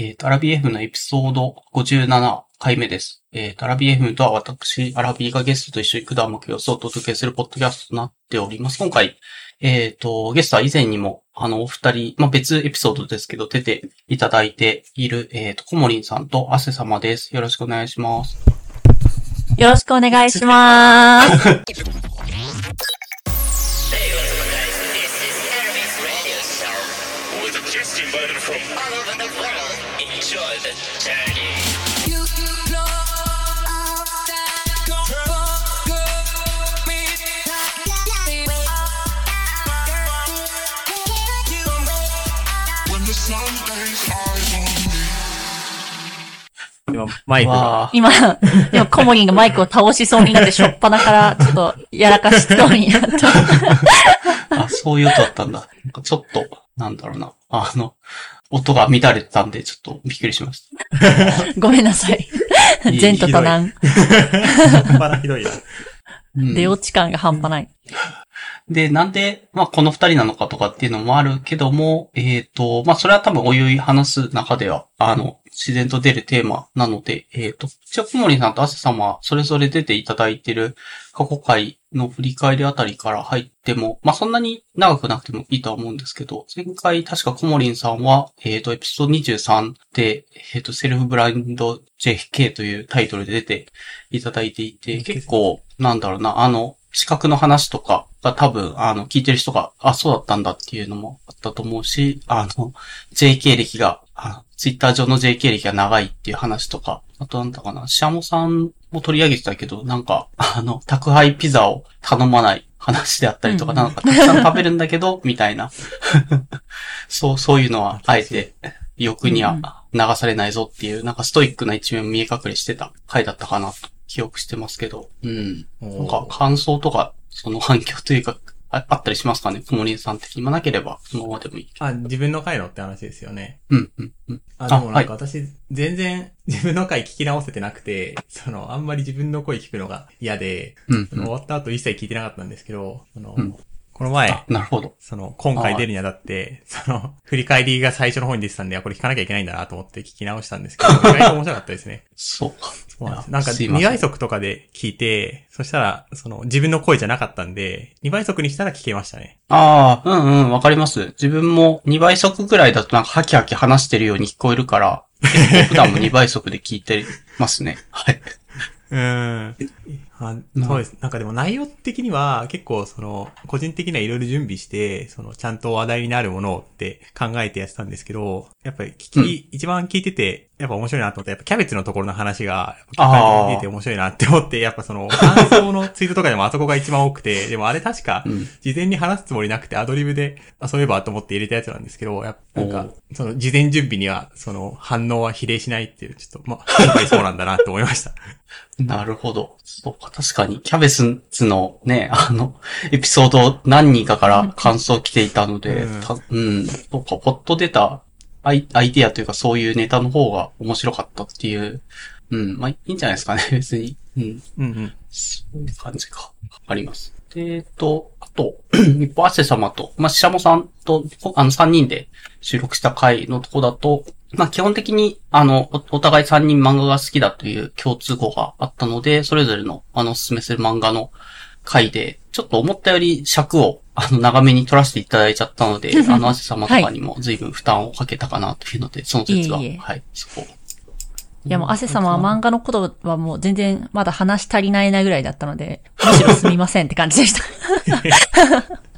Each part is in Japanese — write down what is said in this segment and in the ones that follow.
えっ、と、アラビ F のエピソード57回目です。えっ、と、アラビ F とは私、アラビがゲストと一緒に管目をお届けするポッドキャストとなっております。今回、えっ、と、ゲストは以前にも、あの、お二人、まあ、別エピソードですけど、出ていただいている、えっ、と、コモリンさんとアセ様です。よろしくお願いします。よろしくお願いします。今、マイクが。わ今、今コモリンがマイクを倒しそうになって、しょっぱなから、ちょっと、やらかしそうになった。ーあ、そういう音だったんだ。なんかちょっと、なんだろうな。あの、音が乱れてたんで、ちょっとびっくりしましごめんなさい。前途多難。まだひどいな。出落ち感が半端ない。で、なんで、まあ、この二人なのかとかっていうのもあるけども、えっ、と、まあ、それは多分おいおい話す中では、あの、自然と出るテーマなので、えっ、と、一応、小森さんと汗さんは、それぞれ出ていただいてる過去回の振り返りあたりから入っても、まあ、そんなに長くなくてもいいとは思うんですけど、前回確か小森さんは、えっ、と、エピソード23で、えっ、と、セルフブラインド JK というタイトルで出ていただいていて、結構、なんだろうな、あの、資格の話とかが多分、あの、聞いてる人が、あ、そうだったんだっていうのもあったと思うし、あの、JK 歴が、あのツイッター上の JK 歴が長いっていう話とか、あとなんだかな、シャモさんも取り上げてたけど、なんか、あの、宅配ピザを頼まない話であったりとか、うんなんかたくさん食べるんだけど、みたいな。そう、そういうのは、あえて、欲には流されないぞっていう、なんかストイックな一面見え隠れしてた回だったかなと記憶してますけど、うん。なんか感想とか、その反響というか、ああったりしますかね？小森さん的に。まあなければ、そのままでもいいけあ、自分の回のって話ですよね。ど。うん、うん、うん。あ、でもなんかあ私、全然自分の回聞き直せてなくて、その、あんまり自分の声聞くのが嫌で、うん、そのうん。終わった後一切聞いてなかったんですけど、その、うんこの前あ、、なるほど。その、今回出るにあたって、その、振り返りが最初の方に出てたんで、あこれ聞かなきゃいけないんだなと思って聞き直したんですけど、意外と面白かったですね。そうか。そうなんです。なんか、すいません2倍速とかで聞いて、そしたら、その、自分の声じゃなかったんで、2倍速にしたら聞けましたね。ああ、うんうん、わかります。自分も2倍速ぐらいだとなんかハキハキ話してるように聞こえるから、結構普段も2倍速で聞いてますね。はい。うーん。あなそうです。なんかでも内容的には結構その、個人的にはいろいろ準備して、その、ちゃんと話題になるものをって考えてやってたんですけど、やっぱり聞き、うん一番聞いてて、やっぱ面白いなと思ったら、やっぱキャベツのところの話が、聞いてて面白いなって思って、やっぱその、感想のツイートとかでもあそこが一番多くて、でもあれ確かう、ん。事前に話すつもりなくてアドリブで、あ、そういえばと思って入れたやつなんですけど、やっぱなんかお、その事前準備には、その反応は比例しないっていう、ちょっと、まあ、やっぱりそうなんだなと思いました。なるほど。そうか、確かに、キャベツのね、あの、エピソード何人かから感想来ていたので、うんたうん、そうか、ポッと出たアイアイディアというかそういうネタの方が面白かったっていう、うん、まあいいんじゃないですかね、別に。うん。うんうん。そういう感じか。わかります。で、えっと、あと、一方、アセ様と、まあ、シシャモさんと、あの、三人で収録した回のとこだと、まあ、基本的に、あの、おお互い三人漫画が好きだという共通語があったので、それぞれの、あの、おすすめする漫画の回で、ちょっと思ったより尺を、あの、長めに取らせていただいちゃったので、あの、アセ様とかにも随分負担をかけたかなというので、その説は、いえいえはい、そこ。いやもう、汗様は漫画のことはもう全然まだ話し足りないなぐらいだったので、むしろすみませんって感じでした。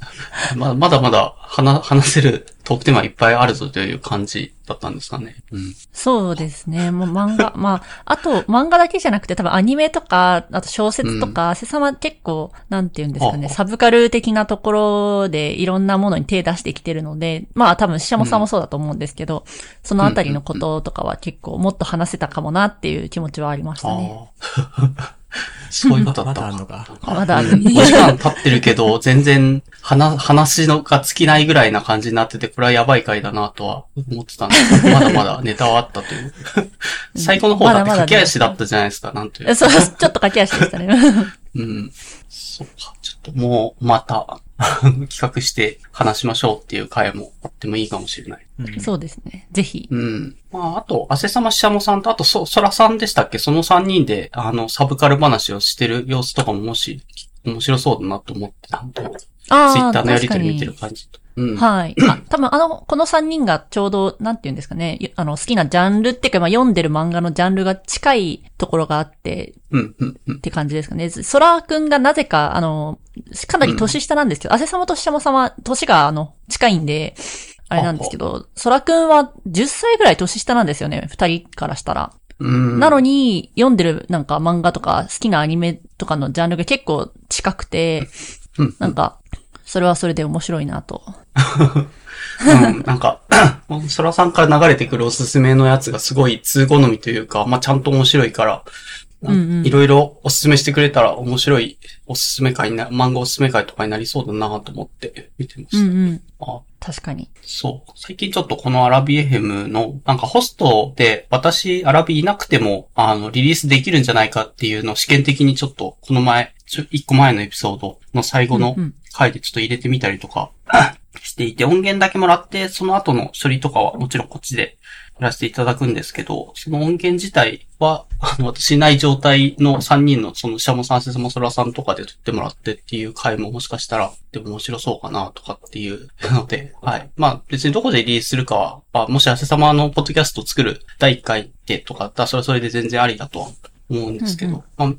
まだまだまだ話、話せるトークテーマいっぱいあるぞという感じだったんですかね。うん。そうですね。もう漫画、まあ、あと漫画だけじゃなくて多分アニメとか、あと小説とか、汗様結構、なんて言うんですかね、サブカル的なところでいろんなものに手出してきてるので、まあ多分シシャモさんもそうだと思うんですけど、そのあたりのこととかは結構もっと話せたかもなっていう気持ちはありましたね。そういうことだまっただあんのか。まだある。5時間経ってるけど、全然、話、話のが尽きないぐらいな感じになってて、これはやばい回だなとは思ってたんですけど、まだまだネタはあったという。最後の方だって駆け足だったじゃないですか、なんというか。そう、ちょっと駆け足でしたね。うん。そうか。ちょっともう、また、企画して話しましょうっていう回もあってもいいかもしれない。うんそうですね。ぜひ。うん。まあ、あと、汗様ししゃもさんと、あと、そ、そらさんでしたっけ？その3人で、あの、サブカル話をしてる様子とかももし、面白そうだなと思ってたんで、ツイッターのやりとり見てる感じと。うん。はい。あ、多分あの、この3人がちょうど、なんて言うんですかね。ゆあの、好きなジャンルっていうか、まあ、読んでる漫画のジャンルが近いところがあって、うん、うん、うんっ。て感じですかね。ソラくんがなぜか、あの、かなり年下なんですけど、アセ様とシシャモ様、年が、あの、近いんで、あれなんですけど、ソラくんは10歳ぐらい年下なんですよね。二人からしたら。うん。なのに、読んでるなんか漫画とか好きなアニメとかのジャンルが結構近くて、うん、なんか、それはそれで面白いなと。うん、なんか、そらさんから流れてくるおすすめのやつがすごい通好みというか、まあ、ちゃんと面白いから、いろいろおすすめしてくれたら面白いおすすめ会にな、漫画おすすめ会とかになりそうだなと思って見てました。うんうん。あ確かに。そう。最近ちょっとこのアラビエヘムの、なんかホストで私アラビいなくても、あの、リリースできるんじゃないかっていうのを試験的にちょっと、この前、ちょ一個前のエピソードの最後の回でちょっと入れてみたりとか していて、音源だけもらって、その後の処理とかはもちろんこっちでやらせていただくんですけど、その音源自体は、あの、私いない状態の3人の、その、シャモさん、セスモソラさんとかで撮ってもらってっていう回ももしかしたら、でも面白そうかなとかっていうので、はい。まあ、別にどこでリリースするかは、まあ、もし汗様のポッドキャストを作る第1回でとかだったら、それはそれで全然ありだとは思うんですけど、まあ、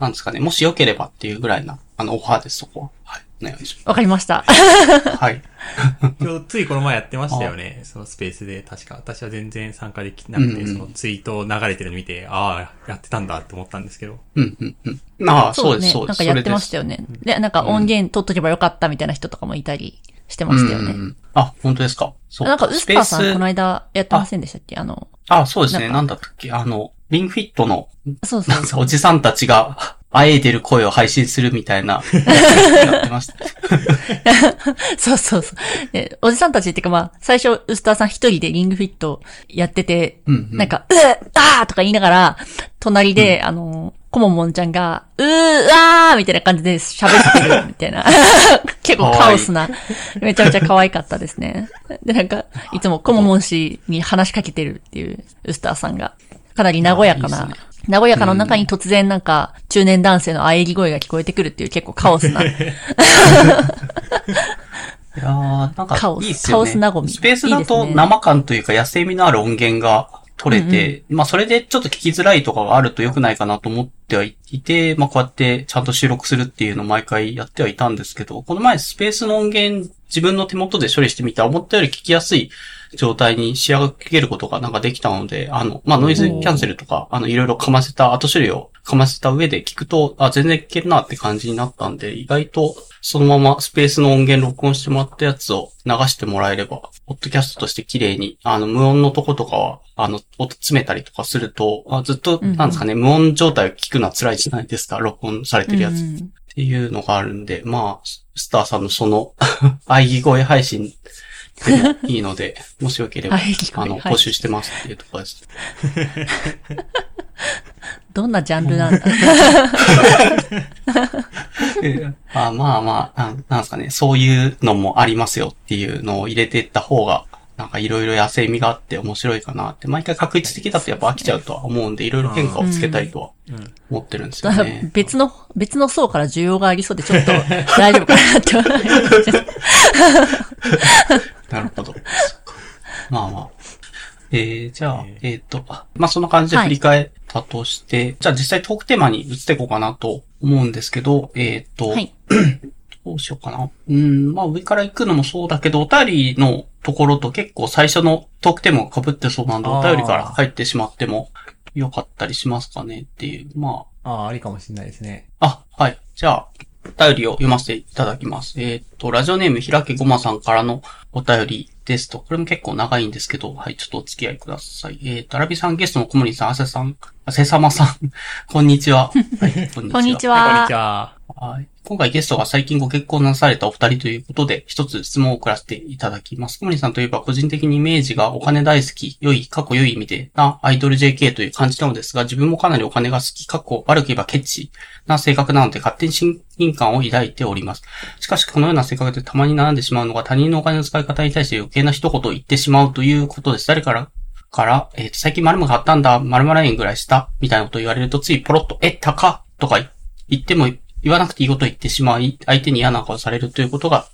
なんですかね、もしよければっていうぐらいな、あの、オファーです、そこは。はい。お願いしわかりました。ます。はい。今日ついこの前やってましたよね。そのスペースで。確か。私は全然参加できなくて、うんうんそのツイート流れてるの見て、ああ、やってたんだって思ったんですけど。うん、うん、うん。まあ、そうです、ね。そうです。なんかやってましたよよね。で、なんか音源取っとけばよかったみたいな人とかもいたりしてましたよね。あ、本当ですか？そう。なんか、ウスターさん、この間やってませんでしたっけ？あの、あ、そうですね。なんかなんだったっけ？あの、リングフィットの、そうそうそう。おじさんたちが、あえいでる声を配信するみたいな、やってました。そうそうそう。で、おじさんたちっていうかまあ、最初、ウスターさん一人でリングフィットやってて、うん、うん。なんか、うーあーとか言いながら、隣で、あの、コモモンちゃんが、うーあーみたいな感じで喋ってるみたいな。結構カオスな、めちゃめちゃ可愛かったですね。で、なんか、いつもコモモン氏に話しかけてるっていう、ウスターさんが。かなり和やかな、いいね和やかの中に突然なんか、中年男性の喘ぎ声が聞こえてくるっていう結構カオスな。いやーなんカかいいっすよね。カオス和みスペースだと生感というか野生味のある音源が取れて、まあそれでちょっと聞きづらいとかがあると良くないかなと思ってはいて、まあこうやってちゃんと収録するっていうのを毎回やってはいたんですけど、この前スペースの音源自分の手元で処理してみたら思ったより聞きやすい状態に仕上げることがなんかできたので、あの、まあノイズキャンセルとか、あのいろいろかませた後処理をかませた上で聞くと、あ、全然聞けるなって感じになったんで、意外とそのままスペースの音源録音してもらったやつを流してもらえれば、ポッドキャストとして綺麗に、あの、無音のとことかは、あの、音詰めたりとかすると、あずっと、うん。うんなんですかね、無音状態を聞くのは辛いじゃないですか、録音されてるやつ。っうん。ていうのがあるんで、まあ、スターさんのその、喘ぎ声配信でもいいので、もしよければ、あの、はい。募集してますっていうところです。どんなジャンルなんだ？あまあまあ、なんですかね、そういうのもありますよっていうのを入れていった方が、なんかいろいろ野生味があって面白いかなって、毎回確率的だとやっぱ飽きちゃうとは思うんで、いろいろ変化をつけたいとはうん。思ってるんですよね。別の、別の層から需要がありそうでちょっと大丈夫かなって思いました。なるほど。まあまあ。えー、じゃあ、ええっ、と、あまあそんな感じで振り返ったとして、じゃあ実際トークテーマに移っていこうかなと思うんですけど、えっ、と、はい。どうしようかな。うん、まあ上から行くのもそうだけど、お便りのところと結構最初のトークテーマが被ってそうなんで、あーお便りから入ってしまってもよかったりしますかねっていう。まああ、ありかもしれないですね。あ、あ、はい。じゃあ、お便りを読ませていただきます。えーっと、ラジオネームひらけごまさんからのお便りですと、これも結構長いんですけど、はい、ちょっとお付き合いください。えーっと、アラビさんゲストの小森さん、あせさん、あせさまさん、こんにちは。はい、こんにちは。こんにちはい、こんにはち。は。はい。今回ゲストが最近ご結婚なされたお二人ということで、一つ質問を送らせていただきます。小森さんといえば個人的にイメージがお金大好き、良い、過去良い意味でなアイドル JK という感じなのですが、自分もかなりお金が好き、過去悪く言えばケチな性格なので勝手に親近感を抱いております。しかしこのような性格でたまに悩んでしまうのが他人のお金の使い方に対して余計な一言を言ってしまうということです。誰からから、えっ、と、最近〇〇買ったんだ、〇〇円ぐらいした、みたいなことを言われると、ついポロッと、え、高とか言っても、言わなくていいこと言ってしまい、相手に嫌な顔されるということが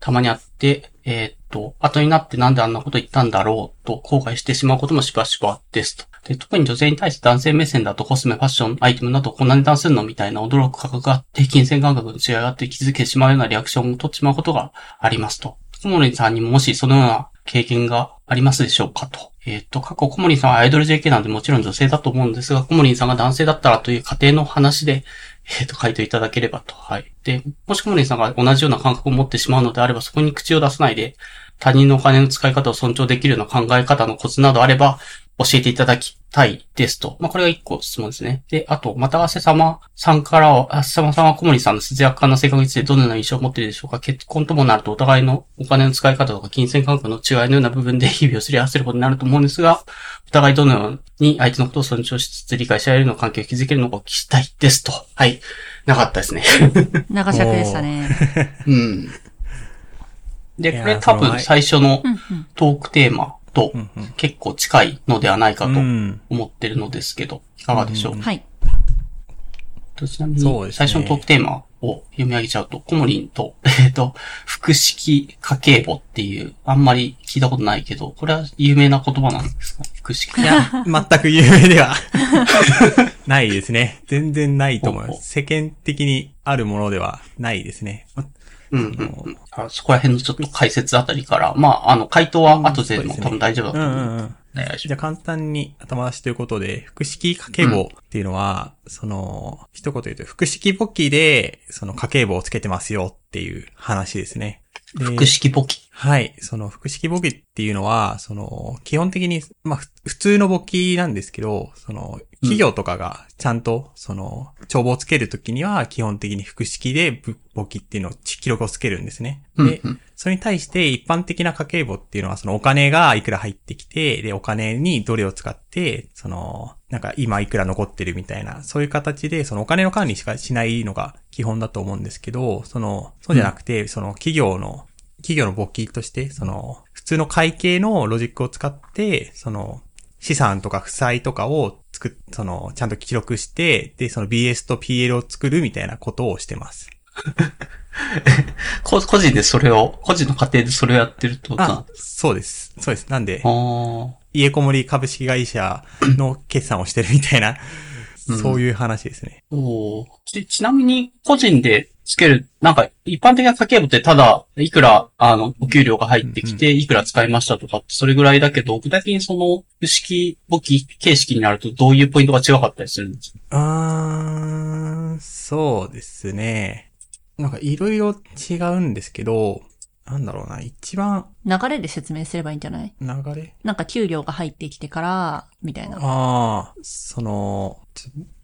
たまにあって、えーっと、後になってなんであんなこと言ったんだろうと後悔してしまうこともしばしばですと。で、特に女性に対して男性目線だとコスメ、ファッション、アイテムなどこんな値段するのみたいな驚く価格があって、金銭感覚の違いがあって気づけてしまうようなリアクションを取ってしまうことがありますと。小森さんにももしそのような経験がありますでしょうかと。えーっと、過去小森さんはアイドル JK なんでもちろん女性だと思うんですが、小森さんが男性だったらという家庭の話で、えっ、と、回答いただければと。はい。で、もしくもねさんが同じような感覚を持ってしまうのであれば、そこに口を出さないで、他人のお金の使い方を尊重できるような考え方のコツなどあれば、教えていただきたいですと。まあ、これが一個質問ですね。で、あと、また、汗様さんからは、汗様さんは小森さんの節約家な性格についてどのような印象を持っているでしょうか結婚ともなるとお互いのお金の使い方とか金銭感覚の違いのような部分で日々をすり合わせることになると思うんですが、お互いどのように相手のことを尊重しつつ理解し合えるような関係を築けるのかお聞きしたいですと。はい。なかったですね。長尺でしたね。うん。で、これ多分最初のトークテーマとうんうん結構近いのではないかとうん思ってるのですけど、いかがでしょう？かはい。とちなみに、最初のトークテーマを読み上げちゃうと、コモリンと、えっ、と、複式家計簿っていう、あんまり聞いたことないけど、これは有名な言葉なんですか？複式いや、全く有名では ないですね。全然ないと思います。世間的にあるものではないですね。うんうんうんあそこら辺のちょっと解説あたりから、まあ、あの、回答は後でも多分大丈夫だと思う。うんうんうん。じゃあ簡単に頭出しということで、複式家計簿っていうのは、その、一言言うと、複式簿記で、その家計簿をつけてますよっていう話ですね。で複式簿記。はい。その複式簿記っていうのは、その、基本的に、まあ、ふ普通の簿記なんですけど、その、企業とかがちゃんと、その、帳簿をつけるときには、基本的に複式でぶ簿記っていうのを記録をつけるんですね。で、うんうんそれに対して一般的な家計簿っていうのは、そのお金がいくら入ってきて、で、お金にどれを使って、その、なんか今いくら残ってるみたいな、そういう形で、そのお金の管理しかしないのが基本だと思うんですけど、その、そうじゃなくて、その企業の、企業の簿記として、その、普通の会計のロジックを使って、その、資産とか負債とかを作っ、その、ちゃんと記録して、で、その BS と PL を作るみたいなことをしてます。こ個人でそれを、個人の家庭でそれをやってるってことなそうです。そうです。なんで、家こもり株式会社の決算をしてるみたいな、そういう話ですね。おーち、ちなみに、個人でつける、なんか、一般的な家計簿ってただ、いくら、あの、お給料が入ってきて、いくら使いましたとかって、それぐらいだけど、具体的にその、不式簿記形式になると、どういうポイントが違かったりするんですか？あー、そうですね。なんかいろいろ違うんですけど、なんだろうな、一番流れで説明すればいいんじゃない？流れ？なんか給料が入ってきてから、みたいな。ああ、その、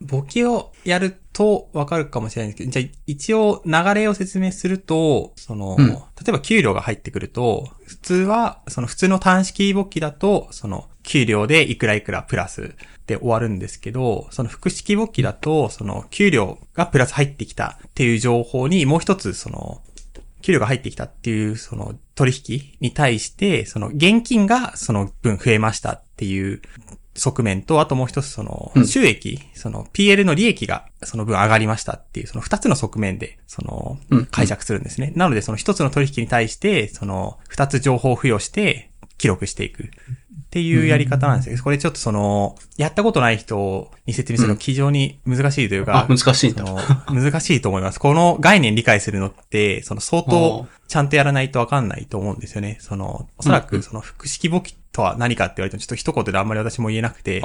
簿記をやるとわかるかもしれないんですけど、じゃあ一応流れを説明すると、その、うん。例えば給料が入ってくると、普通は、その普通の単式簿記だと、その、給料でいくらいくらプラスで終わるんですけど、その複式簿記だと、その、給料がプラス入ってきたっていう情報にもう一つ、その、給料が入ってきたっていう、その取引に対して、その現金がその分増えましたっていう側面と、あともう一つそのうん収益、その PL の利益がその分上がりましたっていう、その二つの側面で、そのうん解釈するんですね。なのでその一つの取引に対して、その二つ情報を付与して記録していく。っていうやり方なんですよ。これちょっとその、やったことない人に説明するの非常に難しいというか、あ、難しい難しいと思います。この概念理解するのって、その相お当ーちゃんとやらないとわかんないと思うんですよね。その、おそらくその複式簿記とは何かって言われてもちょっと一言であんまり私も言えなくて、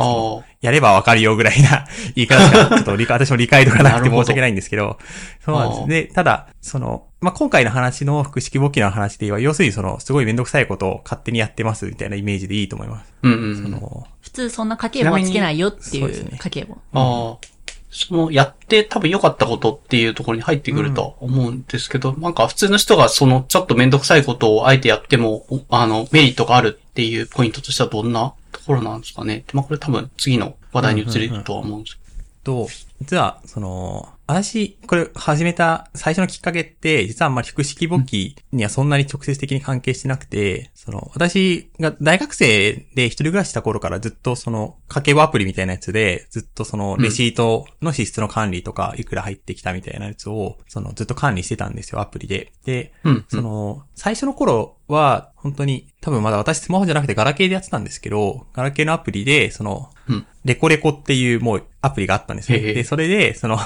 やればわかるよぐらいな 言い方しか、ちょっと理解、私も理解度がなくて申し訳ないんですけど、そうなんです。で、ただ、その、まあ、今回の話の複式簿記の話で言えば、要するにその、すごいめんどくさいことを勝手にやってますみたいなイメージでいいと思います。うんうんうん。その、普通そんな家計簿はつけないよっていう家計簿。ああ。その、やって多分良かったことっていうところに入ってくるとは思うんですけど、なんか普通の人がその、ちょっとめんどくさいことをあえてやっても、おあの、メリットがあるっていうポイントとしてはどんなところなんですかね。まあこれ多分次の話題に移れるとは思うんですけと、実は、その、私、これ始めた最初のきっかけって、実はあんまり複式簿記にはそんなに直接的に関係してなくて、その、私が大学生で一人暮らしした頃からずっとその、家計簿アプリみたいなやつで、ずっとその、レシートの支出の管理とか、いくら入ってきたみたいなやつを、その、ずっと管理してたんですよ、アプリで。で。その、最初の頃は、本当に、多分まだ私スマホじゃなくてガラケーでやってたんですけど、ガラケーのアプリで、その、うんレコレコっていうもうアプリがあったんですよ。で、それで、その、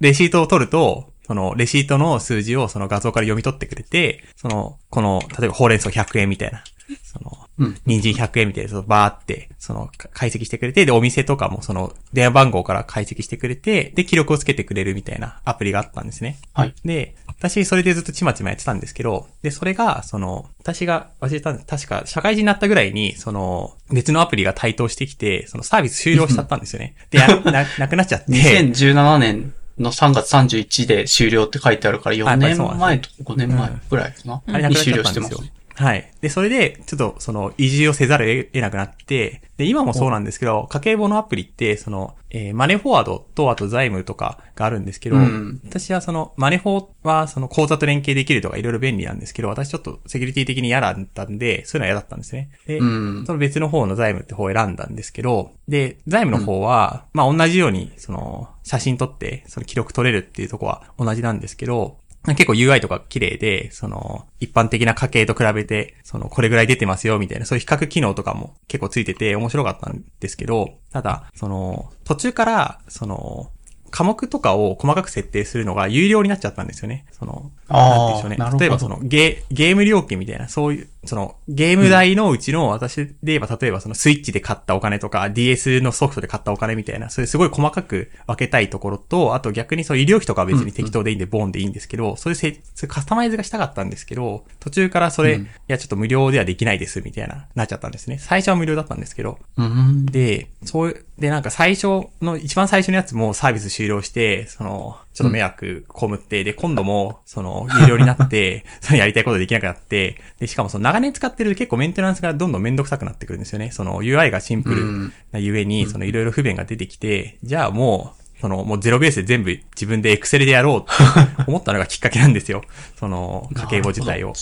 レシートを取ると、その、レシートの数字をその画像から読み取ってくれて、その、この、例えばほうれん草100円みたいな、その、うん。人参100円みたいな、そのバーって、その、か解析してくれて、で、お店とかもその、電話番号から解析してくれて、で、記録をつけてくれるみたいなアプリがあったんですね。はい。で、私それでずっとちまちまやってたんですけど、で、それが、その、私が忘れたんです。確か、社会人になったぐらいに、その、別のアプリが台頭してきて、そのサービス終了しちゃったんですよね。で、や な、なくなっちゃって。2017年の3月31で終了って書いてあるから4あやっぱりそう年前と5年前ぐらいかな。に終了してます。。はい。で、それで、ちょっと、その、移住をせざるを得なくなって、で、今もそうなんですけど、家計簿のアプリって、その、えーマネーフォワードと、あと財務とかがあるんですけど、うん私はその、マネフォは、その、口座と連携できるとかいろいろ便利なんですけど、私ちょっとセキュリティ的に嫌だったんで、そういうのは嫌だったんですね。で、うんその別の方の財務って方を選んだんですけど、で、財務の方は、まあ同じように、その、写真撮って、その記録取れるっていうとこは同じなんですけど、結構 UI とか綺麗で、その、一般的な家計と比べて、その、これぐらい出てますよ、みたいな、そういう比較機能とかも結構ついてて面白かったんですけど、ただ、その、途中から、その、科目とかを細かく設定するのが有料になっちゃったんですよね。その、なんでしょうね。例えばそのゲー、ゲーム料金みたいな、そういう、その、ゲーム代のうちの私で言えば、例えばそのスイッチで買ったお金とか、DS のソフトで買ったお金みたいな、そういうすごい細かく分けたいところと、あと逆にそう医療費とかは別に適当でいいんで、ボンでいいんですけど、そういうせそういうカスタマイズがしたかったんですけど、途中からそれ、うんいやちょっと無料ではできないです、みたいな、なっちゃったんですね。最初は無料だったんですけど、うん。で、そういう、で、なんか最初の、一番最初のやつもサービス終了して、その、ちょっと迷惑被って、で、今度も、その、有料になって、そのやりたいことできなくなって、で、しかもその長年使ってると結構メンテナンスがどんどんめんどくさくなってくるんですよね。その UI がシンプルなゆえに、そのいろいろ不便が出てきて、じゃあもう、その、もうゼロベースで全部自分で Excel でやろうって 思ったのがきっかけなんですよ。その、家計簿自体を。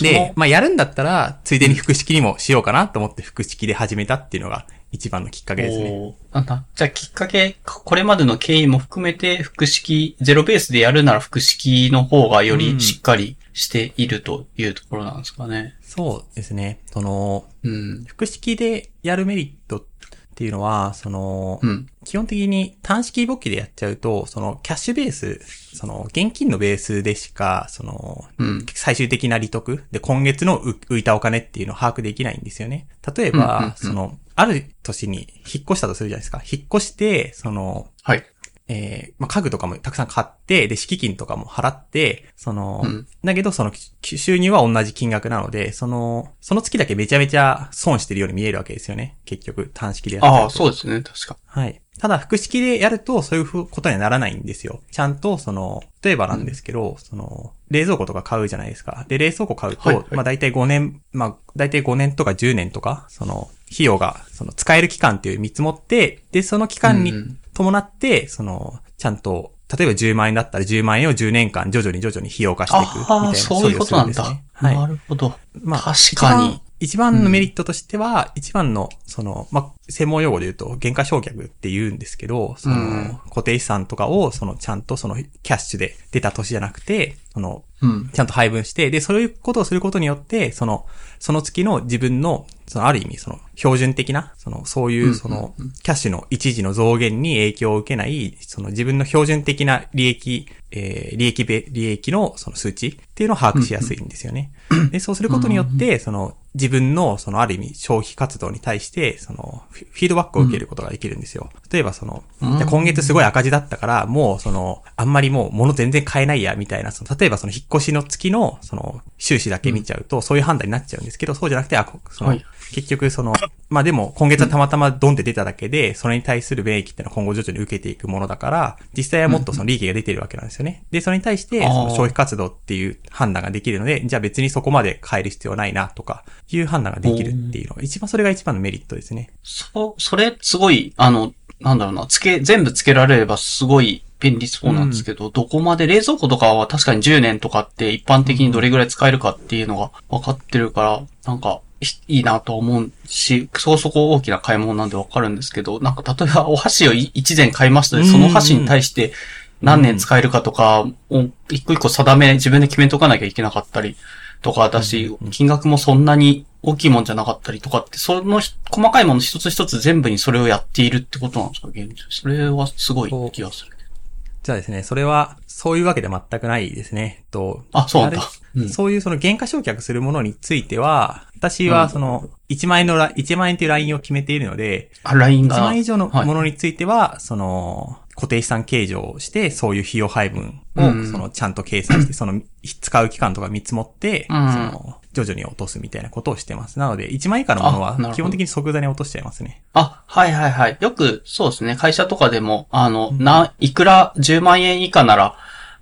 で、まあ、やるんだったら、ついでに複式にもしようかなと思って複式で始めたっていうのが一番のきっかけですね。なんだ。じゃあきっかけ、これまでの経緯も含めて、複式、ゼロベースでやるなら複式の方がよりしっかりしているというところなんですかね。そうですね。その、うん。複式でやるメリットっていうのは、その、うん。基本的に単式簿記でやっちゃうと、そのキャッシュベース、その現金のベースでしか、その、うん最終的な利得で今月の浮浮いたお金っていうのを把握できないんですよね。例えうんうんうんば、その、ある年に引っ越したとするじゃないですか。引っ越して、その、はい。えーまあ、家具とかもたくさん買って、で、敷金とかも払って、その、うんだけど、その、き収入は同じ金額なので、その、その月だけめちゃめちゃ損してるように見えるわけですよね。結局、単式でやっちゃうと。ああ、そうですね。確か。はい。ただ、複式でやると、そういうことにはならないんですよ。ちゃんと、その、例えばなんですけど、その、冷蔵庫とか買うじゃないですか。で、冷蔵庫買うと、はいはいまあ大体5年、まあ大体5年とか10年とか、その、費用が、その、使える期間っていう見積もって、で、その期間にうん伴って、その、ちゃんと、例えば10万円だったら10万円を10年間徐々に徐々に費用化していくみたいああ、なそういうことなんだ。ねはいな。るほど。まあ、確かに。一番のメリットとしては、一番の、その、まあ、専門用語で言うと、原価償却って言うんですけど、その、うん固定資産とかを、その、ちゃんとその、キャッシュで出た年じゃなくて、その、うん。ちゃんと配分して、で、そういうことをすることによって、その、その月の自分の、その、ある意味、その、標準的な、その、そういう、その、キャッシュの一時の増減に影響を受けない、その、自分の標準的な利益、えー利益べ、利益の、その数値っていうのを把握しやすいんですよね。で、そうすることによって、その、自分の、その、ある意味、消費活動に対して、その、フィードバックを受けることができるんですよ。例えば、その、今月すごい赤字だったから、もう、その、あんまりもう、物全然買えないや、みたいな、その、例えばその、引っ越しの月の、その、収支だけ見ちゃうと、そういう判断になっちゃうんですけど、そうじゃなくて、あ、こその、はい結局その、まあでも今月はたまたまドンって出ただけで、それに対する便益っていうのは今後徐々に受けていくものだから、実際はもっとその利益が出てるわけなんですよね。で、それに対して、消費活動っていう判断ができるので、じゃあ別にそこまで変える必要ないなとか、いう判断ができるっていうのが、一番それが一番のメリットですね。そう、それ、すごい、あの、なんだろうな、つけ、全部つけられればすごい便利そうなんですけど、どこまで冷蔵庫とかは確かに10年とかって一般的にどれぐらい使えるかっていうのが分かってるから、なんか、いいなと思うし、そこそこ大きな買い物なんで分かるんですけど、なんか例えばお箸を1膳買いましたで、その箸に対して何年使えるかとかを一個一個定め、自分で決めとかなきゃいけなかったりとかだし、金額もそんなに大きいもんじゃなかったりとかって、そのひ細かいもの一つ一つ全部にそれをやっているってことなんですか、現状。それはすごい気がする。じゃあですね、それは、そういうわけでは全くないですね。とあそうなんだうんそういうその原価償却するものについては、私はその、1万円のラ、1万円というラインを決めているので、あ、LINE 1が。万円以上のはいものについては、その、固定資産計上をして、そういう費用配分を、うんその、ちゃんと計算して、その、使う期間とか見積もって、うんその、徐々に落とすみたいなことをしてます。なので、1万円以下のものは基本的に即座に落としちゃいますね。あ、はいはいはい。よく、そうですね。会社とかでも、あの、な、いくら10万円以下なら、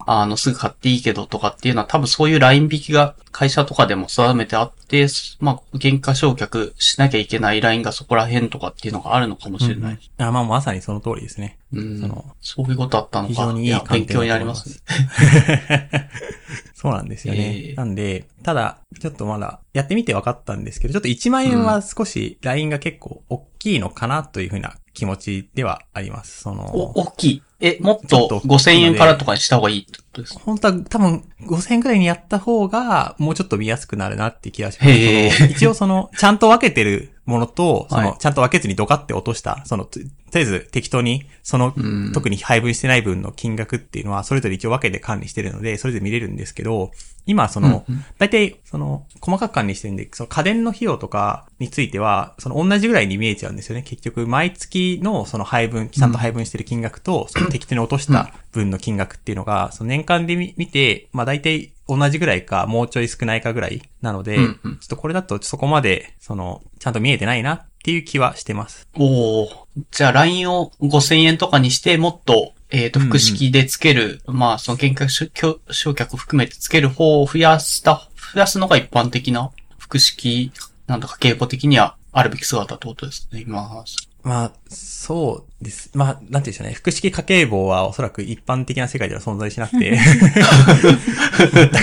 あの、すぐ買っていいけどとかっていうのは多分そういうライン引きが会社とかでも定めてあって、まあ、原価償却しなきゃいけないラインがそこら辺とかっていうのがあるのかもしれない。あまあ、まさにその通りですね。うんそのそういうことあったのか。非常にいいや、観点勉強になりますね。そうなんですよね。ええなんで、ただ、ちょっとまだ、やってみて分かったんですけど、ちょっと1万円は少し、ラインが結構大きいのかなというふうな気持ちではあります。その、お、大きい。え、もっとちょっと5000円からとかにした方がいいってことですか？本当は多分5000円くらいにやった方がもうちょっと見やすくなるなって気がします。一応その、ちゃんと分けてるものと、その、はいちゃんと分けずにドカって落とした、その、ととりあえず適当に、そのうん、特に配分してない分の金額っていうのは、それぞれ一応分けて管理してるので、それぞれ見れるんですけど、今その、大体、その、細かく管理してるんで、その家電の費用とかについては、その同じぐらいに見えちゃうんですよね。結局、毎月のその配分、ちゃんと配分してる金額と、その適当に落とした分の金額っていうのが、その年間で見見て、まあ大体同じぐらいか、もうちょい少ないかぐらいなので、ちょっとこれだとそこまで、その、ちゃんと見えてないなっていう気はしてます。おー。じゃあ LINE を5000円とかにして、もっと、えっ、と、うんうん複式でつける、まあ、その原価償却含めてつける方を増やした、増やすのが一般的な複式、なんだか傾向的にはあるべき姿ってことですね、今。まあ、そうです。まあ、なんて言うんでしょうね。複式家計簿はおそらく一般的な世界では存在しなくて、全く、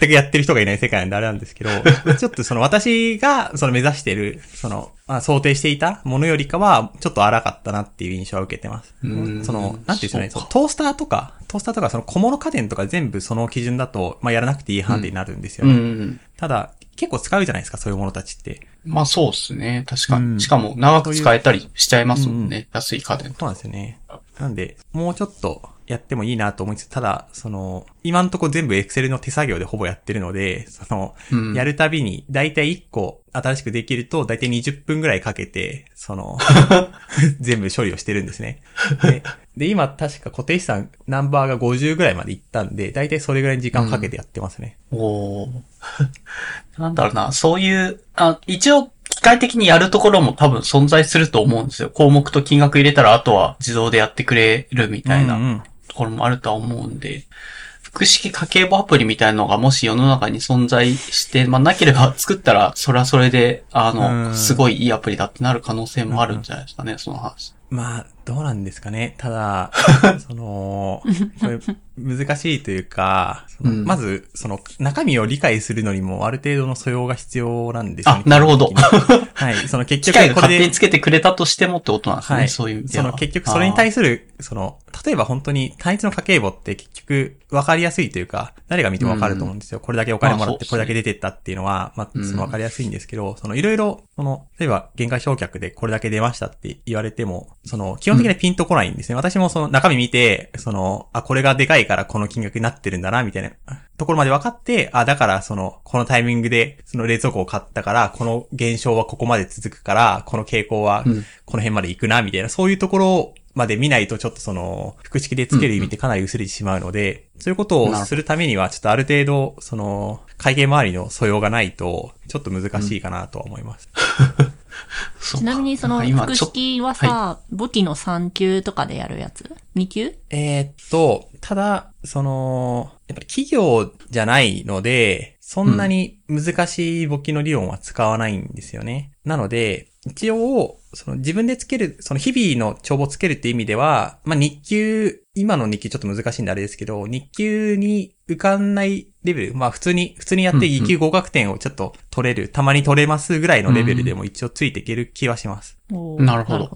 全くやってる人がいない世界なんであれなんですけど、ちょっとその私がその目指してる、その、まあ、想定していたものよりかは、ちょっと荒かったなっていう印象は受けてます。うんその、なんて言うんでしょうね。トースターとか、トースターとかその小物家電とか全部その基準だと、まあ、やらなくていい範囲になるんですようね。ただ、結構使うじゃないですか、そういうものたちって。まあそうですね。確かに。うんしかも長く使えたりしちゃいますもんね。安い家電そうなんですよね。なんで、もうちょっとやってもいいなと思いつつ、ただ、その、今んとこ全部 Excel の手作業でほぼやってるので、その、うんやるたびに、だいたい1個新しくできると、だいたい20分ぐらいかけて、その、全部処理をしてるんですね。で、で今確か固定資産ナンバーが50ぐらいまでいったんで、だいたいそれぐらいに時間をかけてやってますね。おー なんだろうな、そういう、あ、一応、機械的にやるところも多分存在すると思うんですよ。項目と金額入れたら、あとは自動でやってくれるみたいなうんうんところもあるとは思うんで、複式家計簿アプリみたいなのがもし世の中に存在して、まあなければ 作ったら、それはそれで、あうの、んすごいいいアプリだってなる可能性もあるんじゃないですかね、その話。まあ、どうなんですかね。ただ、その、これ難しいというか、うんまず、その中身を理解するのにもある程度の素養が必要なんですよね。あなるほどはい。その 結機械局これでが勝手につ、けてくれたとしてもってことなんですね、はい。そういう。その結局それに対する、その、例えば本当に単一の家計簿って結局分かりやすいというか、誰が見ても分かると思うんですよ。これだけお金もらってこれだけ出てったっていうのは、まあ、うんその分かりやすいんですけど、そのいろいろ、その、例えば限界償却でこれだけ出ましたって言われても、その、基本的にはピンとこないんですね。私もその中身見て、その、あ、これがでかいからこの金額になってるんだな、みたいな。ところまで分かって、あ、だからその、このタイミングでその冷蔵庫を買ったから、この現象はここまで続くから、この傾向はうん。この辺まで行くな、みたいな、そういうところまで見ないとちょっとその、複式でつける意味ってかなり薄れてしまうので、そういうことをするためには、ちょっとある程度、その、会計周りの素養がないと、ちょっと難しいかなとは思います。そ うちなみにその複式はさ、簿記の3級とかでやるやつ ?2 級？えーっと、ただ、その、やっぱり企業じゃないので、そんなに難しい簿記の理論は使わないんですよね。なので、一応、その自分でつける、その日々の帳簿をつけるっていう意味では、まあ、日級、今の日級ちょっと難しいんであれですけど、日級に受かんないレベル、まあ普通に、普通にやって2級合格点をちょっと取れる、たまに取れますぐらいのレベルでも一応ついていける気はします。おー。なるほど。う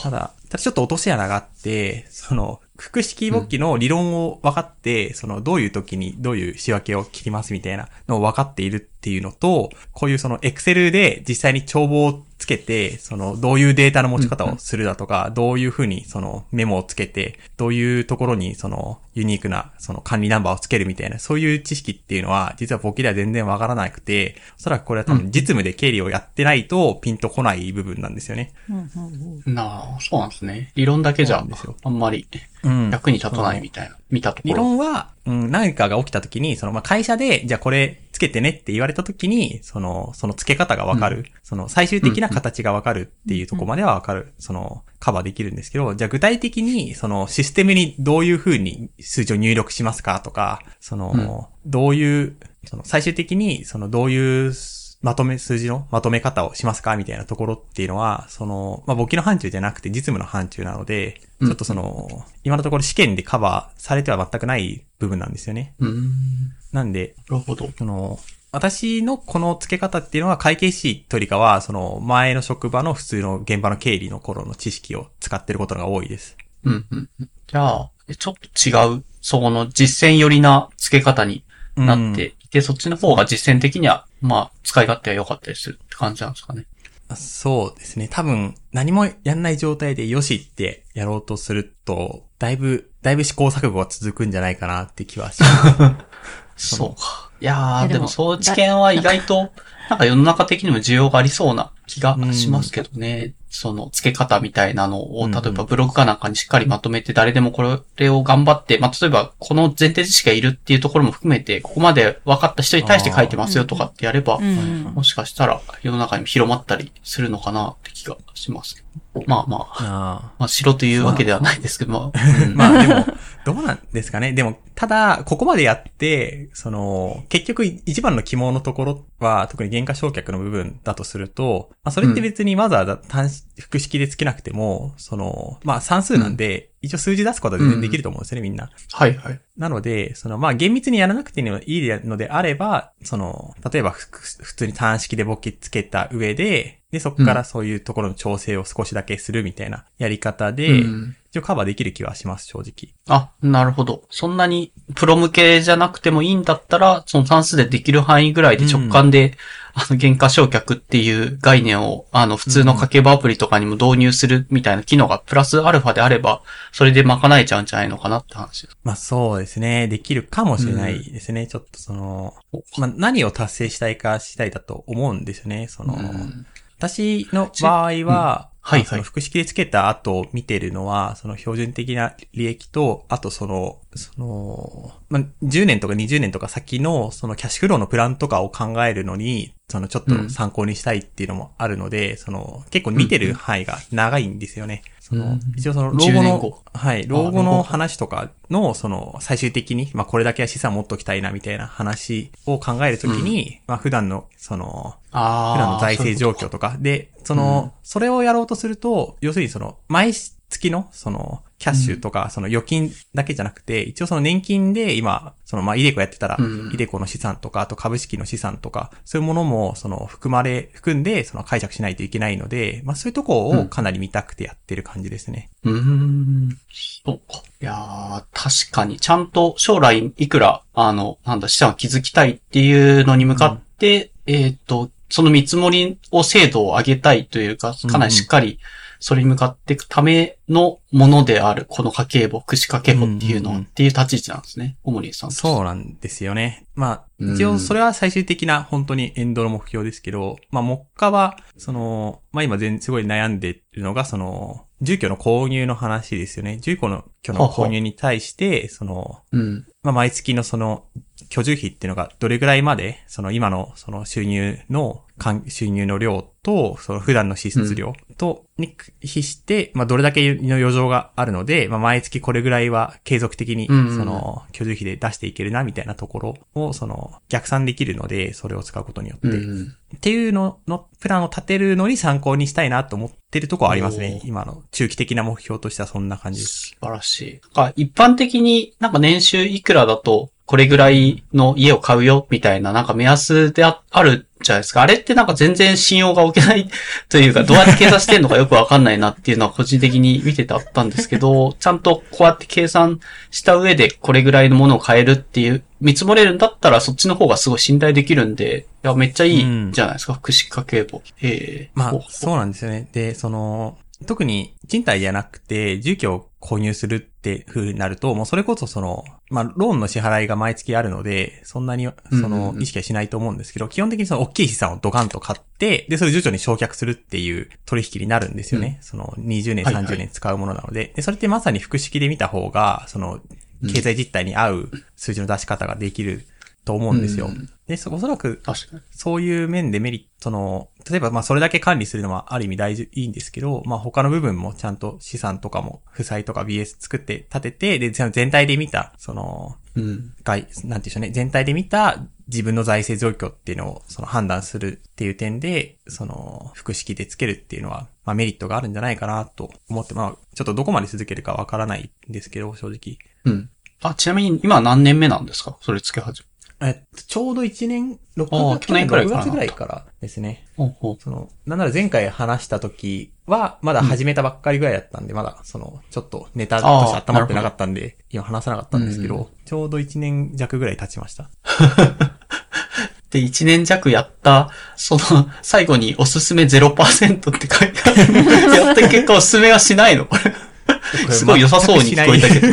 ただ、ただちょっと落とし穴があって、その、複式簿記の理論を分かって、その、どういう時にどういう仕分けを切りますみたいなのを分かっているっていうのと、こういうその、エクセルで実際に帳簿をつけて、その、どういうデータの持ち方をするだとか、どういうふうにその、メモをつけて、どういうところにその、ユニークな、その、管理ナンバーをつけるみたいな、そういう知識っていうのは、実は簿記では全然分からなくて、おそらくこれは多分実務で経理をやってないと、ピンとこない部分なんですよね。なあ、そうなんですね。理論だけじゃそうなんですよ、あんまりうん役に立たないみたいな、見たとこ理ろ。論は、うん、何かが起きた時に、その、まあ、会社で、じゃあこれつけてねって言われた時に、その、その付け方がわかる、その、最終的な形がわかるっていうところまではわかる、その、カバーできるんですけど、じゃあ具体的に、その、システムにどういう風に数字を入力しますかとか、その、どういう、その、最終的に、その、どういう、まとめ、数字のまとめ方をしますかみたいなところっていうのは、その、まあ、簿記の範疇じゃなくて実務の範疇なので、ちょっとその、今のところ試験でカバーされては全くない部分なんですよね。うーん。なんで、なるほど。その、私のこの付け方っていうのは会計士とりかは、その前の職場の普通の現場の経理の頃の知識を使ってることが多いです。うん、うん。うんじゃあ、ちょっと違う、そこの実践寄りな付け方になっていて、そっちの方が実践的には、まあ、使い勝手は良かったりするって感じなんですかね。そうですね。多分、何もやんない状態でよしってやろうとすると、だいぶ、だいぶ試行錯誤が続くんじゃないかなって気はします。そうか。いやー、えでもでもそういう知見は意外と、なんか世の中的にも需要がありそうな気がしますけどね。その付け方みたいなのを、うん例えばブログかなんかにしっかりまとめて、誰でもこれを頑張って、まあ、例えばこの前提知識がいるっていうところも含めて、ここまで分かった人に対して書いてますよとかってやれば。もしかしたら世の中にも広まったりするのかなって気がします。まあまあ、あまあ、白というわけではないですけど、まあ、うんまあでも、どうなんですかね。でも、ただ、ここまでやって、その、結局一番の肝のところは、特に原価償却の部分だとすると、まあそれって別にわざわざ単複式でつけなくても、その、まあ算数なんで、一応数字出すことは全然できると思うんですよね、みんな。はいはい。なので、その、まあ、厳密にやらなくていいのであれば、その、例えばふ、普通に単式で簿記つけた上で、で、そこからそういうところの調整を少しだけするみたいなやり方で、うん一応カバーできる気はします、正直。あ、なるほど。そんなにプロ向けじゃなくてもいいんだったら、その算数でできる範囲ぐらいで直感で、あの、原価償却っていう概念を、あの、普通の家計簿アプリとかにも導入するみたいな機能がプラスアルファであれば、それで賄えちゃうんじゃないのかなって話です。まあそうですね。できるかもしれないですね。ちょっとその、まあ何を達成したいか次第だと思うんですよね。その、うん私の場合は、うん。はいはい。その複式でつけた後見てるのは、その標準的な利益と、あとその、その、まあ、10年とか20年とか先の、そのキャッシュフローのプランとかを考えるのに、そのちょっと参考にしたいっていうのもあるので、その、結構見てる範囲が長いんですよね。その、一応その、老後10年の後、はい、老後の話とかの、その、最終的に、まあ、これだけは資産持っときたいな、みたいな話を考えるときに、まあ、普段の、その、あ普段の財政状況とか。で、その、それをやろうとすると、要するにその、毎月の、その、キャッシュとか、その預金だけじゃなくて、一応その年金で今、その、まあ、イデコやってたら、うんイデコの資産とか、あと株式の資産とか、そういうものも、その、含まれ、含んで、その、解釈しないといけないので、まあ、そういうとこをかなり見たくてやってる感じですね。うーん。そうか。いやー、確かに、ちゃんと将来いくら、あの、なんだ、資産を築きたいっていうのに向かって、えっ、と、その見積もりを精度を上げたいというか、かなりしっかりそれに向かっていくためのものである、この家計簿、串家計簿っていうのは、うんうんうんっていう立ち位置なんですね。オモリンさんそうなんですよね。まあ、うん一応それは最終的な本当にエンドの目標ですけど、まあ、目下は、その、まあ今全すごい悩んでるのが、その、住居の購入の話ですよね。住居の居の購入に対して、その、うん。まあ、毎月のその、居住費っていうのがどれぐらいまで、その今のその収入の、収入の量と、その普段の支出量と、に比して、まあ、どれだけの余剰があるので、まあ、毎月これぐらいは継続的に、その、居住費で出していけるな、みたいなところを、その、逆算できるので、それを使うことによって。うん。っていうのの、プランを立てるのに参考にしたいなと思ってるところはありますね。今の中期的な目標としてはそんな感じです。素晴らしい。あ一般的になんか年収いくらだと、これぐらいの家を買うよ、みたいななんか目安でああるじゃないですか。あれってなんか全然信用が置けないというか、どうやって計算してんのかよくわかんないなっていうのは個人的に見ててあったんですけど、ちゃんとこうやって計算した上でこれぐらいのものを買えるっていう、見積もれるんだったらそっちの方がすごい信頼できるんで、いや、めっちゃいいじゃないですか、福祉家計簿。ええまあそうなんですよね。で、その、特に賃貸じゃなくて、住居を購入するって風になると、もうそれこそその、まあ、ローンの支払いが毎月あるので、そんなに、そうんうんのう、ん。意識はしないと思うんですけど、基本的にその大きい資産をドカンと買って、で、それを徐々に焼却するっていう取引になるんですよね。その、20年、はいはい。30年使うものなので、で、それってまさに複式で見た方が、その、経済実態に合う数字の出し方ができると思うんですよ。うんで、そおそらく。そういう面でメリットの、例えばまあそれだけ管理するのはある意味大事、いいんですけど、まあ他の部分もちゃんと資産とかも、負債とか BS 作って立てて、で、全体で見た、その、うん。外、なんていうんでしょうね、全体で見た自分の財政状況っていうのをその判断するっていう点で、その、複式でつけるっていうのは、まあメリットがあるんじゃないかなと思って、まあちょっとどこまで続けるかわからないんですけど、正直。うん。あ、ちなみに今何年目なんですか？それつけ始め。えっと、ちょうど1年、6ああ月、去年くらいから6月ぐらいからですね。その、なんなら前回話した時は、まだ始めたばっかりぐらいだったんで、まだ、その、ちょっとネタとして温まってなかったんで、今話さなかったんですけど、うんちょうど1年弱ぐらい経ちました。で、1年弱やった、その、最後におすすめ0%って書いてある。やった結果おすすめはしないのこれ。すごい良さそうに聞こえたけど、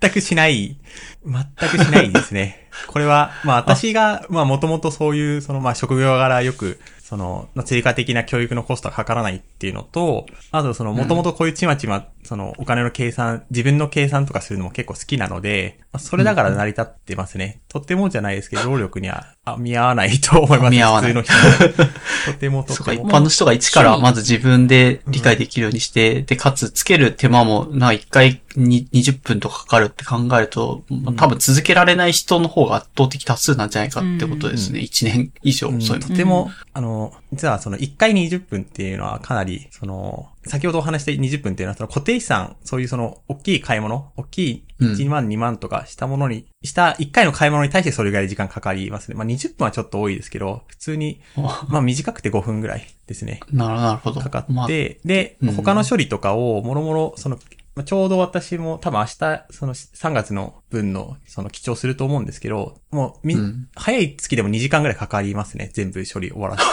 全くしない、全くしないですね。これは、まあ私が、まあもともとそういう、そのまあ職業柄よく、その、まあ追加的な教育のコストがかからないっていうのと、あとその、もともとこういうちまちま、その、お金の計算、自分の計算とかするのも結構好きなので、まあそれだから成り立ってますね。とってもじゃないですけど、労力には、あ見合わないと思います。見合わない普通の人は。とてもとそうか、ても。一般の人が一からまず自分で理解できるようにして、で、かつ、つける手間も、な、一回に20分とかかかるって考えると、まあ多分続けられない人の方が圧倒的多数なんじゃないかってことですね。1年以上、うんそういうの。とても、あの、実はその1回20分っていうのはかなり、その、先ほどお話した20分っていうのはその固定資産、そういうその大きい買い物、大きい1万2万とかしたものに、した1回の買い物に対してそれぐらい時間かかりますね。まあ20分はちょっと多いですけど、普通に、まあ短くて5分ぐらいですね。なるほど。かかって、まあで、うん他の処理とかを、もろもろ、その、まあちょうど私も多分明日、その3月の分の、その記帳すると思うんですけど、もう、み、うん早い月でも2時間ぐらいかかりますね。全部処理終わらせ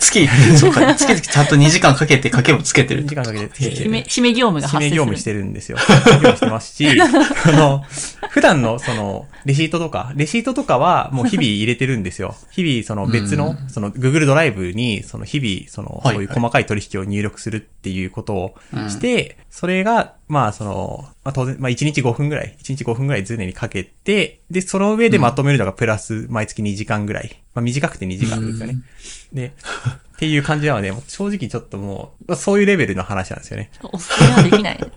て。月、そうか、月々ちゃんと2時間かけて掛けもつけてる2。時間かけてつけて締め、締め業務が締発生する。め業務してるんですよ。締め業務してますし、あの、普段のその、レシートとか、レシートとかはもう日々入れてるんですよ。日々その別の、その Google ドライブに、その日々、その、はいそういう細かい取引を入力するっていうことをして、それが、まあその、まあ当然、まあ1日5分ぐらい、1日5分ぐらい常にかけて、で、その上でまとめるのがプラス毎月2時間ぐらい。まあ短くて2時間ですよね。で、っていう感じなので、正直ちょっともう、まあそういうレベルの話なんですよね。おすすめはできない。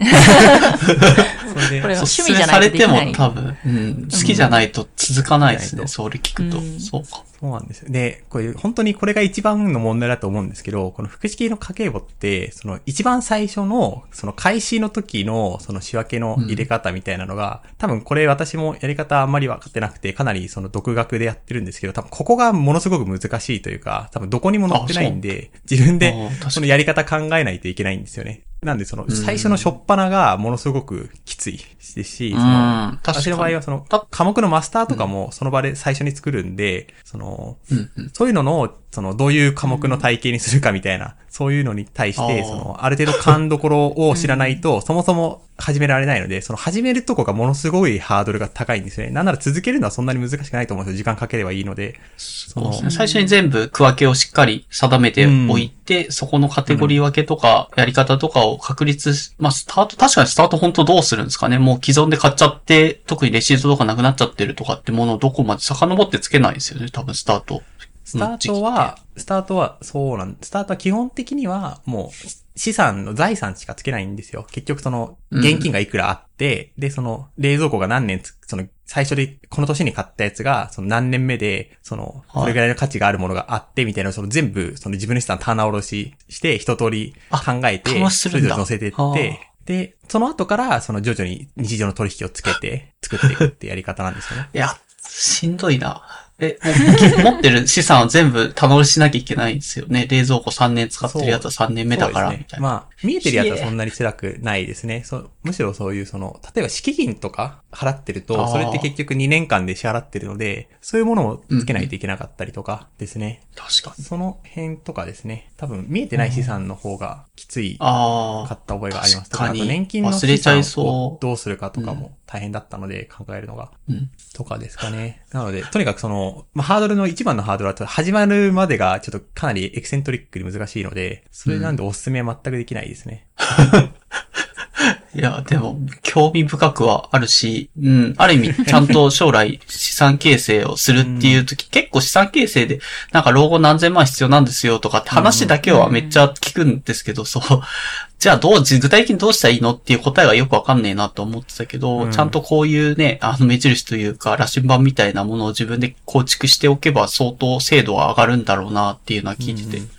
それで、これは趣味じゃないとできないされても多分、うん、好きじゃないと続かないですね、うんそれ聞くと。うんそうか。そうなんですよ。で、これ、本当にこれが一番の問題だと思うんですけど、この複式の家計簿って、その一番最初の、その開始の時の、その仕分けの入れ方みたいなのが、多分これ私もやり方あんまり分かってなくて、かなりその独学でやってるんですけど、多分ここがものすごく難しいというか、多分どこにも載ってないんで、自分でそのやり方考えないといけないんですよね。なんでその、最初の初っ端がものすごくきついですし、そのうん確かに。私の場合はその、科目のマスターとかもその場で最初に作るんで、その、うん。うん。そういうののその、どういう科目の体系にするかみたいな、そういうのに対して、その、ある程度勘どころを知らないと、そもそも始められないので、その始めるとこがものすごいハードルが高いんですよね。なんなら続けるのはそんなに難しくないと思うんですよ。時間かければいいので。そうですね。最初に全部区分けをしっかり定めておいて、そこのカテゴリー分けとか、やり方とかを確立し、まあ、スタート、確かにスタート本当どうするんですかね。もう既存で買っちゃって、特にレシートとかなくなっちゃってるとかってものをどこまで遡ってつけないですよね。多分スタート。スタートは、スタートは、そうなん、スタートは基本的には、もう、資産の財産しかつけないんですよ。結局その、現金がいくらあって、で、その、冷蔵庫が何年つ、その、最初で、この年に買ったやつが、その何年目で、その、はいこれぐらいの価値があるものがあって、みたいな、その全部、その自分の資産棚卸しして、一通り考えて、それぞれ載せてっはて、で、その後から、その徐々に日常の取引をつけて、作っていくってやり方なんですよね。いや、しんどいな。え、持ってる資産を全部棚卸ししなきゃいけないんですよね。冷蔵庫3年使ってるやつは3年目だから、みたいな。まあ、見えてるやつはそんなに辛くないですね。そうむしろそういうその、例えば敷金とか払ってるあと、ーそれって結局2年間で支払ってるので、そういうものをつけないといけなかったりとかですね。確かに。その辺とかですね。多分見えてない資産の方がきついああ。買った覚えがあります。確かにあと年金の忘れちゃい資産をそうどうするかとかも大変だったので考えるのが。うん。とかですかね。なので、とにかくその、まあ、ハードルの一番のハードルは、始まるまでがちょっとかなりエキセントリックで難しいので、それなんでおすすめは全くできないですね。いや、でも、興味深くはあるし、うん、ある意味、ちゃんと将来資産形成をするっていう時、結構資産形成で、なんか老後何千万必要なんですよとかって話だけはめっちゃ聞くんですけど、そう。じゃあどう、具体的にどうしたらいいのっていう答えがよくわかんねえなと思ってたけど、うん。ちゃんとこういうね、あの目印というか、羅針盤みたいなものを自分で構築しておけば相当精度は上がるんだろうなっていうのは聞いててうん。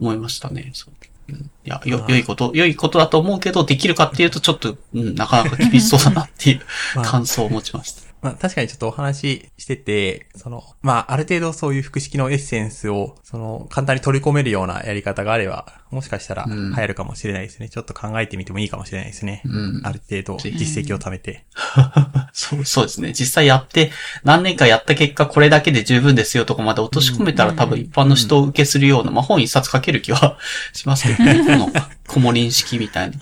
思いましたね。そう。うん。いや、よ、良いこと、良いことだと思うけど、できるかっていうとちょっと、うん、なかなか厳しそうだなっていう まあ。感想を持ちました。まあ確かにちょっとお話ししてて、その、まあある程度そういう複式のエッセンスを、その、簡単に取り込めるようなやり方があれば、もしかしたら流うん行るかもしれないですね。ちょっと考えてみてもいいかもしれないですね。うんある程度実績を貯めて。そう、そうですね。実際やって、何年かやった結果、これだけで十分ですよとかまで落とし込めたら多分一般の人を受けするような、まあ本一冊書ける気はしますけどね。この、小森式みたいな。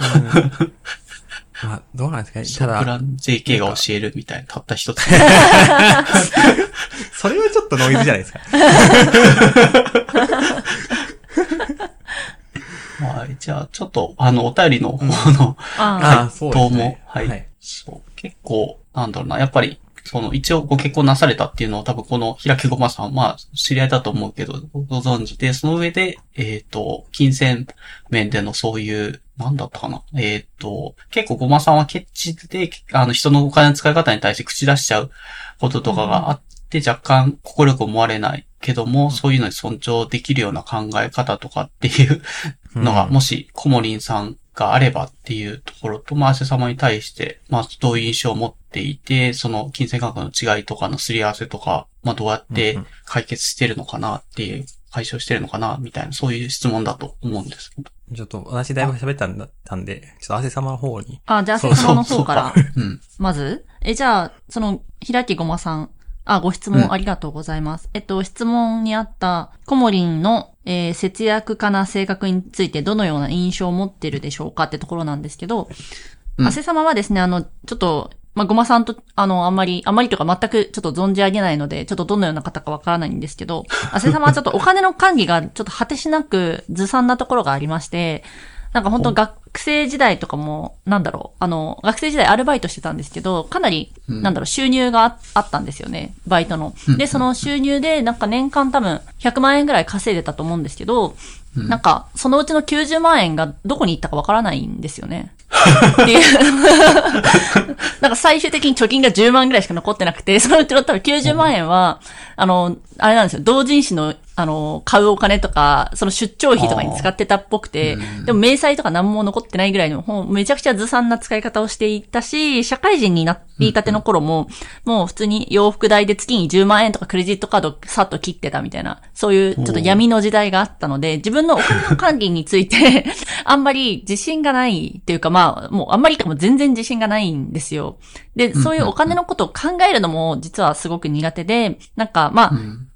まあどうなんですか？ただ、プラン JK が教えるみたいな、たった一つ。それはちょっとノイズじゃないですか。はい。じゃあ、ちょっと、あの、お便りの方の、ああそうですねどうも、はい、はいそう。結構、なんだろうな、やっぱり、その、一応ご結婚なされたっていうのを多分この平木ごまさん、まあ、知り合いだと思うけど、ご存知で、その上で、えっ、と、金銭面でのそういう、なんだったかな。えっ、と、結構ごまさんはケチで、あの、人のお金の使い方に対して口出しちゃうこととかがあって、若干心力思われないけども、そういうのに尊重できるような考え方とかっていう のが、うん。もし、コモリンさんがあればっていうところと、まあ、汗様に対して、まあ、どういう印象を持っていて、その金銭価格の違いとかのすり合わせとか、まあ、どうやってうんうん解決してるのかなっていう、解消してるのかな、みたいな、そういう質問だと思うんですけど。ちょっと私だいぶ喋ったんだったんで、ちょっと汗様の方に。あ、じゃあ、そう先様の方から。うん。まず？え、じゃあ、その、平木ごまさん。あ、ご質問ありがとうございます。えっと、質問にあった、コモリンの、えー節約家な性格についてどのような印象を持ってるでしょうかってところなんですけど、うん汗様はですね、あの、ちょっと、まあ、ごまさんと、あの、あんまり、あんまりというか全くちょっと存じ上げないので、ちょっとどのような方かわからないんですけど、汗様はちょっとお金の管理がちょっと果てしなくずさんなところがありまして、なんか本当学生時代とかも、なんだろう、あの、学生時代アルバイトしてたんですけど、かなり、うんなんだろう、収入がああったんですよね、バイトの。で、その収入で、なんか年間多分100万円ぐらい稼いでたと思うんですけど、なんか、そのうちの90万円がどこに行ったかわからないんですよね。っていう。なんか最終的に貯金が10万ぐらいしか残ってなくて、そのうちの多分90万円は、あの、あれなんですよ、同人誌の、あの、買うお金とか、その出張費とかに使ってたっぽくて、でも明細とか何も残ってないぐらいの、もうめちゃくちゃずさんな使い方をしていたし、社会人になりたての頃も、もう普通に洋服代で月に10万円とかクレジットカードさっと切ってたみたいな、そういうちょっと闇の時代があったので、自分のお金の管理について、あんまり自信がないっていうか、まあ、もうあんまりかも全然自信がないんですよ。で、そういうお金のことを考えるのも実はすごく苦手で、なんかまあ、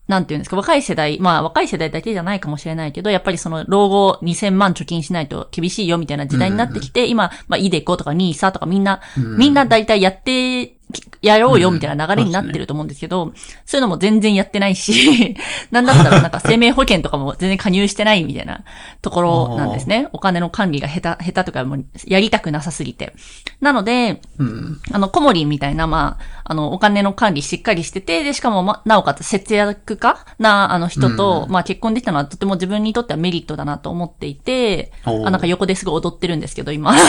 なんていうんですか、若い世代、まあ若い世代だけじゃないかもしれないけど、やっぱりその老後2000万貯金しないと厳しいよみたいな時代になってきて、今、まあイデコとかニーサとかみんな、みんな大体やって、やろうよみたいな流れになってると思うんですけど、そういうのも全然やってないし、なんだったらなんか生命保険とかも全然加入してないみたいなところなんですね。お金の管理が下手、下手とかもうやりたくなさすぎて。なので、うん。あの、コモリンみたいな、まあ、あの、お金の管理しっかりしてて、で、しかも、ま、なおかつ節約家な、あの人と、まあ、結婚できたのはとても自分にとってはメリットだなと思っていて、あ、なんか横ですごい踊ってるんですけど、今。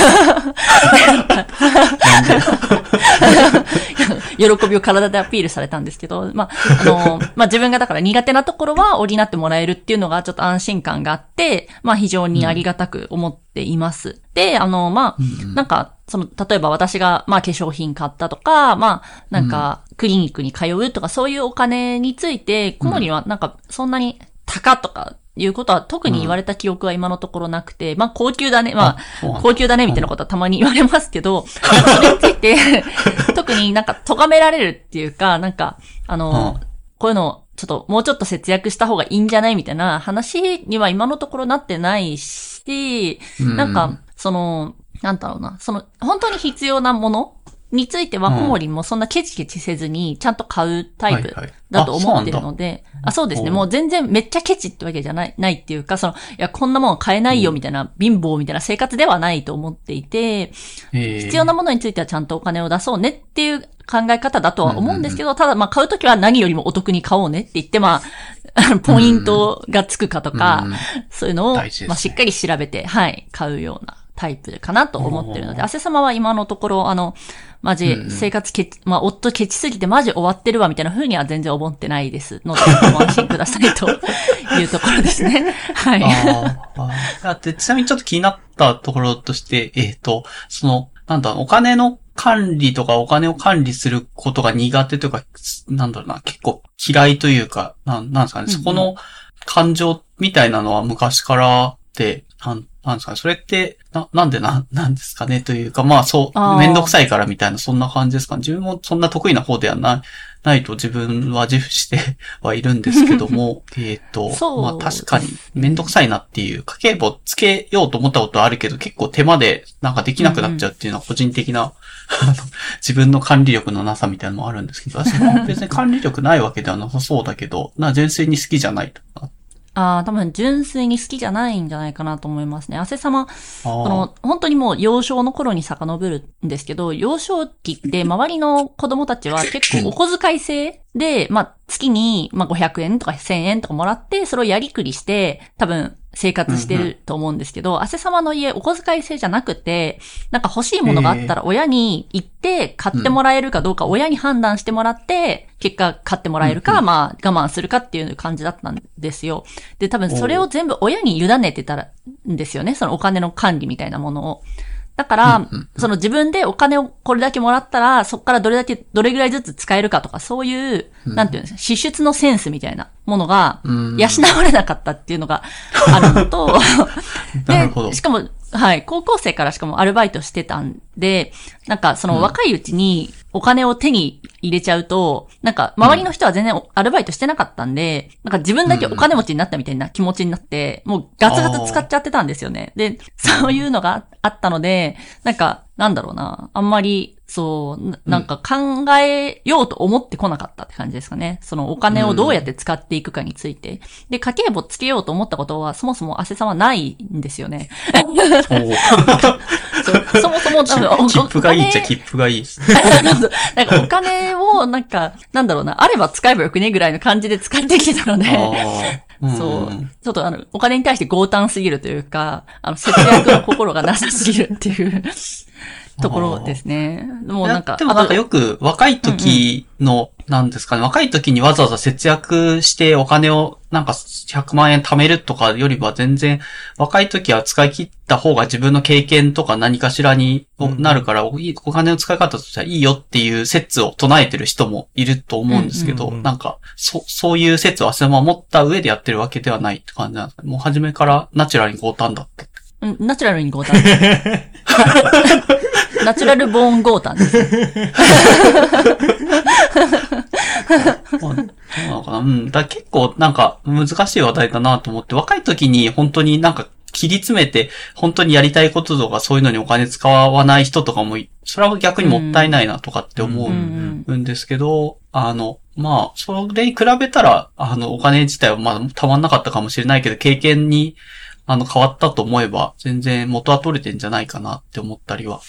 喜びを体でアピールされたんですけど、まあ、あの、まあ、自分がだから苦手なところは補ってもらえるっていうのがちょっと安心感があって、まあ、非常にありがたく思っています。で、あの、まあ、なんか、その、例えば私が、まあ、化粧品買ったとか、まあ、なんか、クリニックに通うとか、そういうお金について、小森はなんか、そんなに、高とか、いうことは特に言われた記憶は今のところなくて、まあ高級だね、まあ高級だねみたいなことはたまに言われますけど、それについて、特になんか咎められるっていうか、なんか、あの、うん。こういうの、ちょっともうちょっと節約した方がいいんじゃないみたいな話には今のところなってないし、うん。なんか、その、なんだろうな、その、本当に必要なものについては、うんコモリもそんなケチケチせずに、ちゃんと買うタイプだと思ってるので、あそうですね。もう全然めっちゃケチってわけじゃない、ないっていうか、その、いや、こんなもん買えないよみたいな、貧乏みたいな生活ではないと思っていて、必必要なものについてはちゃんとお金を出そうねっていう考え方だとは思うんですけど、ただまあ買うときは何よりもお得に買おうねって言って、まあ、ポイントがつくかとか、うん。そういうのを、ね。まあしっかり調べて、はい、買うようなタイプかなと思ってるので、汗様は今のところ、あの、マジ、生活ケチ、まあ、夫ケチすぎてマジ終わってるわ、みたいな風には全然思ってないですので、ご安心くださいというところですね。はい。あーあー。だって、ちなみにちょっと気になったところとして、えっ、と、その、なんだ、お金の管理とかお金を管理することが苦手というか、なんだろうな、結構嫌いというか、なんなんですかね、うんうんそこの感情みたいなのは昔からって、なんなんですかね、それって、な、なんでな、なんですかね？というか、まあそうめんどくさいからみたいな、そんな感じですかね。自分もそんな得意な方ではない、ないと自分は自負してはいるんですけども、えっと、まあ確かにめんどくさいなっていう、家計簿つけようと思ったことはあるけど、結構手間でなんかできなくなっちゃうっていうのは個人的な、あの自分の管理力のなさみたいなのもあるんですけど、私も別に管理力ないわけではなさそうだけど、な、純粋に好きじゃないと。か。ああ、多分純粋に好きじゃないんじゃないかなと思いますね。汗様、あその、本当にもう幼少の頃に遡るんですけど、幼少期って周りの子供たちは結構 お小遣い制で、まあ月にまあ500円とか1000円とかもらって、それをやりくりして、多分生活してると思うんですけど、汗様の家お小遣い制じゃなくて、なんか欲しいものがあったら親に行って買ってもらえるかどうか親に判断してもらって、結果買ってもらえるか、まあ我慢するかっていう感じだったんですよ。で、多分それを全部親に委ねてたらんですよね。そのお金の管理みたいなものを。だから、その自分でお金をこれだけもらったら、そこからどれだけ、どれぐらいずつ使えるかとか、そういう、なんていうんですか、支出のセンスみたいなものが、うん。養われなかったっていうのがあるのと、で、しかも、はい、高校生からしかもアルバイトしてたんで、なんかその若いうちにお金を手に入れちゃうと、なんか周りの人は全然アルバイトしてなかったんで、なんか自分だけお金持ちになったみたいな気持ちになって、もうガツガツ使っちゃってたんですよね。で、そういうのがあったので、なんか、なんだろうな、あんまり、そう、ななんか考えようと思ってこなかったって感じですかね。そのお金をどうやって使っていくかについて。で、家計簿つけようと思ったことは、そもそも汗さんはないんですよね。そう。そもそも多分お、切符がいいっちゃ切符がいい。なんかお金を、なんか、なんだろうな、あれば使えばよくねぐらいの感じで使ってきてたので、そううん。ちょっとあの、お金に対して強胆すぎるというか、あの、節約の心がなさすぎるっていう ところですね。もうなんか、でもなんかよく若い時の、なんですかね、若い時にわざわざ節約してお金をなんか100万円貯めるとかよりは全然若い時は使い切った方が自分の経験とか何かしらになるから、お金の使い方としてはいいよっていう説を唱えてる人もいると思うんですけど、なんか、そ、そういう説を汗守った上でやってるわけではないって感じなんです。もう初めからナチュラルに強胆だった。うんナチュラルに強胆。ナチュラルボーン強胆です。どうなのかなうん。だ結構なん。か難しい話題だなと思って、若い時に本当になん。か切り詰めて、本当にやりたいこととかそういうのにお金使わない人とかも、それは逆にもったいないなとかって思うん。ですけど、あの、まあ、それに比べたら、あの、お金自体はまだたまん。なかったかもしれないけど、経験に、あの、変わったと思えば、全然元は取れてん。じゃないかなって思ったりは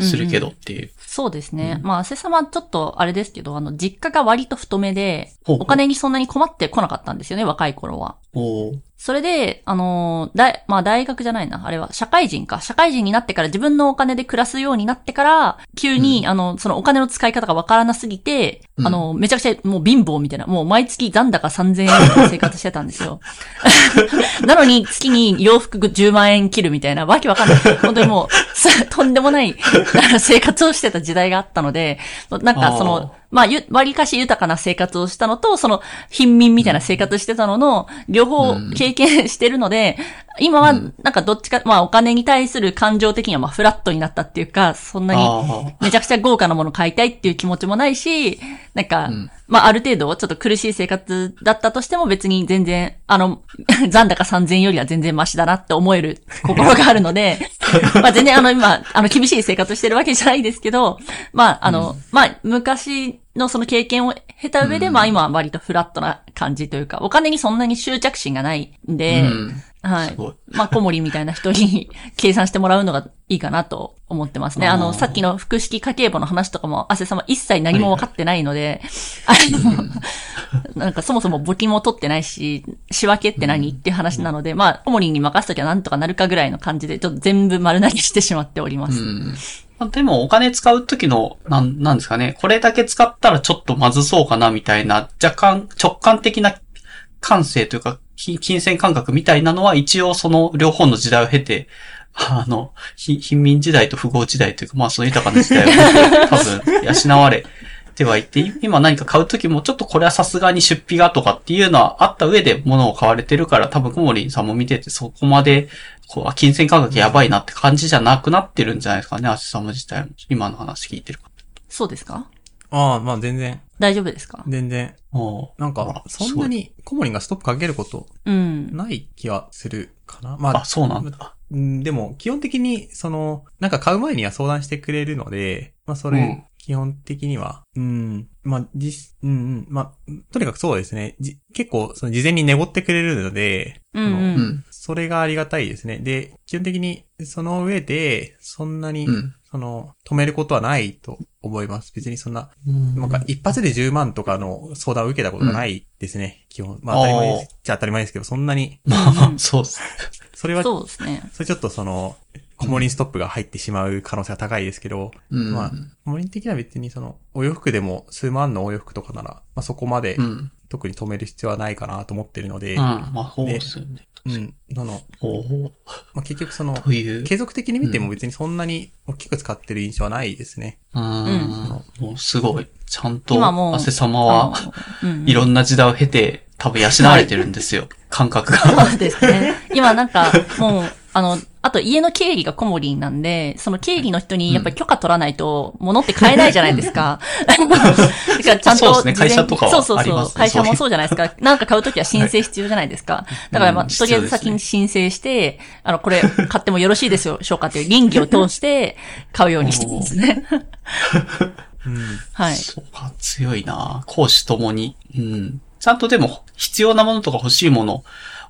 するけどっていう。そうですね。まあ、汗様ちょっとあれですけど、あの、実家が割と太めで、お金にそんなに困ってこなかったんですよね、若い頃は。それで、あのー、大、まあ大学じゃないな、あれは、社会人か。社会人になってから自分のお金で暮らすようになってから、急に、あの、そのお金の使い方がわからなすぎて、うんあの、めちゃくちゃもう貧乏みたいな、もう毎月残高3000円みたいな生活してたんですよ。なのに月に洋服10万円切るみたいな、わけわかんない。本当にもう、さ とんでもない生活をしてた時代があったので、なんかその、まあ、ゆ、割かし豊かな生活をしたのと、その、貧民みたいな生活してたのの、両方経験してるので、今は、なんかどっちか、まあ、お金に対する感情的には、まあ、フラットになったっていうか、そんなに、あめちゃくちゃ豪華なもの買いたいっていう気持ちもないし、なんか、んまあ、ある程度、ちょっと苦しい生活だったとしても別に全然、あの、残高3000よりは全然マシだなって思える 心があるので、まあ、全然あの、今、あの、厳しい生活してるわけじゃないですけど、まあ、あの、まあ、昔のその経験を経た上で、まあ、今は割とフラットな感じというか、お金にそんなに執着心がないんあ。で、うん。はいすごい。まあ、小森みたいな人に計算してもらうのがいいかなと思ってますね。あの、さっきの複式家計簿の話とかも、汗様一切何も分かってないので、あの、なんかそもそも募金も取ってないし、仕分けって何っていう話なので、まあ、小森に任せときゃなんとかなるかぐらいの感じで、ちょっと全部丸投げしてしまっております。うん。まあでもお金使うときの、なん、なんですかね。これだけ使ったらちょっとまずそうかなみたいな、若干直感的な感性というか、き金銭感覚みたいなのは一応その両方の時代を経て、あの、ひ貧民時代と富豪時代というか、まあその豊かな時代を経て、多分養われてはいて、今何か買うときもちょっとこれはさすがに出費がとかっていうのはあった上で物を買われてるから、多分小森さんも見ててそこまで、こう、あ金銭感覚やばいなって感じじゃなくなってるんじゃないですかね、アシサム自体も。今の話聞いてるかそうですか？ああ、まあ全然、大丈夫ですか？全然。なんかそんなにコモリンがストップかけることうん。ない気はするかな。まあ、そうなんだ。うんでも、基本的に、その、なんか買う前には相談してくれるので、まあ、それ、うん基本的には、うん、まあ、実、うん、うん、まあ、とにかくそうですね。じ結構、その、事前に寝ってくれるので、うんう。うんん。それがありがたいですね。で、基本的に、その上で、そんなに、うん。その、止めることはないと思います。別にそんな、うんなんか一発で10万とかの相談を受けたことがないですね。基本。まあ当たり前です。じゃあ当たり前ですけど、そんなに、まあ、そうっす。それは、そうですね。それちょっとその、コモリンストップが入ってしまう可能性が高いですけど、うん。まあ、コモリン的には別にその、お洋服でも数万のお洋服とかなら、まあそこまでうん。特に止める必要はないかなと思ってるので、うん。まあ、そうっすよね。うん。なの、おおまあ結局その。継続的に見ても別にそんなに大きく使ってる印象はないですね。うん。もうすごい。ちゃんと、今もう汗様は、うんいろんな時代を経て、多分養われてるんですよ。感覚が。そうですね。今なんか、もう、あの、あと家の経理がコモリンなんで、その経理の人にやっぱり許可取らないと、物って買えないじゃないですか。だからちゃんとそうですね会社とかはそうそうそう。会社もそうじゃないですか。なんか買うときは申請必要じゃないですか。だからまあ、うんとりあえず先に申請して、あの、これ買ってもよろしいでしょうかっていう倫理を通して買うようにしてますね。うん。はい。そうか、強いな講師ともに。うん。ちゃんとでも、必要なものとか欲しいもの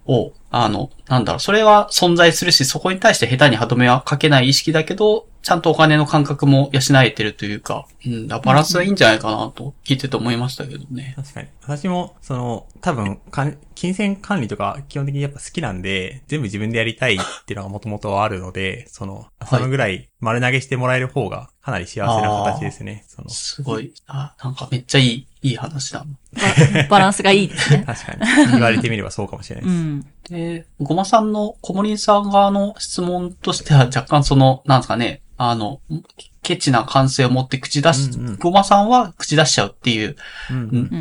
を、あの、なんだろう、それは存在するし、そこに対して下手に歯止めはかけない意識だけど、ちゃんとお金の感覚も養えてるというか、うん、だバランスはいいんじゃないかなと聞いてて思いましたけどね。確かに。私も、その、多分、金銭管理とか基本的にやっぱ好きなんで、全部自分でやりたいっていうのがもともとあるので、その、いそのぐらい丸投げしてもらえる方がかなり幸せな形ですね。その、すごい、あ、なんかめっちゃいい、いい話だ。バ バランスがいいですね。確かに。言われてみればそうかもしれないです。うん。で、ごまさんの、小森さん側の質問としては若干その、なんですかね、あの、ケチな感性を持って口出し、うんうんごまさんは口出しちゃうっていう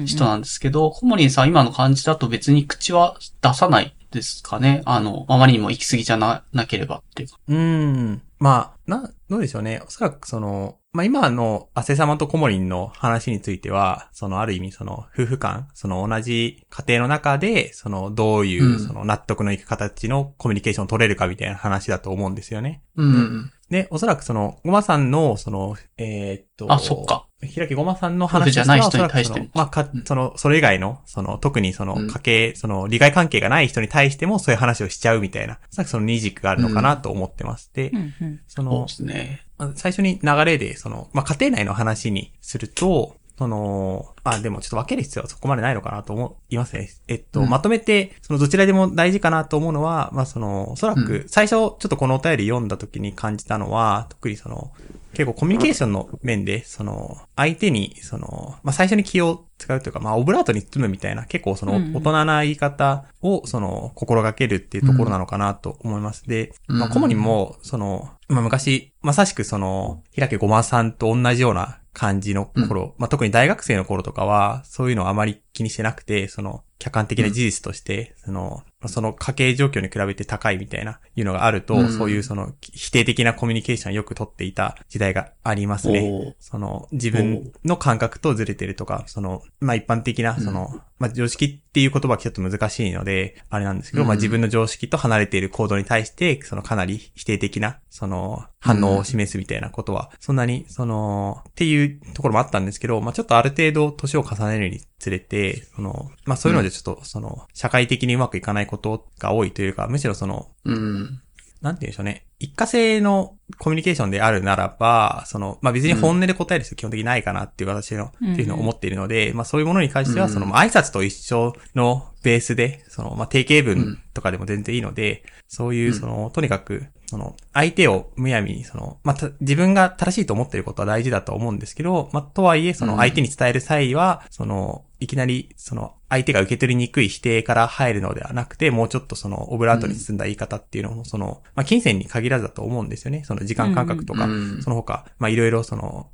人なんですけど、コモリンさん今の感じだと別に口は出さないですかね。あの、あまりにも行き過ぎじゃな、なければっていうか。うん。まあ、な、どうでしょうね。おそらくその、まあ、今のアセ様とコモリンの話については、そのある意味その夫婦間、その同じ家庭の中で、そのどういううんその納得のいく形のコミュニケーションを取れるかみたいな話だと思うんですよね。うん。で、おそらくその、ごまさんの、その、えーっと、あ、そっか。平木ごまさんの話じゃない人に対しておそらくそのまあ、かうん、その、それ以外の、その、特にそのうん、家計、その、利害関係がない人に対しても、そういう話をしちゃうみたいな、おそらくその二軸があるのかなと思ってます。でう、んうん。そそうので、すね。まあ最初に流れで、その、まあ、家庭内の話にすると、その、まあでもちょっと分ける必要はそこまでないのかなと思いますね。えっと、うんまとめて、そのどちらでも大事かなと思うのは、まあその、おそらうく最初ちょっとこのお便り読んだ時に感じたのは、特にその、結構コミュニケーションの面で、その、相手に、その、まあ最初に気を使うというか、まあオブラートに包むみたいな、結構その、うんうん大人な言い方を、その、心がけるっていうところなのかなと思います。で、まあうんコモにも、その、まあ昔、まさしくその、平家ごまさんと同じような感じの頃、まあ特に大学生の頃とかは、そういうのをあまり気にしてなくて、その、客観的な事実として、その、その家計状況に比べて高いみたいな、いうのがあると、うん。そういうその、否定的なコミュニケーションをよく取っていた時代がありますね。その、自分の感覚とずれてるとか、その、まあ一般的な、その、まあ常識っていう言葉はちょっと難しいので、あれなんですけど、うんまあ自分の常識と離れている行動に対して、そのかなり否定的な、その、反応を示すみたいなことは、そんなに、その、っていうところもあったんですけど、まあちょっとある程度年を重ねるにつれて、その、まあそういうのでちょっと、その、社会的にうまくいかないことが多いというか、むしろその、うん。なんて言うんでしょうね。一過性のコミュニケーションであるならば、その、まあ、別に本音で答える必要基本的にないかなっていう形の、うん。っていうのを思っているので、まあ、そういうものに関しては、うん。その、まあ挨拶と一緒のベースで、その、まあ、定型文とかでも全然いいので、そういう、うん。その、とにかく、その、相手をむやみに、その、まあ、た自分が正しいと思っていることは大事だと思うんですけど、まあ、とはいえ、その、相手に伝える際は、その、いきなり、その、相手が受け取りにくい否定から入るのではなくて、もうちょっとその、オブラートに包んだ言い方っていうのも、その、まあ、金銭に限らずだと思うんですよね。その時間感覚とか、うん。その他、まあ、いろいろその、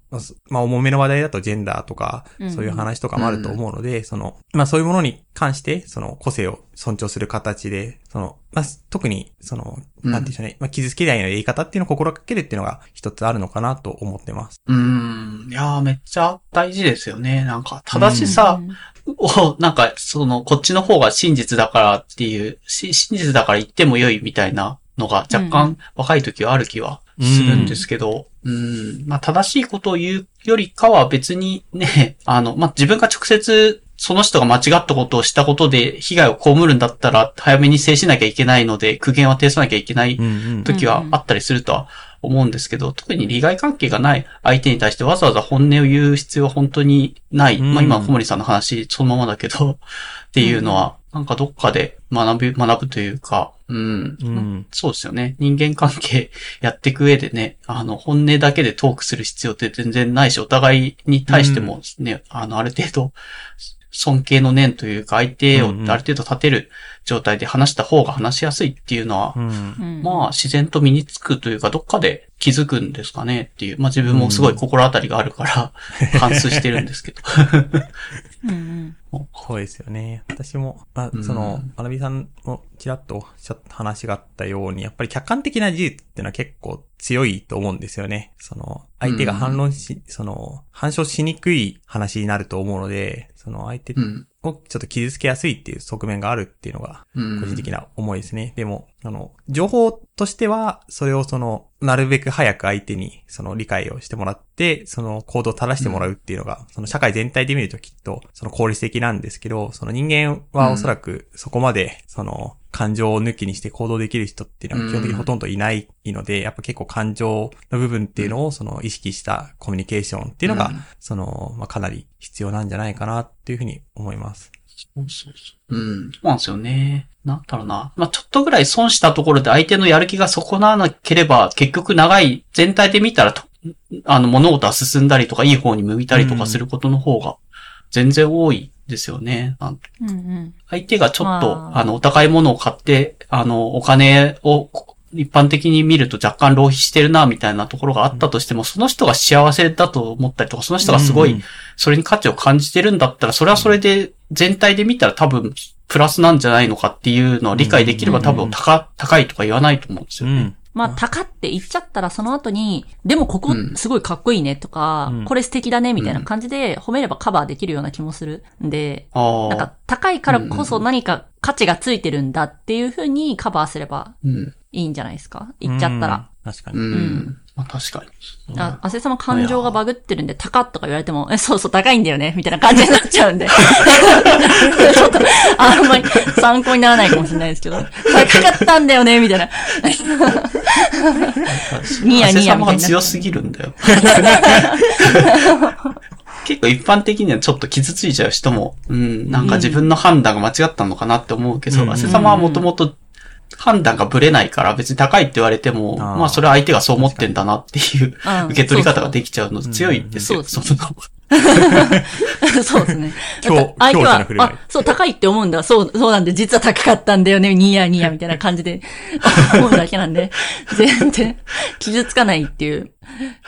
まあ重めの話題だとジェンダーとか、うん。そういう話とかもあると思うので、その、まあ、そういうものに関して、その、個性を尊重する形で、その、まあ、特に、その、うんなんていうんでしょうね、まあ、傷つけないような言い方っていうのを心がけるっていうのが一つあるのかなと思ってます。うん。いやー、めっちゃ大事ですよね。なんか、正しさを、なんか、その、こっちの方が真実だからっていう、し真実だから言っても良いみたいなのが若干若い時はある気はするんですけど、うん、まあ、正しいことを言うよりかは別にね、あの、まあ、自分が直接その人が間違ったことをしたことで被害を被るんだったら早めに制しなきゃいけないので苦言は呈さなきゃいけないうんうん。時はあったりするとは思うんですけど、特に利害関係がない相手に対してわざわざ本音を言う必要は本当にない。うんまあ今、小森さんの話そのままだけど、っていうのは、なんかどっかで学ぶ、学ぶというか、うん。うんそうですよね。人間関係やっていく上でね、あの、本音だけでトークする必要って全然ないし、お互いに対してもね、あの、ある程度、尊敬の念というか、相手をあうんうんる程度立てる状態で話した方が話しやすいっていうのは、うん。うんまあ、自然と身につくというか、どっかで気づくんですかねっていう。まあ自分もすごい心当たりがあるから、反数してるんですけど。うんうんそうですよね。私も、まあう、んその、アナビさんもちらっとおっしゃった話があったように、やっぱり客観的な事実っていうのは結構強いと思うんですよね。その、相手が反論し、その、反証しにくい話になると思うので、その相手うん。をちょっと傷つけやすいっていう側面があるっていうのが、うん。個人的な思いですね。でも、あの、情報としては、それをその、なるべく早く相手に、その理解をしてもらって、その行動を正してもらうっていうのが、その社会全体で見るときっと、その効率的なんですけど、その人間はおそらくそこまで、その、感情を抜きにして行動できる人っていうのは基本的にほとんどいないので、やっぱ結構感情の部分っていうのをその意識したコミュニケーションっていうのが、うん。その、まあ、かなり必要なんじゃないかなっていうふうに思います。そうそうそう。うん。そうなんですよね。なんだろうな。まあちょっとぐらい損したところで相手のやる気が損なわなければ、結局長い、全体で見たらと、あの、物事は進んだりとか、いい方に向いたりとかすることの方が、全然多いですよね。うんうん相手がちょっと、まああの、お高いものを買って、あの、お金をこ一般的に見ると若干浪費してるな、みたいなところがあったとしても、その人が幸せだと思ったりとか、その人がすごいうん、それに価値を感じてるんだったら、それはそれで全体で見たら多分、プラスなんじゃないのかっていうのを理解できれば多分高、高いとか言わないと思うんですよね。うん。まあ、高って言っちゃったらその後に、でもここうんすごいかっこいいねとか、うんこれ素敵だねみたいな感じで褒めればカバーできるような気もするんで、ああ。なんか高いからこそ何か価値がついてるんだっていう風にカバーすればうん。いいんじゃないですか？言っちゃったら。うん。確かうに。ん。まあ確かに。あ、汗様感情がバグってるんで、高っとか言われても、え、そうそう、高いんだよね、みたいな感じになっちゃうんで。ちょっと、あんまり参考にならないかもしれないですけど、高かったんだよね、みたいな。ニヤニヤみたい汗様がな。強すぎるんだよ。結構一般的にはちょっと傷ついちゃう人も、うん、なんか自分の判断が間違ったのかなって思うけど、うん汗様はもともと判断がブレないから別に高いって言われても、あーまあそれは相手がそう思ってんだなっていううん受け取り方ができちゃうので強いんですよ。うんその そうですね。強だって相手はあ、そう、高いって思うんだ。そう、そうなんで、実は高かったんだよね、ニヤニヤみたいな感じで 思うだけなんで、全然傷つかないっていう、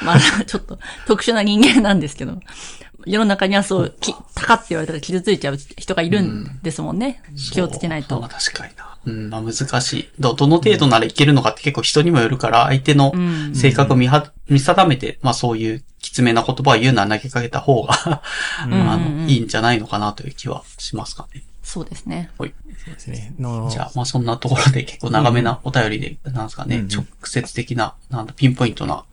まあ、ちょっと特殊な人間なんですけど、世の中にはそう、き高って言われたら傷ついちゃう人がいるんですもんね。気をつけないと。確かにな。うん、まあ難しい。ど、どの程度ならいけるのかって結構人にもよるから、相手のうん性格を見は、見定めて、まあそういうきつめな言葉を言うのは投げかけた方が、あの、んいいんじゃないのかなという気はしますかね。そうですね。はい。そうですね。のじゃあ、まあそんなところで結構長めなお便りで、なんですかね、うんうん直接的な、なんだ、ピンポイントな、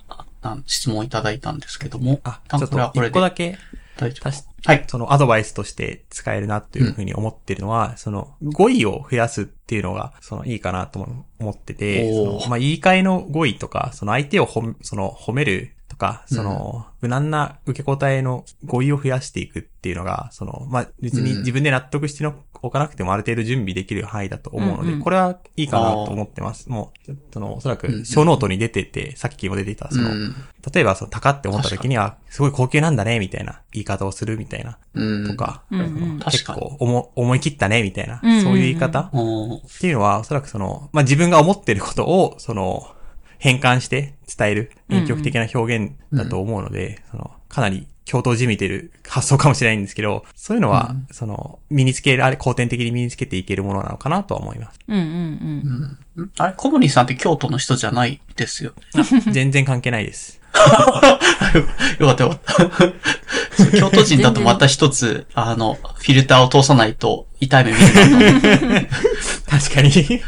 なん質問をいただいたんですけども、あ、多ちょっと一分これはこれで個だけ大丈夫はい。そのアドバイスとして使えるなというふうに思ってるのは、その語彙を増やすっていうのが、そのいいかなとも思ってて、まあ、言い換えの語彙とか、その相手をその褒めるとか、その、無難な受け答えの語彙を増やしていくっていうのが、その、まあ、別にうん自分で納得しておかなくてもある程度準備できる範囲だと思うので、うんうんこれはいいかなと思ってます。もう、その、おそらく小ノートに出てて、さっきも出ていた、その、うん。例えばその高って思った時には、すごい高級なんだね、みたいな言い方をするみたいな、うん。とか、うんうん結。構思思い切ったね、みたいな、そういう言い方？っていうのは、おそらくその、まあ、自分が思ってることを、その、変換して伝える、編曲的な表現だと思うので、その、かなり共闘じみてる発想かもしれないんですけど、そういうのは、その、身につけられ、後天的に身につけていけるものなのかなとは思います。うんうんうん。んあれ小森さんって京都の人じゃないですよ。全然関係ないです。よかったよかった。京都人だとまた一つ、あの、フィルターを通さないと痛い目見る。確かに。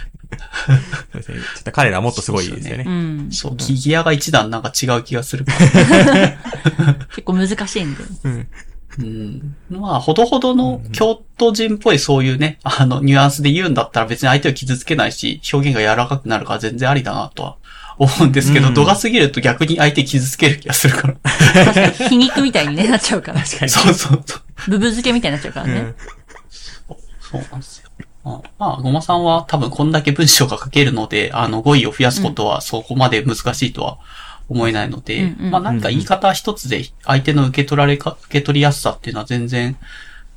そうですね。ちょっと彼らはもっとすごいですよね。うん。そう、ギアが一段なんか違う気がする。結構難しいんで。うん。うん。まあ、ほどほどの京都人っぽいそういうね、あの、ニュアンスで言うんだったら別に相手を傷つけないし、表現が柔らかくなるから全然ありだなとは思うんですけど、うん度が過ぎると逆に相手傷つける気がするから。確かに皮肉みたいにね、なっちゃうから。確かに。そうそうそう。ブブ漬けみたいになっちゃうからねうん。そうなんですよ。まあ、まあ、ごまさんは多分こんだけ文章が書けるので、あの、語彙を増やすことはそこまで難しいとは思えないので、うんうんまあなんか言い方一つで相手の受け取られか、受け取りやすさっていうのは全然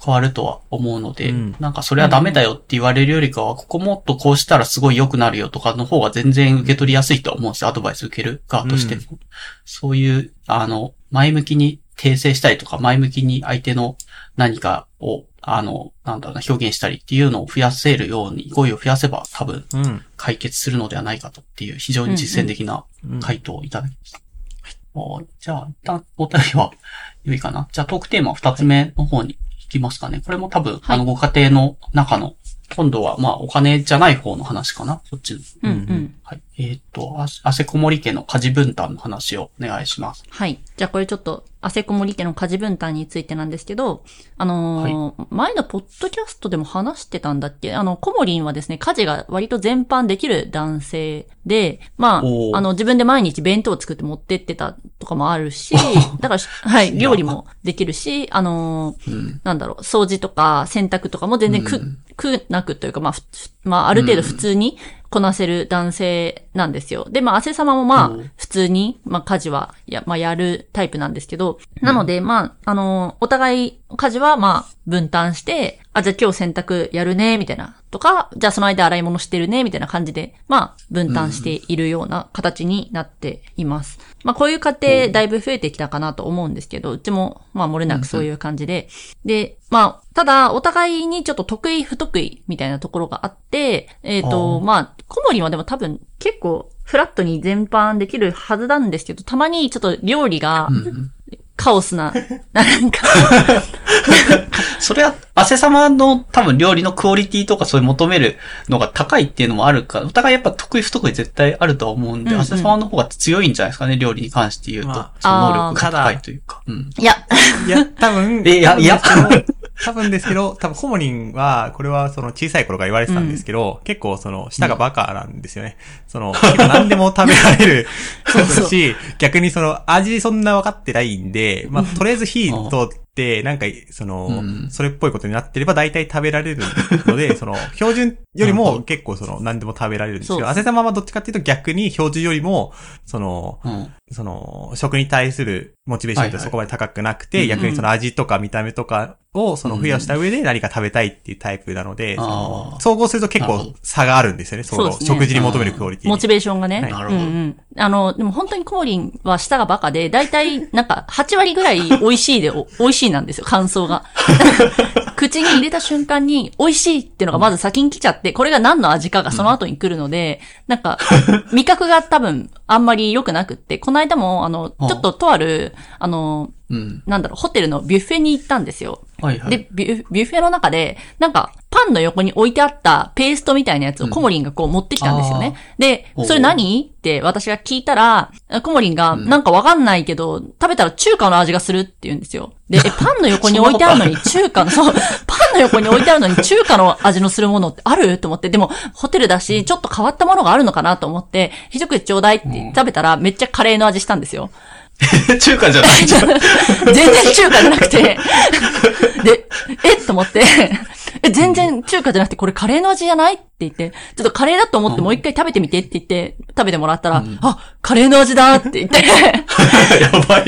変わるとは思うので、うんなんかそれはダメだよって言われるよりかは、ここもっとこうしたらすごい良くなるよとかの方が全然受け取りやすいとは思うんですよ。アドバイス受ける側としても。そういう、あの、前向きに訂正したりとか、前向きに相手の何かを、あの、なんだろうな、表現したりっていうのを増やせるように、語彙を増やせば多分うん。解決するのではないかとっていう非常に実践的なうん回答をいただきました。おじゃあ、一旦お便りは良いかな。じゃあトークテーマ二つ目の方に行きますかね。これも多分、はいあの、ご家庭の中の、今度はまあお金じゃない方の話かな。そっちの。うんうん。はい。えーっと、あ汗こもり家の家事分担の話をお願いします。はい。じゃあこれちょっと、汗こもり家の家事分担についてなんですけど、あのー前のポッドキャストでも話してたんだっけ？あの、コモリンはですね、家事が割と全般できる男性で、まあ、あの、自分で毎日弁当を作って持ってってたとかもあるし、だから、はい、料理もできるし、あのーうん。なんだろう、掃除とか洗濯とかも全然苦、うん苦なくというか、まあ、ふまあ、ある程度普通にこなせる男性なんですよ。で、まあ、汗様もまあうん、普通に、まあ、家事は、や、まあ、やるタイプなんですけど、なので、まあ、あの、お互い家事は、まあ、分担して、あ、じゃあ今日洗濯やるね、みたいな、とか、じゃあその間洗い物してるね、みたいな感じで、まあ、分担しているような形になっています。まあ、こういう家庭、だいぶ増えてきたかなと思うんですけど、うちも、まあ、漏れなくそういう感じで、で、まあ、ただ、お互いにちょっと得意不得意みたいなところがあって、えっ、ー。まあ、コモリンはでも多分結構フラットに全般できるはずなんですけど、たまにちょっと料理がうん。カオスな、なんか、それは、汗様の多分料理のクオリティとかそういう求めるのが高いっていうのもあるから、お互いやっぱ得意不得意絶対あるとは思うんで、うんうん汗様の方が強いんじゃないですかね、料理に関して言うと。まその能力が高いというか。うん。いや、いや、多分、えいやいや多分ですけど多分ですけど、多分コモリンは、これはその小さい頃から言われてたんですけど、結構その、舌がバカなんですよね。その、結構何でも食べられる そうだし、逆にその、味そんな分かってないんで、まあ、とりあえず火通って、なんか、その、うん。それっぽいことになってれば大体食べられるので、その、標準よりも結構その、何でも食べられるんですけど、汗玉はどっちかっていうと逆に標準よりも、その、うん。その、食に対するモチベーションってそこまで高くなくて、はいはい逆にその味とか見た目とかをその付与した上で何か食べたいっていうタイプなので、うんその総合すると結構差があるんですよね。そのそうですね。食事に求めるクオリティに。モチベーションがね。はい。なるほど。うんうん。あの、でも本当にコモリンは舌がバカで、だいたいなんか8割ぐらい美味しいで、お美味しいなんですよ、感想が。口に入れた瞬間に美味しいっていうのがまず先に来ちゃって、これが何の味かがその後に来るので、なんか、味覚が多分あんまり良くなくって、この間も、あの、ちょっととある、あの、うん。なんだろう、ホテルのビュッフェに行ったんですよ。はいはい。で、ビュッフェの中で、なんか、パンの横に置いてあったペーストみたいなやつをコモリンがこう持ってきたんですよね。でお、うそれ何？って私が聞いたら、コモリンが、うんなんかわかんないけど、食べたら中華の味がするって言うんですよ。で、え、パンの横に置いてあるのに 中華の、そう、パンの横に置いてあるのに中華の味のするものってある？と思って、でも、ホテルだし、ちょっと変わったものがあるのかなと思って、一口ちょうだいって食べたら、めっちゃカレーの味したんですよ。中華じゃないじゃん。全然中華じゃなくて、で、え？っと思って、え、全然中華じゃなくてこれカレーの味じゃない？って言って、ちょっとカレーだと思ってもう一回食べてみてって言って、食べてもらったら、あ、カレーの味だって言って、やばい。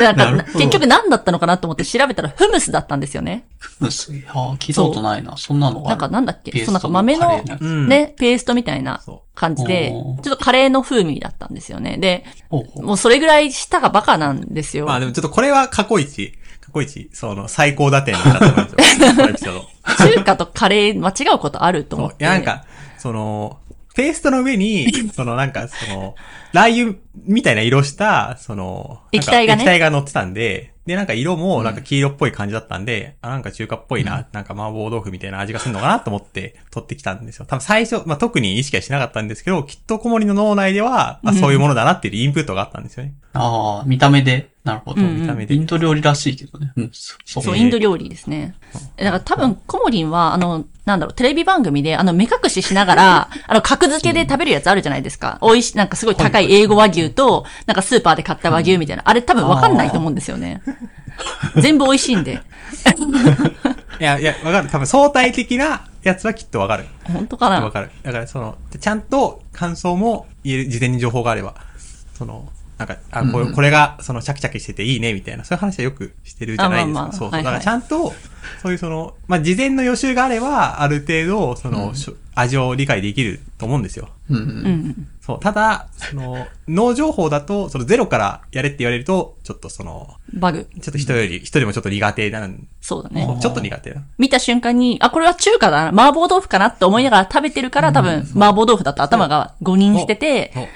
でなんか結局何だったのかなと思って調べたらフムスだったんですよね。うんすげえあー聞いたことないな。そんなのが。なんかなんだっけ？そうなんか豆のね、ペーストみたいなそ感じで、ちょっとカレーの風味だったんですよね。で、もうそれぐらい舌がバカなんですよ。まあでもちょっとこれは過去一、過去一、その最高打点だと思うんですよ。中華とカレー間違うことあると。思って。いやなんか、その、ペーストの上に、そのなんか、その、ラー油みたいな色した、その、液体がね液体が乗ってたんで、で、なんか色もなんか黄色っぽい感じだったんで、あ、なんか中華っぽいな、なんか麻婆豆腐みたいな味がするのかなと思って取ってきたんですよ。多分最初、まあ、特に意識はしなかったんですけど、きっと小森の脳内では、あ、そういうものだなっていうインプットがあったんですよね。ああ、見た目で。なるほど。うんうん見た目でイ。ンド料理らしいけどね。うん、そそうそう、えーインド料理ですね。だから多分、コモリンは、あの、なんだろう、テレビ番組で、あの、目隠ししながら、あの、格付けで食べるやつあるじゃないですか。美味しい、なんかすごい高い英語和牛と、なんかスーパーで買った和牛みたいな。あれ多分わかんないと思うんですよね。全部美味しいんで。いや、いや、わかる。多分相対的なやつはきっとわかる。本当かな？わかる。だからその、ちゃんと感想も言える、事前に情報があれば、その、なんか、あ、これ,、うんこれが、その、シャキシャキしてていいね、みたいな、そういう話はよくしてるじゃないですか。あまあまあそうそう。はいはいだからちゃんと、そういうその、まあ、事前の予習があれば、ある程度、その、うん味を理解できると思うんですよ。うんう。うんん。そう。ただ、その、脳情報だと、そのゼロからやれって言われると、ちょっとその、バグ。ちょっと人より、人よりもちょっと苦手なん、そうだね。ちょっと苦手な。見た瞬間に、あ、これは中華だな、麻婆豆腐かなって思いながら食べてるから、多分、麻婆豆腐だと頭が誤認してて、そう。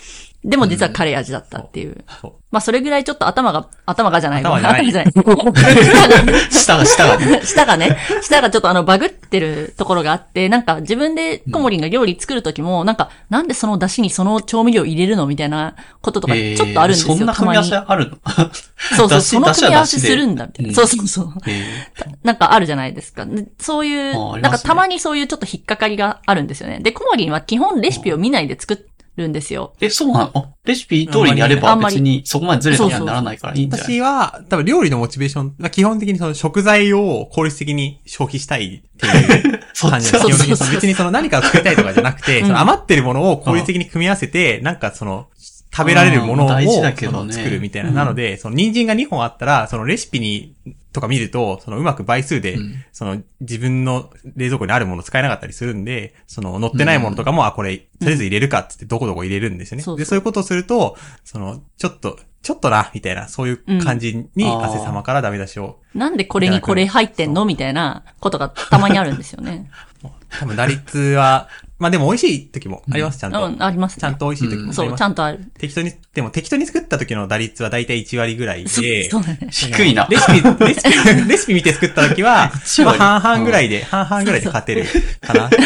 でも実はカレー味だったっていう。そう。まあ、それぐらいちょっと頭が、頭がじゃない。頭じゃない頭じゃない。舌が、舌がね。舌がね、舌がちょっとあのバグってるところがあって、なんか自分でコモリンが料理作るときも、なんか、なんでその出汁にその調味料入れるのみたいなこととか、ちょっとあるんですよ、えーそんな。組み合わせあるの？そうそう、その組み合わせするんだ、みたいな。うんそうそうそう。えなんかあるじゃないですか。でそういう、ねなんかたまにそういうちょっと引っかかりがあるんですよね。で、コモリンは基本レシピを見ないで作るんですよ。ーえ、そうなの？あレシピ通りにやればあんまり。別にそこまでずれたにはならないからいいんじゃない？私は、多分料理のモチベーション、まあ基本的にその食材を効率的に消費したいっていう 感じちなんです別にその何かを作りたいとかじゃなくて、うん。その余ってるものを効率的に組み合わせて、なんかその、食べられるものを作るみたいな。うん。なので、その人参が2本あったら、そのレシピに、とか見ると、そのうまく倍数で、うん。その自分の冷蔵庫にあるもの使えなかったりするんで、その乗ってないものとかも、あ、これ、とりあえず入れるかっつってどこどこ入れるんですよね。で、そういうことをすると、その、ちょっと、ちょっとな、みたいな、そういう感じに、汗様からダメ出しをなんでこれにこれ入ってんの？みたいなことがたまにあるんですよね。多分打率はまあでも美味しい時もあります、ちゃんと。うん、ありますね。ちゃんと美味しい時もあります。そう、ちゃんとある。適当に、でも適当に作った時の打率はだいたい1割ぐらいで、そうだね。低いな。レシピ、レシピ、レシピ見て作った時は、まあ半々ぐらいで、半々ぐらいで勝てるかな。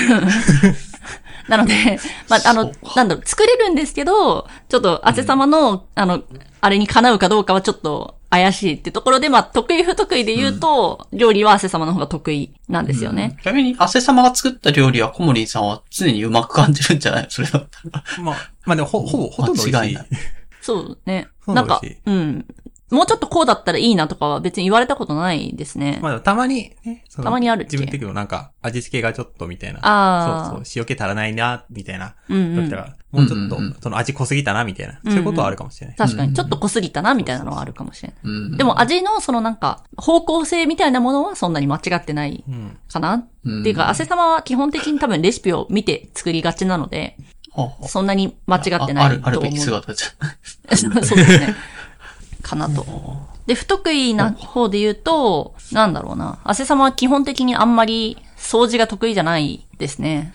なので、まあ、あの、なんだろう、作れるんですけど、ちょっと、汗様の、あの、あれにかなうかどうかはちょっと怪しいってところで、まあ、得意不得意で言うと、料理は汗様の方が得意なんですよね。逆に、汗様が作った料理はコモリンさんは常にうまく感じるんじゃない？それだったら。まあ、まあでもほ、ほぼ、ほとんど美味しい間違いない。そうね。なんかうん。もうちょっとこうだったらいいなとかは別に言われたことないですね。まあでもたまにね、たまにある自分的にもなんか、味付けがちょっとみたいな。あーそうそう、塩気足らないな、みたいな。うんうんもうちょっとその味濃すぎたな、みたいな。そういうことはあるかもしれない。確かに、ちょっと濃すぎたな、みたいなのはあるかもしれない。うんでも味のそのなんか、方向性みたいなものはそんなに間違ってないうん。かな、うんっていうか、汗様は基本的に多分レシピを見て作りがちなので、そんなに間違ってああないる、あると思う。べき姿じそうですね。かなと。で、不得意な方で言うと、なんだろうな。汗様は基本的にあんまり掃除が得意じゃないですね。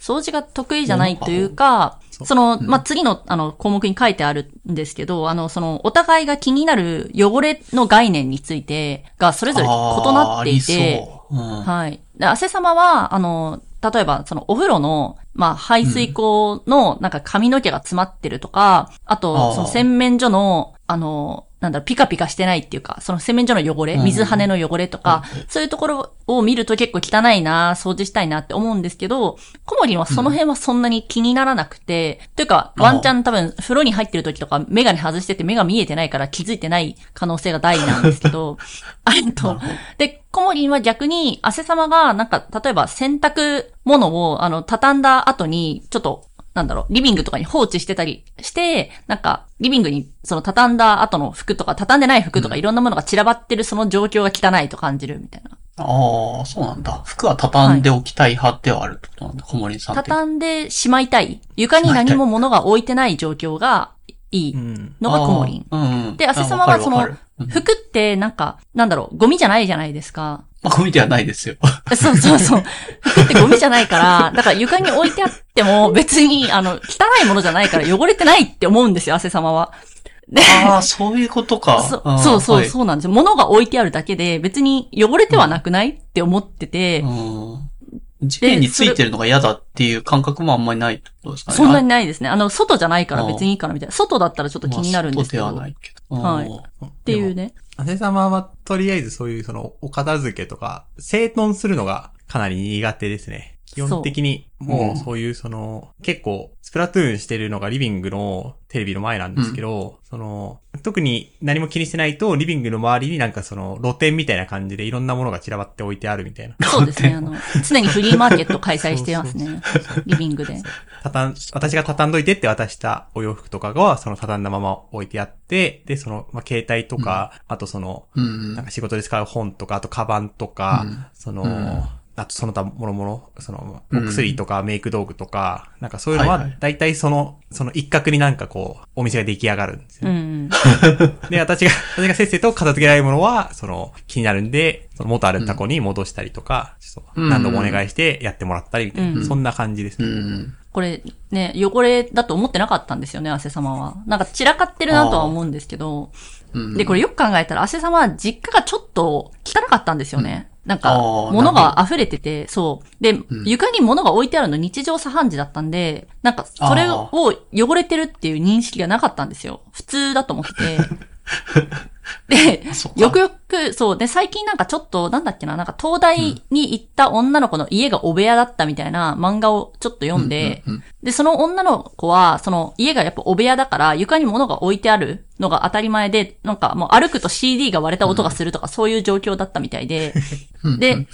掃除が得意じゃないというか、その、まあ、次の、あの、項目に書いてあるんですけど、あの、その、お互いが気になる汚れの概念についてが、それぞれ異なっていて、はい。で、汗様は、あの、例えば、そのお風呂の、まあ、排水口の、なんか髪の毛が詰まってるとか、ああと、ーその洗面所の、あの、なんだろう、ピカピカしてないっていうか、その洗面所の汚れ、うん。水跳ねの汚れとか、そういうところを見ると結構汚いな、掃除したいなって思うんですけど、コモリンはその辺はそんなに気にならなくて、というか、ワンチャン多分、風呂に入ってる時とか、メガネ外してて目が見えてないから気づいてない可能性が大なんですけど、あれと、で、コモリンは逆に、汗様が、なんか、例えば洗濯物を、あの、畳んだ後に、ちょっと、なんだろう、リビングとかに放置してたりして、なんか、リビングに、その畳んだ後の服とか、畳んでない服とか、いろんなものが散らばってるその状況が汚いと感じるみたいな。ああ、そうなんだ。服は畳んでおきたい派ではあるってことなんだ、小森さん。畳んでしまいたい。床に何も物が置いてない状況がいいうん。のがコモリン。あーうんうん。で、汗様はその服ってなんか、なんだろう、ゴミじゃないじゃないですか。まあ、ゴミではないですよ。そうそうそう。服ってゴミじゃないから、だから床に置いてあっても別に、あの、汚いものじゃないから汚れてないって思うんですよ、汗様は。で、ああ、そういうことか。そそうそう、はいそうなんですよ。物が置いてあるだけで別に汚れてはなくないって思ってて、うん地面についてるのが嫌だっていう感覚もあんまりないってことですかね。そんなにないですね。あの、外じゃないから別にいいかなみたいな。外だったらちょっと気になるんですけど。まあ外ではないけど。はいうんっていうね。姉様はとりあえずそういうそのお片付けとか整頓するのがかなり苦手ですね。基本的にもうそういうその結構スプラトゥーンしてるのがリビングのテレビの前なんですけど、その特に何も気にしてないとリビングの周りになんかその露店みたいな感じでいろんなものが散らばって置いてあるみたいな。そうですね。あの、常にフリーマーケット開催してますね。リビングで。畳ん、私が畳んどいてって渡したお洋服とかがその畳んだまま置いてあって、で、その、まあ、携帯とか、あとその、うん。なんか仕事で使う本とか、あとカバンとか、うん。その、うんあとその他もろもろ、その、おうん薬とかメイク道具とか、なんかそういうのははいはい、大体その、その一角になんかこう、お店が出来上がるんですよね。うん。で、私が、私がせっせと片付けられるものは、その、気になるんで、その元あるタコに戻したりとか、ちょっとうん何度もお願いしてやってもらったりみたいな、うんそんな感じですうね。ん。これね、汚れだと思ってなかったんですよね、汗様は。なんか散らかってるなとは思うんですけど。うんで、これよく考えたら、汗様は実家がちょっと汚かったんですよね。なんか、物が溢れてて、そう。で、ん床に物が置いてあるの日常茶飯事だったんで、なんか、それを汚れてるっていう認識がなかったんですよ。普通だと思ってて。でよくよく、そう。で、最近なんかちょっと、なんだっけな、なんか東大に行った女の子の家がお部屋だったみたいな漫画をちょっと読んで、うんうんうん。で、その女の子は、その家がやっぱお部屋だから、床に物が置いてあるのが当たり前で、なんかもう歩くと CD が割れた音がするとか、そういう状況だったみたいで、で、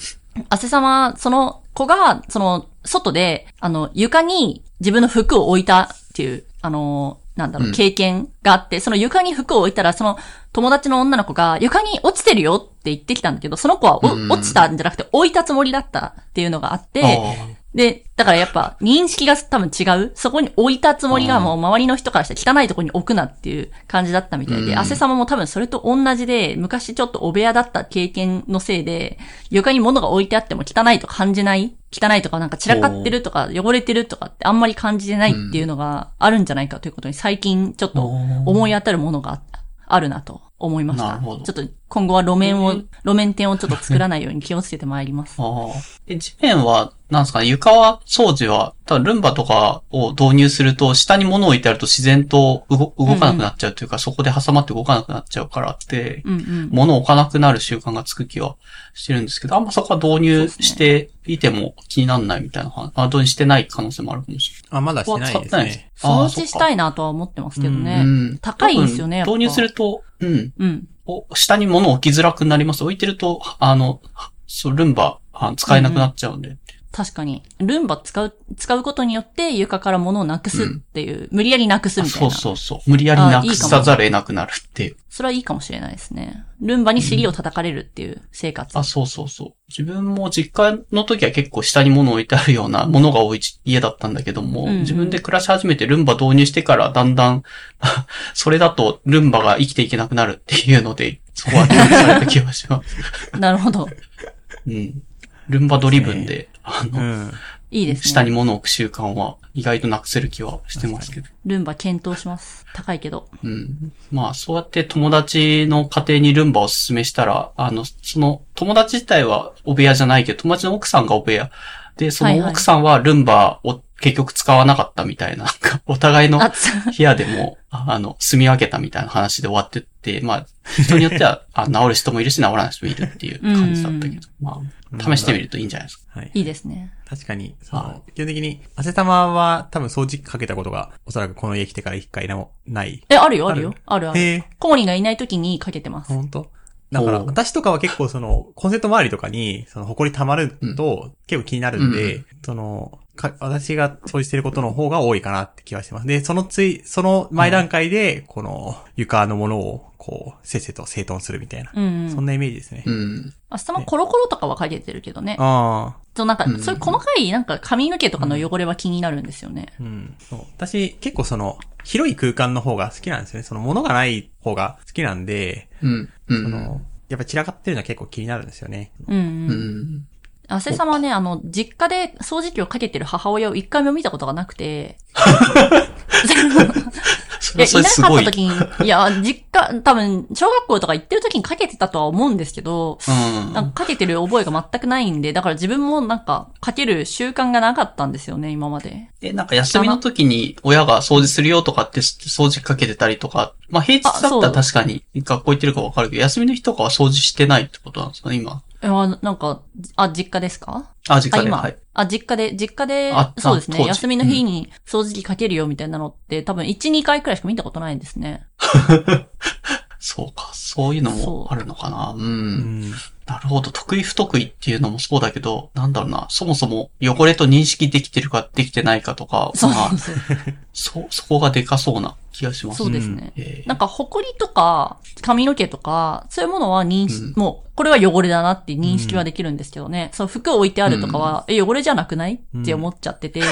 汗様、その子が、その、外で、あの、床に自分の服を置いたっていう、あの、なんだろう、うん。経験があって、その床に服を置いたら、その友達の女の子が床に落ちてるよって言ってきたんだけど、その子は落ちたんじゃなくて置いたつもりだったっていうのがあって、あで、だからやっぱ認識が多分違う？そこに置いたつもりがもう周りの人からしたら汚いところに置くなっていう感じだったみたいで、うん汗様も多分それと同じで、昔ちょっとお部屋だった経験のせいで、床に物が置いてあっても汚いと感じない？汚いとかなんか散らかってるとか汚れてるとかってあんまり感じてないっていうのがあるんじゃないかということに最近ちょっと思い当たるものがああるなと思いました。なるほどちょっと今後は路面を、路面店をちょっと作らないように気をつけてまいります。ああ。で、地面は、なんですかね、床は、掃除は、ただルンバとかを導入すると、下に物を置いてあると自然と動動かなくなっちゃうというか、そこで挟まって動かなくなっちゃうからって、うんうん。物を置かなくなる習慣がつく気はしてるんですけど、あんまそこは導入していても気にならないみたいな話、あ導入してない可能性もあるかもしれあ、まだしてないですね。掃除したいなとは思ってますけどない。ね。うん高いんですよねやっぱ多分導入すると、うん。うん。下に物置きづらくなります。置いてると、あの、そう、ルンバ、使えなくなっちゃうんで。確かに。ルンバ使う、使うことによって床から物をなくすっていう、無理やりなくすみたいそうな。そうそう。無理やりなくさざるを得なくなるっていう。それはいいかもしれないですね。ルンバに尻を叩かれるっていう生活。あ、そうそうそう。自分も実家の時は結構下に物を置いてあるようなものが多い家だったんだけども、うんうん自分で暮らし始めてルンバ導入してからだんだん、それだとルンバが生きていけなくなるっていうので、そこは教育された気がします。なるほど。うん。ルンバドリブンで、あの、うん。いいですね。下に物を置く習慣は意外となくせる気はしてますけど。ルンバ検討します。高いけど。うん。まあ、そうやって友達の家庭にルンバをお勧めしたら、あの、その友達自体はお部屋じゃないけど、友達の奥さんがお部屋。で、そはいはいの奥さんはルンバを結局使わなかったみたいな、なんか お互いのあ、部屋でも、あの、住み分けたみたいな話で終わってって、まあ、人によっては、あ治る人もいるし、治らない人もいるっていう感じだったけど、まあ、試してみるといいんじゃないですか。はい。いいですね。確かに、そはの、基本的に、汗玉は多分掃除機かけたことが、おそらくこの家来てから一回もない。え、あるよ、ある？よ。あるある。へえ。コモリがいない時にかけてます。本当？だから、私とかは結構その、コンセント周りとかに、その、埃溜まると、結構気になるんで、うその、か、私が掃除してることの方が多いかなって気はしてます。で、そのつい、その前段階で、この、床のものを、こう、せっせと整頓するみたいな。うん、うん。そんなイメージですね。うん。明日もコロコロとかはかけてるけどね。ああ。そう、なんかう、んそういう細かい、なんか髪の毛とかの汚れは気になるんですよね。うん。そう。私、結構その、広い空間の方が好きなんですよね。その、物がない方が好きなんで、うん。うん。その、やっぱ散らかってるのは結構気になるんですよね。うん、う。うんん。あせさまね、あの、実家で掃除機をかけてる母親を一回も見たことがなくて、いや、いなかっ。た時に、いや、実家、多分、小学校とか行ってる時にかけてたとは思うんですけど、うん。なんかかけてる覚えが全くないんで、だから自分もなんか、かける習慣がなかったんですよね、今まで。え、なんか休みの時に親が掃除するよとかって掃除機かけてたりとか、まあ平日だったら確かに学校行ってるかわかるけど、休みの日とかは掃除してないってことなんですかね、今。なんか、あ、実家ですか？あ、実あ、家で。今、はい。あ、実家で、実家であ、そうですね。休みの日に掃除機かけるよみたいなのって、多分1、2回くらいしか見たことないんですね。そうか。そういうのもあるのかな。う。うんん。なるほど。得意不得意っていうのもそうだけど、なんだろうな。そもそも汚れと認識できてるかできてないかとか、そうまあそう、そ、そこがでかそうな気がします。そうですね。えーなんか、埃とか、髪の毛とか、そういうものは認識、うんもう、これは汚れだなって認識はできるんですけどね。その服を置いてあるとかは、え、汚れじゃなくないって思っちゃってて。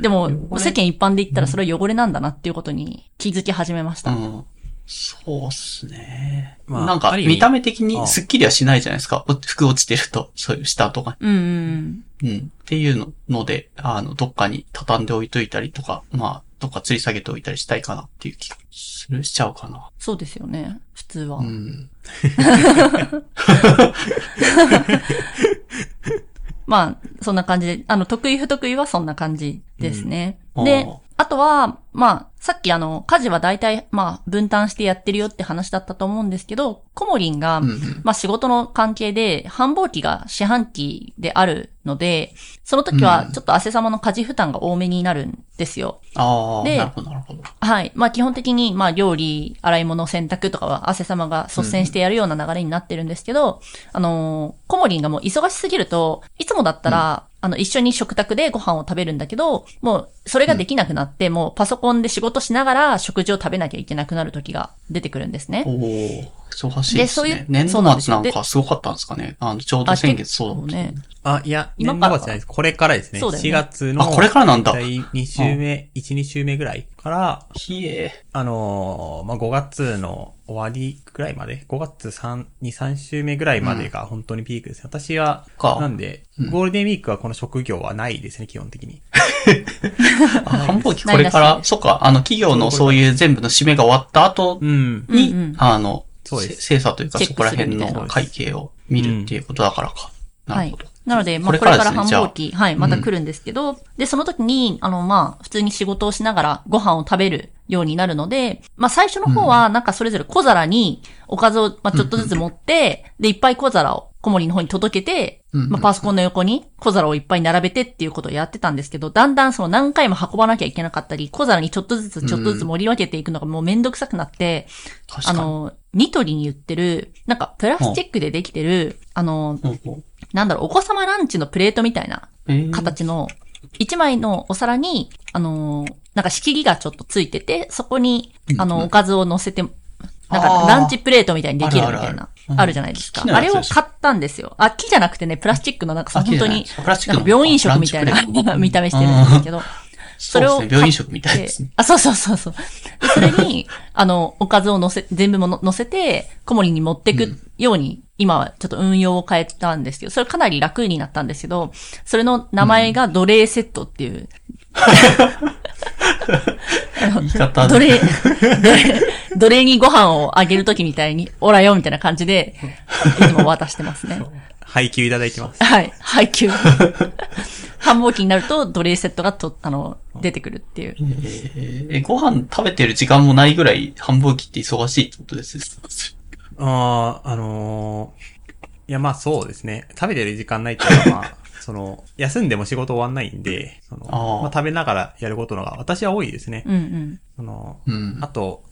でも、世間一般で言ったらそれは汚れなんだなっていうことに気づき始めました。うん。そうっすね。まあなんか、見た目的にスッキリはしないじゃないですか。お服落ちてると、そういう下とか。うん、うん、うん。っていうのので、あの、どっかに畳んでおいといたりとか、まあ、どっか吊り下げておいたりしたいかなっていう気がする、しちゃうかな。そうですよね。普通は。うん。まあ、そんな感じで、あの、得意不得意はそんな感じですね。うんであとは、まあ、さっきあの、家事は大体、まあ、分担してやってるよって話だったと思うんですけど、コモリンが、うんうんまあ仕事の関係で、繁忙期が四半期であるので、その時はちょっと汗様の家事負担が多めになるんですよ。ああ、でなるほど、なるほど。はい。まあ基本的に、まあ料理、洗い物、洗濯とかは汗様が率先してやるような流れになってるんですけど、あのーコモリンがもう忙しすぎると、いつもだったら、あの、一緒に食卓でご飯を食べるんだけど、もう、それができなくなって、もうパソコンで仕事しながら食事を食べなきゃいけなくなる時が出てくるんですね。忙しいですね。でそういう年度末なんかすごかったんですかね。あの、ちょうど先月そうだった。ね。あ、いや、今から年度末じゃないです。これからですね。そうだよね4月の。あ、これからなんだ。第2週目、1、2週目ぐらいから、ひえ。あのーまあ、5月の終わりぐらいまで、5月3、2、3週目ぐらいまでが本当にピークです。私は、かなんで、うんゴールデンウィークはこの職業はないですね、基本的に。あ繁忙期これから、そっか、あの、企業のそういう全部の締めが終わった後うん。に、あの、そうです。せ精査というかそこら辺するみたいな。の会計を見るっていうことだからか。なはいるほど。。なので、まあ、これから繁忙期、はい、また来るんですけど、で、その時に、あの、まあ、普通に仕事をしながらご飯を食べるようになるので、まあ、最初の方は、なんかそれぞれ小皿におかずを、まあ、ちょっとずつ持って、で、いっぱい小皿を小森の方に届けて、うんまあ、パソコンの横に小皿をいっぱい並べてっていうことをやってたんですけど、だんだんその何回も運ばなきゃいけなかったり、小皿にちょっとずつちょっとずつ盛り分けていくのがもうめんどくさくなって。あの、ニトリに売ってる、なんかプラスチックでできてる、あの、なんだろう、お子様ランチのプレートみたいなえー。形の、一枚のお皿に、あのーなんか仕切りがちょっとついてて、そこに、あの、おかずを乗せて、なんあかー。ランチプレートみたいにできるみたいな、あるじゃないですかあれを買ったんですよ。あ、木じゃなくてね、プラスチックのなんか本当に病院食みたいな 見た目してるんですけど、それをね。病院食みたいですね。あ、そうそうそうそう。でそれに、あの、おかずを乗せ、全部もの乗せて、小森に持ってくように、今はちょっと運用を変えたんですけど、それかなり楽になったんですけど、それの名前が奴隷セットっていう。言い方奴隷、奴隷、にご飯をあげるときみたいに、おらよみたいな感じで、いつも渡してますね。配給いただいてます。はい。配給。繁忙期になると奴隷セットがと、あの、出てくるっていう。えーえご飯食べてる時間もないぐらい繁忙期って忙しいってことです。ああ、あのーいや、まあそうですね。食べてる時間ないっていうのは、まあ、その、休んでも仕事終わんないんで、その、あーまあ、食べながらやることのが私は多いですね。うんうん。その、うんあ。と、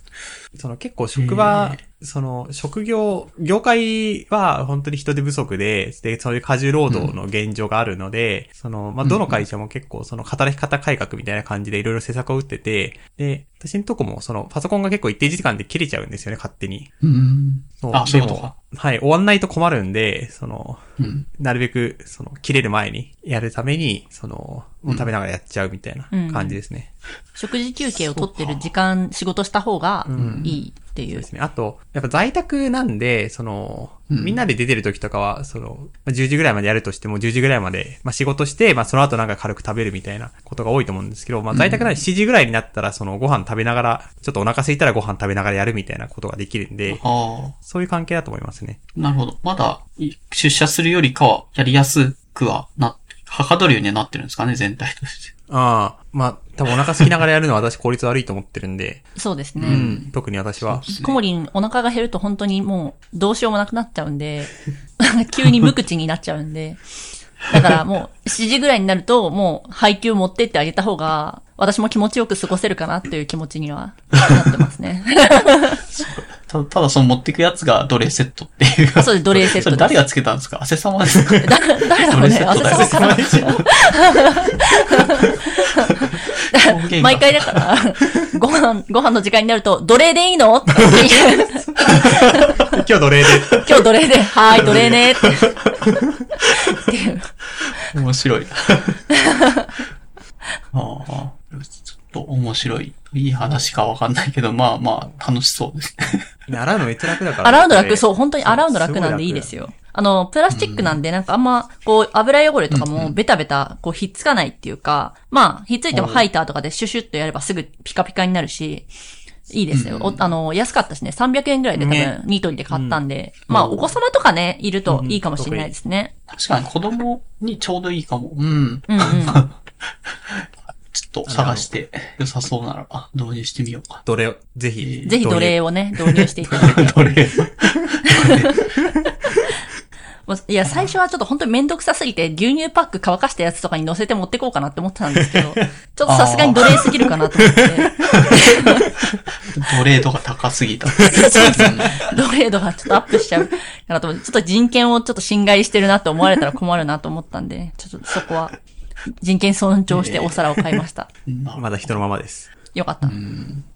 その結構職場、その職業、業界は本当に人手不足で、で、そういう過重労働の現状があるので、その、まあ、どの会社も結構その働き方改革みたいな感じでいろいろ施策を打ってて、で、私のとこもそのパソコンが結構一定時間で切れちゃうんですよね、勝手に。うん。そうあそういうことでもかはい、終わんないと困るんで、その、うん。なるべく、その、切れる前にやるために、その、もう食べながらやっちゃうみたいな感じですね。食事休憩を取ってる時間、仕事した方がいいっていうそうで。すね。あと、やっぱ在宅なんで、その、うんみんなで出てる時とかは、その、まあ10時ぐらいまでやるとしても、10時ぐらいまで、まあ仕事して、まあその後なんか軽く食べるみたいなことが多いと思うんですけど、まあ在宅なら7時ぐらいになったら、そのご飯食べながら、ちょっとお腹空いたらご飯食べながらやるみたいなことができるんで、あそういう関係だと思いますね。あ。なるほど。まだ、い出社するよりかは、やりやすくはな、はかどるようにはなってるんですかね、全体として。ああ、まあ、多分お腹空きながらやるのは私効率悪いと思ってるんで、そうですね。うん、特に私は。コモリン、お腹が減ると本当にもうどうしようもなくなっちゃうんで、急に無口になっちゃうんで、だからもう7時ぐらいになるともう配給持ってってあげた方が、私も気持ちよく過ごせるかなっていう気持ちにはなってますね。ただ、ただその持ってくやつが奴隷セットっていう。あそうです奴隷セット誰がつけたんですか？汗様ですかだ誰だろうね。奴あ隷セットだよさ方言が毎回だから、ご飯、ご飯の時間になると、奴隷でいいの？って今日奴隷で。今日奴隷で、はーい、奴隷ね。っていう。面白い。ああ。ちょっと面白い。いい話かわかんないけど、まあまあ、楽しそうですね。洗うのめっちゃ楽だから。洗うの楽、そう、本当に洗うの楽なんでいいですよ。よ。あの、プラスチックなんで、なんかあんま、こう、油汚れとかもベタベタ、こう、ひっつかないっていうか、まあ、ひっついてもハイターとかでシュシュッとやればすぐピカピカになるし、いいですよ。おあの、安かったしね、300円ぐらいで多ね分、ニートリで買ったんで、まあ、お子様とかね、いるとうんいいかもしれないですね。確かに子供にちょうどいいかも。うん。うんうん。ちょっと探して良さそうならば導入してみようか。奴隷を、ぜひ。ぜひ奴隷をね、導入していただいて。奴隷。いや、最初はちょっと本当にめんどくさすぎて、牛乳パック乾かしたやつとかに乗せて持ってこうかなって思ってたんですけど、ちょっとさすがに奴隷すぎるかなと思って。奴隷度が高すぎた。奴隷度がちょっとアップしちゃうかなと思って、ちょっと人権をちょっと侵害してるなと思われたら困るなと思ったんで、ちょっとそこは人権尊重してお皿を買いました。なまだ人のままです。よかった。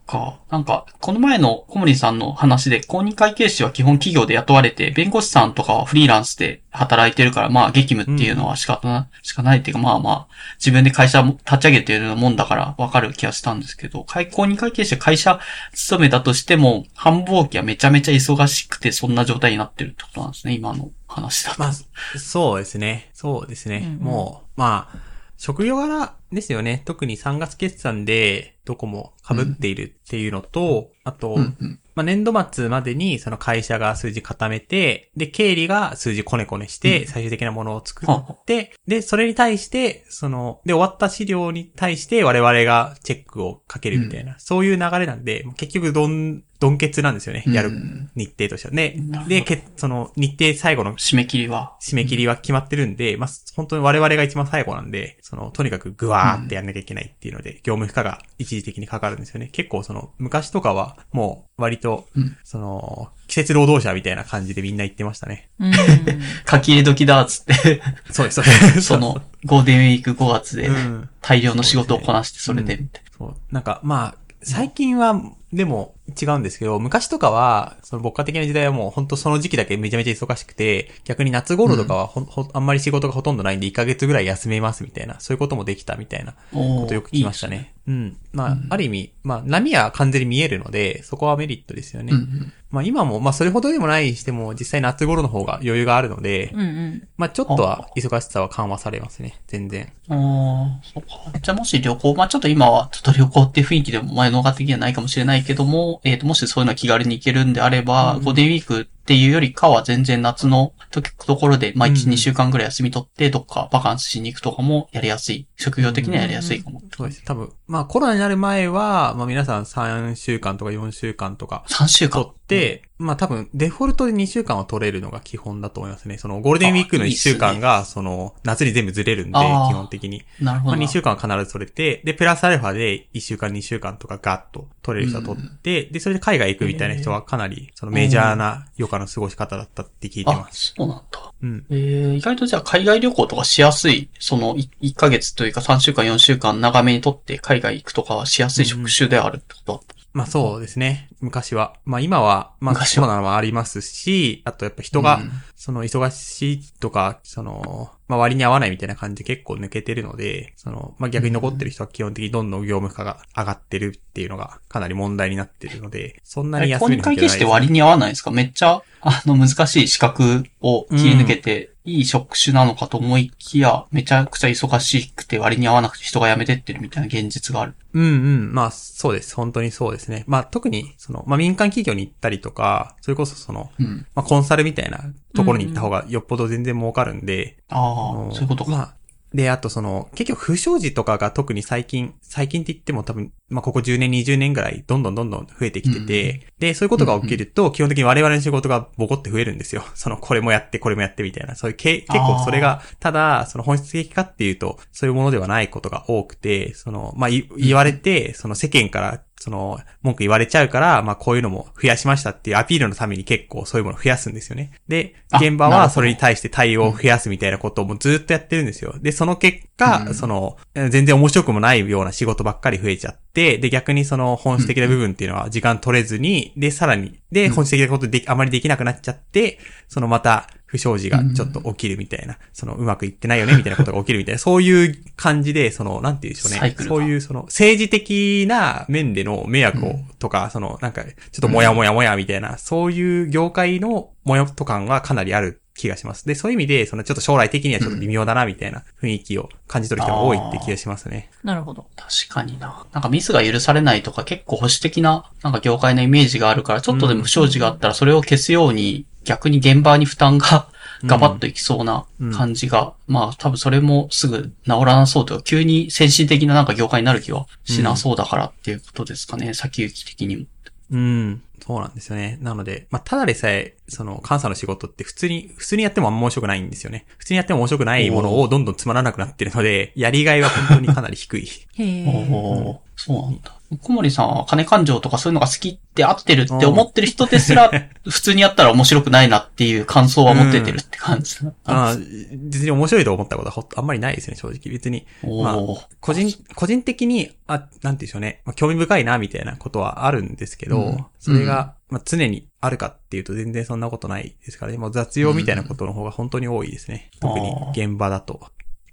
か。なんか、この前の小森さんの話で、公認会計士は基本企業で雇われて、弁護士さんとかはフリーランスで働いてるから、まあ、激務っていうのは仕方な、しかないっていうか、まあまあ、自分で会社も立ち上げてるようなもんだから、わかる気がしたんですけど、会公認会計士は会社勤めたとしても、繁忙期はめちゃめちゃ忙しくて、そんな状態になってるってことなんですね、今の話だと。まあ、そうですね。そうですね。うんうんもう、まあ、職業柄ですよね。特に3月決算でどこも被っているっていうのと、あと、うんうん。まあ、年度末までにその会社が数字固めて、で、経理が数字こねこねして、最終的なものを作って、で、それに対して、その、で、終わった資料に対して我々がチェックをかけるみたいな、そういう流れなんで、結局どん、どん結なんですよね。やるうん日程としては。ねで、けその日程最後の締め切りは。締め切りは決まってるんで、まあ、本当に我々が一番最後なんで、その、とにかくグワーってやんなきゃいけないっていうので、業務負荷が一時的にかかるんですよね。結構その、昔とかは、もう、割と、うんその、季節労働者みたいな感じでみんな言ってましたね。うん。書き入れ時だっつって、そうです、そうです。その、ゴールデンウィーク5月でうん。大量の仕事をこなしてそれで、うんみたいそう。なんか、まあ、最近は、でも違うんですけど、昔とかは、その牧歌的な時代はもう本当その時期だけめちゃめちゃ忙しくて、逆に夏頃とかはほん、ほあんまり仕事がほとんどないんで1ヶ月ぐらい休めますみたいな、そういうこともできたみたいなことよく聞きましたね。うん。まあ、ある意味、まあ、波は完全に見えるので、そこはメリットですよね。うんうん。まあ、今も、まあ、それほどでもないにしても、実際夏頃の方が余裕があるので、うんうん。まあ、ちょっとは忙しさは緩和されますね。全然。ああ、そっか。じゃあもし旅行、まあちょっと今はちょっと旅行って雰囲気でも前のが的にはないかもしれないけども、えっ、と、もしそういうの気軽に行けるんであれば、ゴールデンウィークっていうよりかは全然夏の時ところで、まあ1、うん2週間ぐらい休み取って、どっかバカンスしに行くとかもやりやすい。職業的にはやりやすいかも。そうです。多分、まあ、コロナになる前は、まあ、皆さん3週間とか4週間とか、3週間取。って、まあ多分、デフォルトで2週間は取れるのが基本だと思いますね。その、ゴールデンウィークの1あいいっすね週間が、その、夏に全部ずれるんで、基本的に。まあ、なるほどな。2週間は必ず取れて、で、プラスアルファで1週間2週間とかガッと取れる人は取って、で、それで海外行くみたいな人はかなり、そのメジャーな余暇の過ごし方だったって聞いてあま、す。そうなんだ。うん。えー、意外とじゃあ海外旅行とかしやすい、そのい1ヶ月というか3週間4週間長めにとって海外行くとかはしやすい職種であるってことまあそうですね。昔は。まあ今は、まあ昔は。コロナもありますし、あとやっぱ人が、うん。その忙しいとか、その、まあ割に合わないみたいな感じで結構抜けてるので、その、まあ逆に残ってる人は基本的にどんどん業務負荷が上がってるっていうのがかなり問題になってるので、そんなに休みの日じゃないです士って割に合わないですか？めっちゃ、あの、難しい資格を切り抜けて、いい職種なのかと思いきや、めちゃくちゃ忙しくて割に合わなくて人が辞めてってるみたいな現実がある。うんうん。まあ、そうです。本当にそうですね。まあ、特に、その、まあ、民間企業に行ったりとか、それこそその、うん。まあ、コンサルみたいなところに行った方がよっぽど全然儲かるんで、ああ、そういうことか。まあ、で、あとその、結局不祥事とかが特に最近、最近って言っても多分、まあ、ここ10年、20年ぐらい、どんどんどんどん増えてきてて、で、そういうことが起きると、基本的に我々の仕事がボコって増えるんですよ。その、これもやって、これもやってみたいな。そういうけ、結構それが、ただ、その本質的かっていうと、そういうものではないことが多くて、その、まあ、い言われて、その世間から、その、文句言われちゃうから、まあ、こういうのも増やしましたっていうアピールのために結構そういうものを増やすんですよね。で、あ現場はそれに対して対応を増やすみたいなことをもうずっとやってるんですよ。で、その結果、うんその、え全然面白くもないような仕事ばっかり増えちゃって、で、逆にその本質的な部分っていうのは時間取れずに、で、さらに、で、本質的なことできあまりできなくなっちゃって、そのまた、不祥事がちょっと起きるみたいな、そのうまくいってないよねみたいなことが起きるみたいな、そういう感じで、その、なんて言うんでしょうね。そういうその、政治的な面での迷惑を、とか、その、なんか、ちょっともやもやもやみたいな、そういう業界のもやっと感はかなりある気がします。で、そういう意味で、そのちょっと将来的にはちょっと微妙だなみたいな雰囲気を感じ取る人が多いって気がしますね。なるほど。確かにな。なんかミスが許されないとか結構保守的な、なんか業界のイメージがあるから、ちょっとでも不祥事があったらそれを消すように、逆に現場に負担がガバッといきそうな感じが、まあ多分それもすぐ治らなそうというか、急に先進的ななんか業界になる気はしなそうだからっていうことですかね、先行き的にも。うん。そうなんですよね。なので、まあ、ただでさえ、その、監査の仕事って普通に、普通にやってもあんま面白くないんですよね。普通にやっても面白くないものをどんどんつまらなくなってるので、やりがいは本当にかなり低い。へーそうなんだ。小森さんは金感情とかそういうのが好きって合ってるって思ってる人ですら、普通にやったら面白くないなっていう感想は持っててるって感じだったあんです。別に面白いと思ったことはほんとあんまりないですね、正直。別に。まあ個人、個人的に、あ、なんて言うんでしょうね。まあ、興味深いな、みたいなことはあるんですけど、うんそれが、まあ、常にあるかっていうと全然そんなことないですからね。もう雑用みたいなことの方が本当に多いですね。特に現場だと。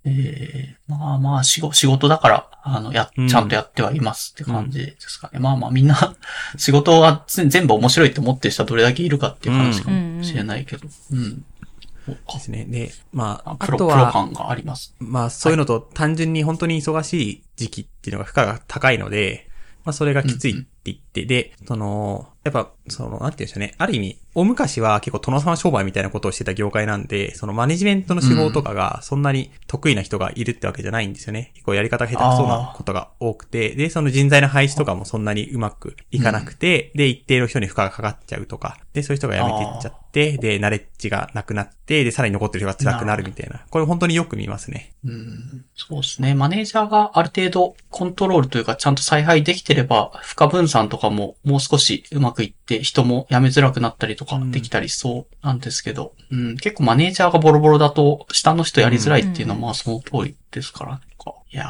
ええまあまあ仕事、仕事だから、あの、や、うんちゃんとやってはいますって感じですかね。まあまあみんな、仕事が全全部面白いって思ってる人はどれだけいるかっていう話かもしれないけど。うん。ですね。で、まあ、あプロ、あと感があります。まあ、そういうのと単純に本当に忙しい時期っていうのが負荷が高いので、まあ、それがきついって言って、で、その、やっぱ、その、なんて言うんでしょうね。ある意味、大昔は結構殿様商売みたいなことをしてた業界なんで、そのマネジメントの手法とかがそんなに得意な人がいるってわけじゃないんですよね。結構やり方が下手くそなことが多くて、で、その人材の配置とかもそんなにうまくいかなくて、で、一定の人に負荷がかかっちゃうとか、で、そういう人が辞めていっちゃって、で、ナレッジがなくなって、で、さらに残ってる人が辛くなるみたいな。これ本当によく見ますね。うん。そうですね。マネージャーがある程度コントロールというかちゃんと采配できてれば、負荷分散とかももう少しうまくいって人も辞めづらくなったりとかできたりしそうなんですけど、うん、結構マネージャーがボロボロだと下の人やりづらいっていうのはまあその通りですからね。いやー、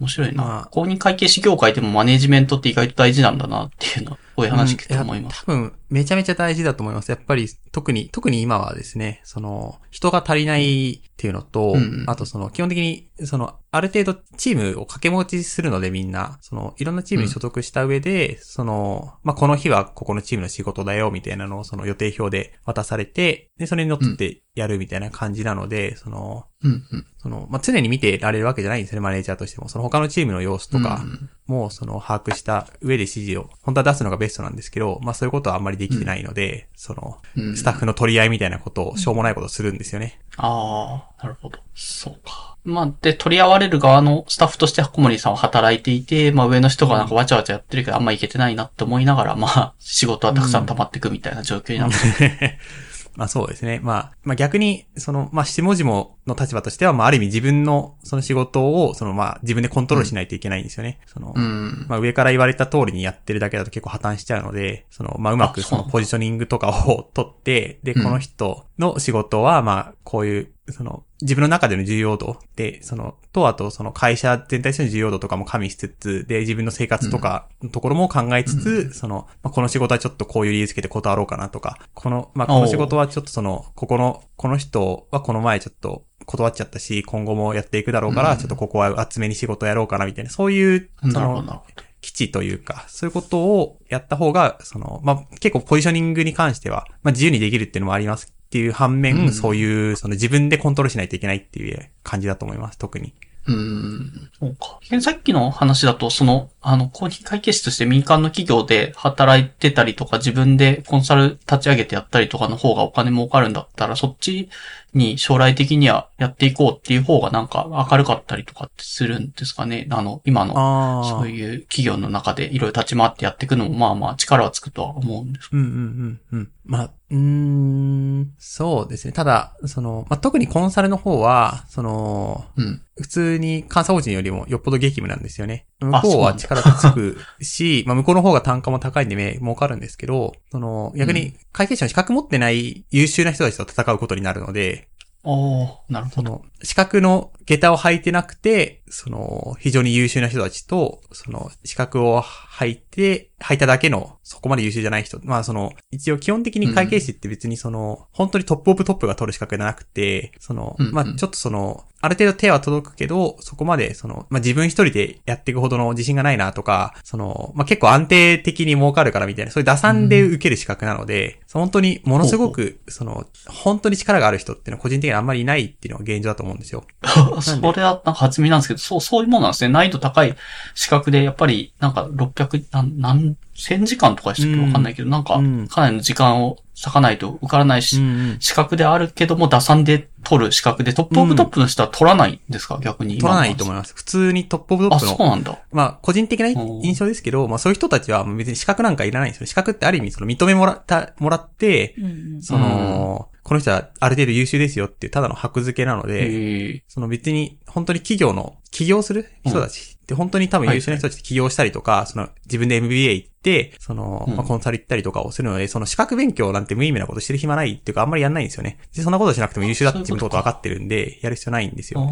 面白いな。まあ。公認会計士業界でもマネージメントって意外と大事なんだなっていうのは、いう話聞くと思います。うんや多分、めちゃめちゃ大事だと思います。やっぱり、特に、特に今はですね、その、人が足りないっていうのと、うんあとその、基本的に、その、ある程度チームを掛け持ちするのでみんな、その、いろんなチームに所属した上で、その、まあ、この日はここのチームの仕事だよ、みたいなのをその予定表で渡されて、で、それに乗ってやるみたいな感じなので、その、うん、うん。その、まあ、常に見てられるわけじゃないんですよね、マネージャーとしても。その他のチームの様子とかうんも、その、把握した上で指示を、本当は出すのがベストなんですけど、まあ、そういうことはあんまりできてないので、その、うんスタッフの取り合いみたいなことを、しょうもないことをするんですよね。ああ、なるほど。そうか。まあ、で、取り合われる側のスタッフとして小森さんは働いていて、まあ上の人がなんかわちゃわちゃやってるけど、あんまいけてないなって思いながら、まあ、仕事はたくさん溜まっていくみたいな状況になって、まあそうですね。まあ、まあ逆に、その、まあ下々の立場としては、まあある意味自分のその仕事を、そのまあ自分でコントロールしないといけないんですよね。その、うん。まあ上から言われた通りにやってるだけだと結構破綻しちゃうので、その、まあうまくあそのポジショニングとかを取って、で、うんこの人の仕事は、まあこういう、その、自分の中での重要度で、その、と、あとその会社全体としての重要度とかも加味しつつ、で、自分の生活とかのところも考えつつ、その、まあ、この仕事はちょっとこういう理由つけて断ろうかなとか、この、まあ、この仕事はちょっとその、ここの、この人はこの前ちょっと断っちゃったし、今後もやっていくだろうから、うん。ちょっとここは厚めに仕事やろうかなみたいな、そういう、その。基地というか、そういうことをやった方が、その、まあ、結構ポジショニングに関しては、まあ、自由にできるっていうのもありますっていう反面、うんそういう、その自分でコントロールしないといけないっていう感じだと思います、特に。うーん。そうか。さっきの話だと、その、あの、公認会計士として民間の企業で働いてたりとか、自分でコンサル立ち上げてやったりとかの方がお金儲かるんだったら、そっちに将来的にはやっていこうっていう方がなんか明るかったりとかってするんですかね。あの、今の、あそういう企業の中でいろいろ立ち回ってやっていくのも、まあまあ力はつくとは思うんですうんうんうんうん。まあ、うーん、そうですね。ただ、その、まあ、特にコンサルの方は、その、うん。普通に監査法人よりもよっぽど激務なんですよね。向あこうは力がつくし、まあ向こうの方が単価も高いんでめ儲かるんですけど、その、逆うに会計士の資格持ってない優秀な人たちと戦うことになるので、おー、なるほど。その、資格の下駄を履いてなくて、その、非常に優秀な人たちと、その、資格を履いて、履いただけの、そこまで優秀じゃない人。まあ、その、一応基本的に会計士って別にその、本当にトップオブトップが取る資格じゃなくて、その、うんうんまあ、ちょっとその、ある程度手は届くけど、そこまで、その、まあ、自分一人でやっていくほどの自信がないなとか、その、まあ、結構安定的に儲かるからみたいな、そういう打算で受ける資格なので、その本当にものすごく、その、本当に力がある人っていうのは個人的にあんまりいないっていうのが現状だと思うんですよ。それはなんか初耳なんですけど、そう、そういうものなんですね。難易度高い資格で、やっぱり、なんか600、何、何、1000時間とかでしたっけ？うん。わかんないけど、なんかうん、かなりの時間を割かないと受からないし、ん資格であるけども、打算で取る資格で、 top of top の人は取らないんですか、逆に。取らないと思いまます。普通にあ、 top of top の、そうなんだ。まあ、個人的な印象ですけど、まあそういう人たちは別に資格なんかいらないんですよ。資格ってある意味その認めもらった、もらって、その、この人はある程度優秀ですよっていうただの箔付けなので。その別に本当に企業の、起業する人たちで、本当に多分優秀な人たちって起業したりとか、その自分で MBA 行って、その、うん。まあ、コンサル行ったりとかをするので、その資格勉強なんて無意味なことしてる暇ないっていうか、あんまりやんないんですよ。ね。で、そんなことしなくても優秀だって自分のこと分かってるんで、やる必要ないんですよ。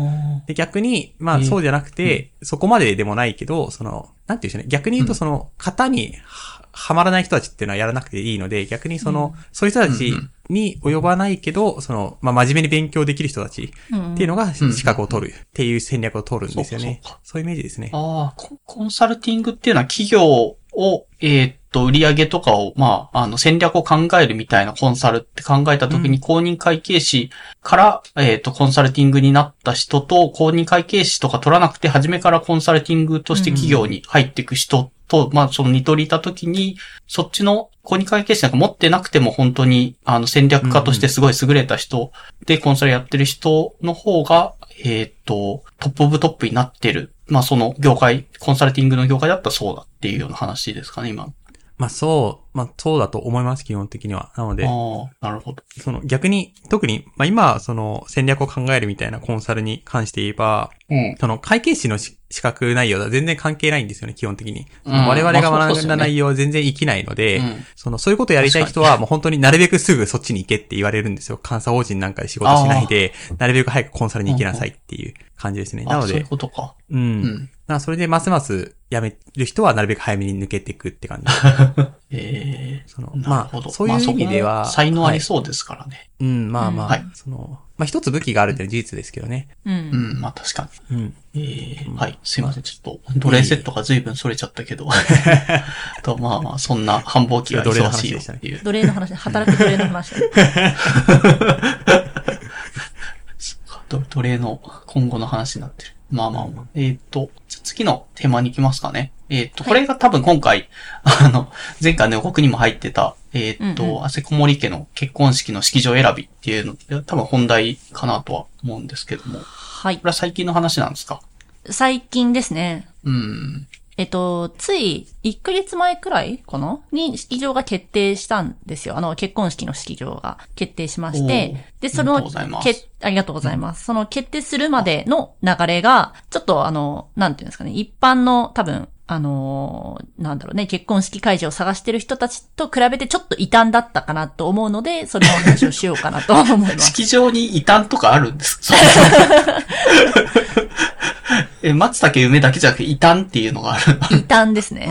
で、逆に、まあえーそうじゃなくて、そこまででもないけど、その、なんていうんでしょうね。逆に言うと、その、型にははまらない人たちっていうのはやらなくていいので、逆にその、そういう人たちに及ばないけど、その、まあ真面目に勉強できる人たちっていうのがうん資格を取るっていう戦略を取るんですよね。そうかそうか。そういうイメージですね。ああ、ココンサルティングっていうのは企業を、えーっと、売り上げとかを、まあ、あの、戦略を考えるみたいなコンサルって考えたときに、うん。公認会計士から、えーっと、コンサルティングになった人と、公認会計士とか取らなくて、初めからコンサルティングとして企業に入っていく人と、まあ、その二取りいたときに、そっちの公認会計士なんか持ってなくても本当に、あの、戦略家としてすごい優れた人で、コンサルやってる人の方が、えーっと、トップオブトップになってる。まあその業界、コンサルティングの業界だったらそうだっていうような話ですかね、今。まあそう、まあそうだと思います、基本的には。なので、なるほど。その逆に、特に、まあ今、その戦略を考えるみたいなコンサルに関して言えば、うん。その会計士のし資格内容とは全然関係ないんですよね、基本的に。うん我々が学んだ内容は全然生きないので、うんその、そういうことやりたい人はもう本当になるべくすぐそっちに行けって言われるんですよ。監査法人なんかで仕事しないで、なるべく早くコンサルに行きなさいっていう感じですね。なあそういうので、ことか。うん。うん。なそれでますます辞める人はなるべく早めに抜けていくって感じ。ええその、まほど。あ、そういう意味では、まあ才能ありはいそうですからね。うん、まあまあ、はいその、まあ一つ武器があるっていうのは事実ですけどね。う。うんん、まあ確かに。うん。ええはい。すいません。ちょっと、奴隷セットが随分それちゃったけど。と、まあまあ、そんな繁忙期が忙しいよっていう。奴隷の話、働く奴隷の話。ど奴隷の今後の話になってる。まあまあまあ。えっ、と、じゃあ次のテーマに行きますかね。えっ、と、これが多分今回、あの、前回の予告にも入ってた、えっ、と、うんうん汗こもり家の結婚式の式場選びっていうの、多分本題かなとは思うんですけども。こはいれ。は最近の話なんですか？最近ですね。うん。えっと、つい1ヶ月前くらいかな？に式場が決定したんですよ。あの、結婚式の式場が決定しまして、で、そのありがとうございます。その決定するまでの流れが、ちょっとあの、なんていうんですかね、一般の多分、あのーなんだろうね、結婚式会場を探してる人たちと比べてちょっと異端だったかなと思うので、それの話をしようかなと思います。式場に異端とかあるんですか？え、松茸梅だけじゃなくて異端っていうのがある。異端ですね。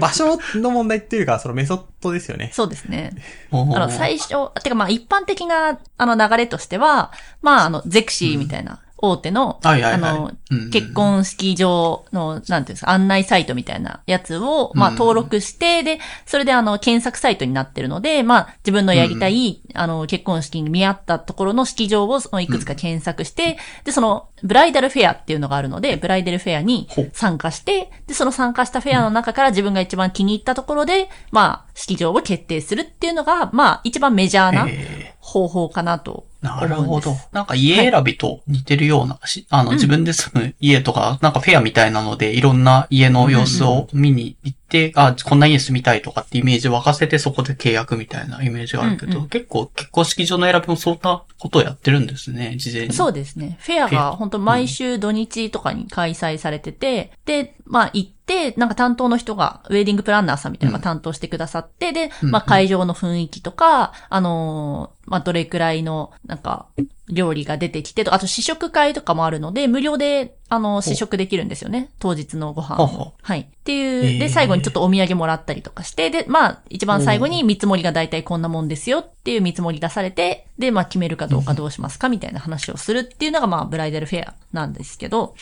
場所の問題っていうか、そのメソッドですよね。そうですね。ああの、最初、てかまあ一般的な、あの流れとしては、まああの、ゼクシーみたいな、大手の、はいはいはい。あのうんうん、結婚式場の、なんていうんですか、案内サイトみたいなやつを、まあうん登録して、で、それであの、検索サイトになってるので、まあ自分のやりたい、あの、結婚式に見合ったところの式場をいくつか検索して、で、その、ブライダルフェアっていうのがあるので、ブライダルフェアに参加して、で、その参加したフェアの中から自分が一番気に入ったところで、まあ、式場を決定するっていうのが、まあ、一番メジャーなえ方法かなとーな。るほど。なんか家選びと似てるような、しあの、自分で住む家とか、なんかフェアみたいなので、いろんな家の様子を見に行って、あ、こんな家住みたいとかってイメージを沸かせてそこで契約みたいなイメージがあるけど、うんうん結構結婚式場の選びもそんなことをやってるんですね、事前に。そうですね。フェアが本当毎週土日とかに開催されてて、で、まあ行って、なんか担当の人が、ウェディングプランナーさんみたいなのが担当してくださって、で、うんまあ会場の雰囲気とか、あのーまあどれくらいの、なんか、料理が出てきてと、あと試食会とかもあるので、無料で、あの、試食できるんですよね。当日のご飯。はい。っていう、で、最後にちょっとお土産もらったりとかして、で、まあ、一番最後に見積もりが大体こんなもんですよっていう見積もり出されて、で、まあ、決めるかどうかどうしますかみたいな話をするっていうのが、まあ、ブライダルフェアなんですけど。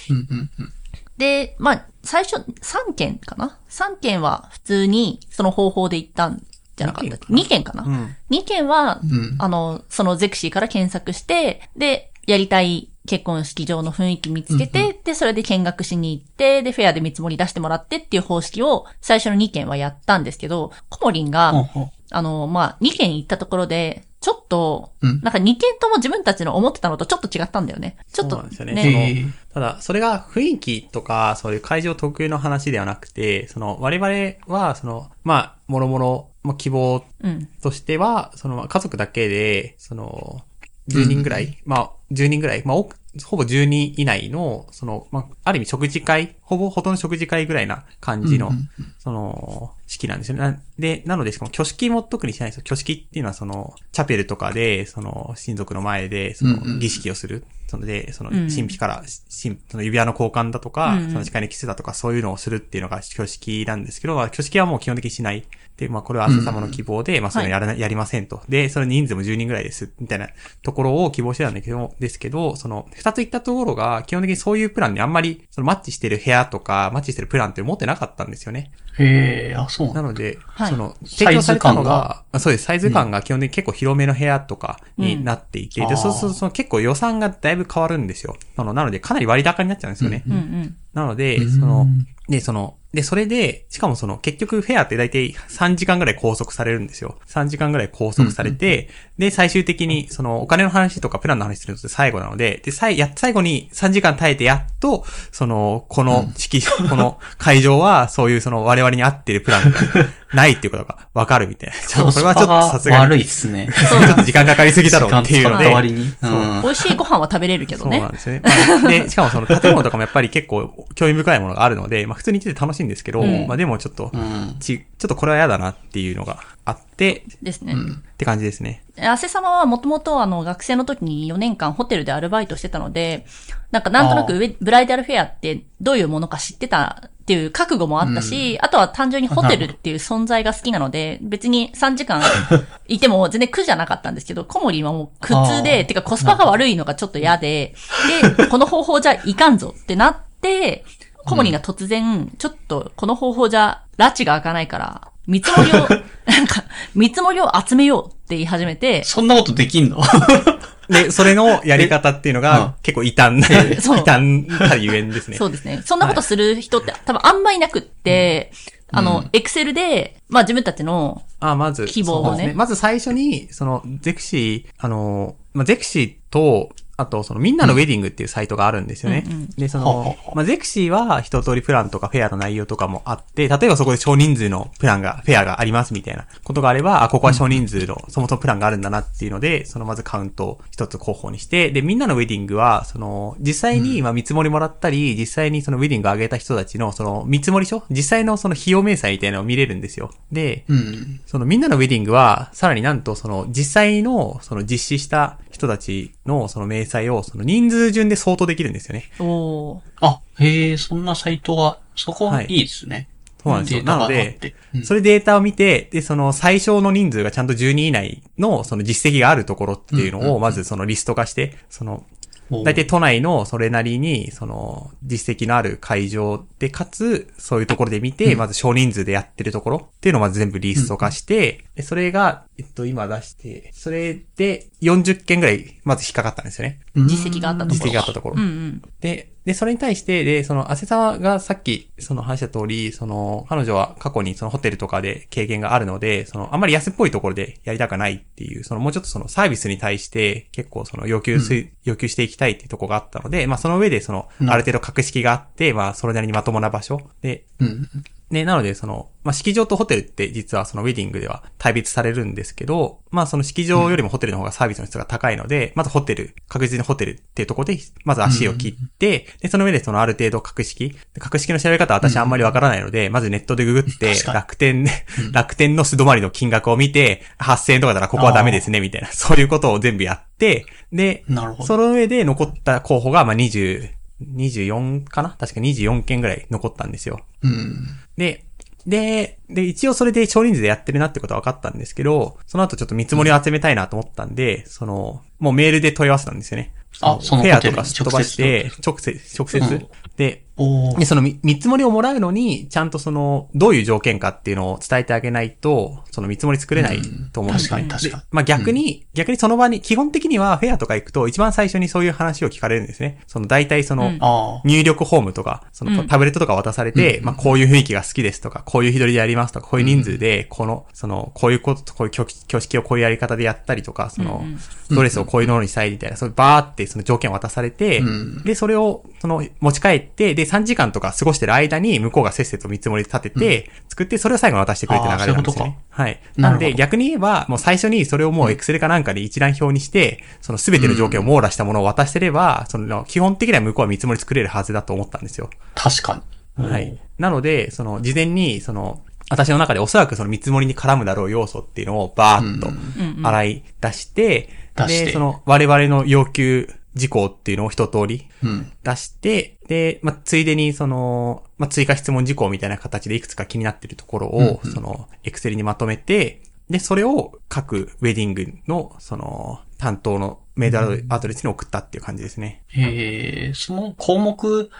で、まあ、最初、3件かな ?3 件は普通にその方法で行ったんじゃなかったっけ ?2 件かな、うん。?2 件は、うんあの、そのゼクシーから検索して、で、やりたい結婚式場の雰囲気見つけて、で、それで見学しに行って、で、フェアで見積もり出してもらってっていう方式を最初の2件はやったんですけど、コモリンが、ほうほうあの、まあ、2件行ったところで、ちょっと、うんなんか2件とも自分たちの思ってたのとちょっと違ったんだよね。ちょっとそうなんですよねへーただ、それが雰囲気とか、そういう会場特有の話ではなくて、その、我々は、その、まあ、もろもろ、まあ、希望うん。としては、その、家族だけで、その、10人ぐらい、まあ、10人ぐらい、まあ、ほぼ10人以内の、その、まあ、ある意味食事会、ほぼほとんど食事会ぐらいな感じの、うんうんその、式なんですよね。なで、なので、しかも挙式も特にしないんですよ。挙式っていうのは、その、チャペルとかで、その、親族の前で、そうんうんの、儀式をする。そので、その、うん神秘から、神その指輪の交換だとか、うんうんその誓いのキスだとか、そういうのをするっていうのが挙式なんですけど、まあ、挙式はもう基本的にしない。で、まあ、これは朝様の希望で、まあ、それをやらな、やりませんと。で、それ人数も10人ぐらいです、みたいなところを希望してたんだけど、ですけど、その、二つ言ったところが、基本的にそういうプランにあんまり、その、マッチしてる部屋とか、マッチしてるプランって持ってなかったんですよね。へえ、あ、そうなので、はい。その、提供されたのサイズ感が。そうです、サイズ感が基本的に結構広めの部屋とかになっていて、で、うん。あーそうするとその結構予算がだいぶ変わるんですよ。なので、かなり割高になっちゃうんですよね。うんうん。なので、その、で、その、で、それで、しかもその、結局フェアって大体3時間ぐらい拘束されるんですよ。3時間ぐらい拘束されて、で、最終的に、その、お金の話とかプランの話するのって最後なので、で、最、や、最後に3時間耐えてやっと、その、この式、この会場は、そういうその、我々に合ってるプランが ないっていうことがわかるみたいな。ちょっとこれはちょっとさすがに、悪いっすね。ちょっと時間かかりすぎだろう っていうので時間使った、割に。うん。美味しいご飯は食べれるけどねそうなん。ですよね。まあで、しかもその建物とかもやっぱり結構興味深いものがあるので、まあ普通に来てて楽しいんですけど、うんまあでもちょっと、うん。ち、ちょっとこれは嫌だなっていうのがあって、ですね。って感じですね。アセ様はもともとあの学生の時に4年間ホテルでアルバイトしてたので、なんかなんとなくウェブライダルフェアってどういうものか知ってたっていう覚悟もあったし、あとは単純にホテルっていう存在が好きなので、別に3時間いても全然苦じゃなかったんですけど、コモリはもう苦痛あで、ーてかコスパが悪いのがちょっと嫌で、で、この方法じゃいかんぞってなって、コモリが突然、ちょっとこの方法じゃ拉致が開かないから、見積もりを、なんか、見積もりを集めようって言い始めて、そんなことできんの？で、それのやり方っていうのうん。が結構異端な、異 そう。端たゆえんですね。そうですね。そんなことする人って多分あんまいなくって、あの、エクセルで、まあ自分たちの、あ、まず、希望をね。そうですまず最初に、その、ゼクシー、あの、まあ、ゼクシーと、あと、その、みんなのウェディングっていうサイトがあるんですよね。うんうんで、そほうほうのほ、うまあ、ゼクシーは一通りプランとかフェアの内容とかもあって、例えばそこで少人数のプランが、フェアがありますみたいなことがあれば、あ、ここは少人数の、そもそもプランがあるんだなっていうので、そのまずカウントを一つ候補にして、で、みんなのウェディングは、その、実際に、まあ、見積もりもらったり、実際にそのウェディングを上げた人たちの、その、見積もり書実際のその費用明細みたいなのを見れるんですよ。で、うん。そのみんなのウェディングは、さらになんとその実際のその実施した人たちのその明細をその人数順で相当できるんですよね。おーあ、へえ、そんなサイトが、そこはいいですね。そうなんですよ。なのでて、うんそれデータを見て、で、その最小の人数がちゃんと10人以内のその実績があるところっていうのをまずそのリスト化して、そのお大体都内のそれなりに、その、実績のある会場で、かつ、そういうところで見て、まず少人数でやってるところっていうのをまず全部リスト化して、でそれが、えっと、今出して、それで40件ぐらい、まず引っかかったんですよね。実績があったところ。実績があったところ。うんうん。で、で、それに対して、で、その、汗沢がさっき、その話した通り、その、彼女は過去にそのホテルとかで経験があるので、その、あんまり安っぽいところでやりたくないっていう、その、もうちょっとそのサービスに対して、結構その、要求す、要求していきたいっていうところがあったので、まあ、その上で、その、うんある程度格式があって、まあ、それなりにまともな場所で、うん。ね、なので、その、まあ、式場とホテルって実はそのウェディングでは対別されるんですけど、まあ、その式場よりもホテルの方がサービスの質が高いので、まずホテル、確実にホテルっていうところで、まず足を切って、で、その上でそのある程度格式、で格式の調べ方は私あんまりわからないので、まずネットでググって楽天で、楽天の素泊まりの金額を見て、8000円とかならここはダメですね、みたいな、そういうことを全部やって、で。その上で残った候補が、まあ、20、24かな？確か24件ぐらい残ったんですよ。うん。で、で、で、一応それで少人数でやってるなってことは分かったんですけど、その後ちょっと見積もりを集めたいなと思ったんで、その、もうメールで問い合わせたんですよね。あそのフェアとかすっ飛ばして、直接、直接。うんで、おで、その見見積もりをもらうのに、ちゃんとその、どういう条件かっていうのを伝えてあげないと、その見積もり作れないと思うんです確かに確かに。でまあ逆に、逆にその場に、基本的にはフェアとか行くと、一番最初にそういう話を聞かれるんですね。その大体その。入力フォームとか、そのうん。タブレットとか渡されて、まあこういう雰囲気が好きですとか、こういう日取りでやりますとか、こういう人数で、この、その、こういうこと、こういう挙挙式をこういうやり方でやったりとか、そのうんうん、ドレスをこういうのにしたいみたいな、そういうバーってその条件を渡されてうん、で、それを、その、持ち帰って、で、で、3時間とか過ごしてる間に、向こうがせっせと見積もり立てて、作って、それを最後に渡してくれって流れなんですよね。はい。なので、逆に言えば、もう最初にそれをもう Excel かなんかで一覧表にして、その全ての条件を網羅したものを渡してれば、その、基本的には向こうは見積もり作れるはずだと思ったんですよ。確かに。はい。なので、その、事前に、その、私の中でおそらくその見積もりに絡むだろう要素っていうのをバーッと洗い出して、出してで、その我々の要求事項っていうのを一通りうん。出して、で、まあ、ついでにその、まあ、追加質問事項みたいな形でいくつか気になってるところを、その、エクセルにまとめて、で、それを各ウェディングの、その、担当のメールアドレスに送ったっていう感じですね。えー、その項目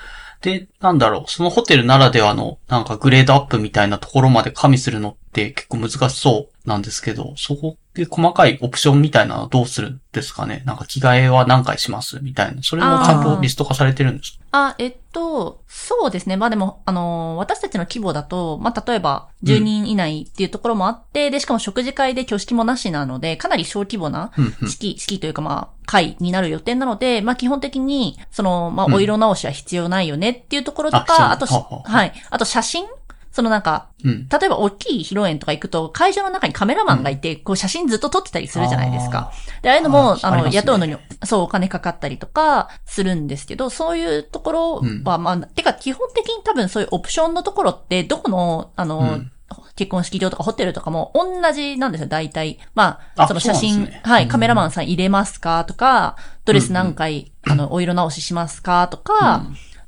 で、なんだろう、そのホテルならではの、なんかグレードアップみたいなところまで加味するのって結構難しそうなんですけど、そこで細かいオプションみたいなのはどうするんですかね？なんか着替えは何回しますみたいな。それもちゃんとリスト化されてるんですか？あ、えっと、そうですね。まあでも、あのー私たちの規模だと、まあ例えば、10人以内っていうところもあって、で、しかも食事会で挙式もなしなので、かなり小規模なうんうん。式、式というかまあ、会になる予定なので、まあ基本的に、その、まあうん。お色直しは必要ないよねっていうところとあ必要か、あとはははい。あと写真そのなんか、うん。例えば大きい披露宴とか行くと、会場の中にカメラマンがいて、こう写真ずっと撮ってたりするじゃないですか。で、ああいうのも、あの、雇うのに、そう、お金かかったりとか、するんですけど、そういうところは、まあ、てか、基本的に多分そういうオプションのところって、どこの、あの、うん。結婚式場とかホテルとかも同じなんですよ、大体。まあ、あその写真、ね。はい、カメラマンさん入れますかとか、ドレス何回、あの、お色直ししますかとか、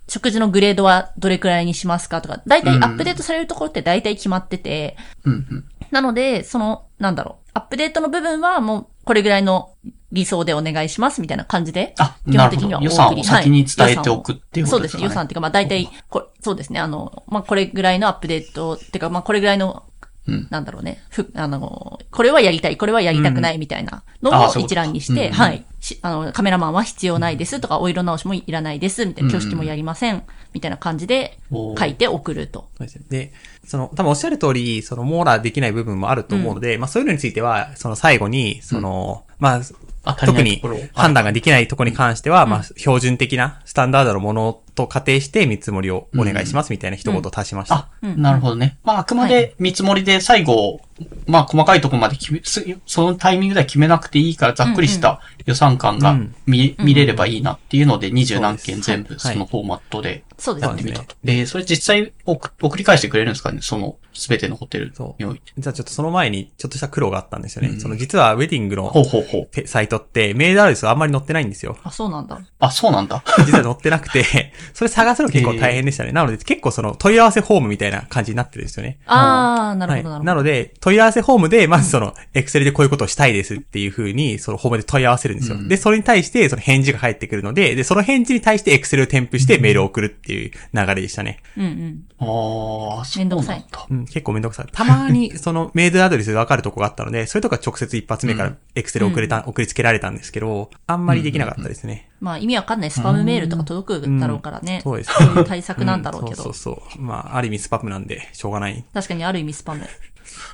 食事のグレードはどれくらいにしますかとか、大体アップデートされるところって大体決まってて、うんうん。なので、その、なんだろう、アップデートの部分はもう、これぐらいの理想でお願いしますみたいな感じで、あ、基本的には予算を先に伝えてはいおくっていうこそうですね。とですかね。予算っていうか、まあ大体、こそうですね。あの、まあこれぐらいのアップデート、っていうか、まあこれぐらいの、うん。なんだろうね。ふ、あの、これはやりたい、これはやりたくないみたいなのを一覧にして、うん。はい。しあの、カメラマンは必要ないですとか、お色直しもいらないです、みたいな、挙式もやりません、みたいな感じで書いて送ると。そうですね。で、その、多分おっしゃる通り、その、網羅できない部分もあると思うので、まあそういうのについては、その最後に、その、まあ、特に判断ができないところに関しては、まあ、標準的なスタンダードのものと仮定して見積もりをお願いしますみたいな一言を足しました。あ、なるほどね。まあ、あくまで見積もりで最後、まあ、細かいところまで決め、すそのタイミングでは決めなくていいから、ざっくりした予算感がうん見,、見れればいいなっていうので、二十何件全部はいそのフォーマットでやってみたと。えー、それ実際送送り返してくれるんですかね？その、すべてのホテルにおいて。じゃあちょっとその前にちょっとした苦労があったんですよね。その実はウェディングのほうほうほう。ペサイトってメールアドレスがあんまり載ってないんですよ。あ、そうなんだ。あ、そうなんだ。実は載ってなくて、それ探すの結構大変でしたね。なので結構その問い合わせフォームみたいな感じになってるんですよね。あー、なるほど、なはい。るほど。なので、問い合わせフォームで、まずその、エクセルでこういうことをしたいですっていう風に、そのフォームで問い合わせるんですよ。で、それに対して、その返事が返ってくるので、で、その返事に対してエクセルを添付してメールを送るっていう流れでしたね。うんうん。ああ、そうなんだ。めんどくさいうん、結構めんどくさい。たまに、その、メールアドレスでわかるとこがあったので、それとか直接一発目からエクセル送れた、送りつけられたんですけど、あんまりできなかったですね。まあ意味わかんないスパムメールとか届くだろうからね。そうですそういう対策なんだろうけど。んそうそうそう。まあ、ある意味スパムなんで、しょうがない。確かにある意味スパム。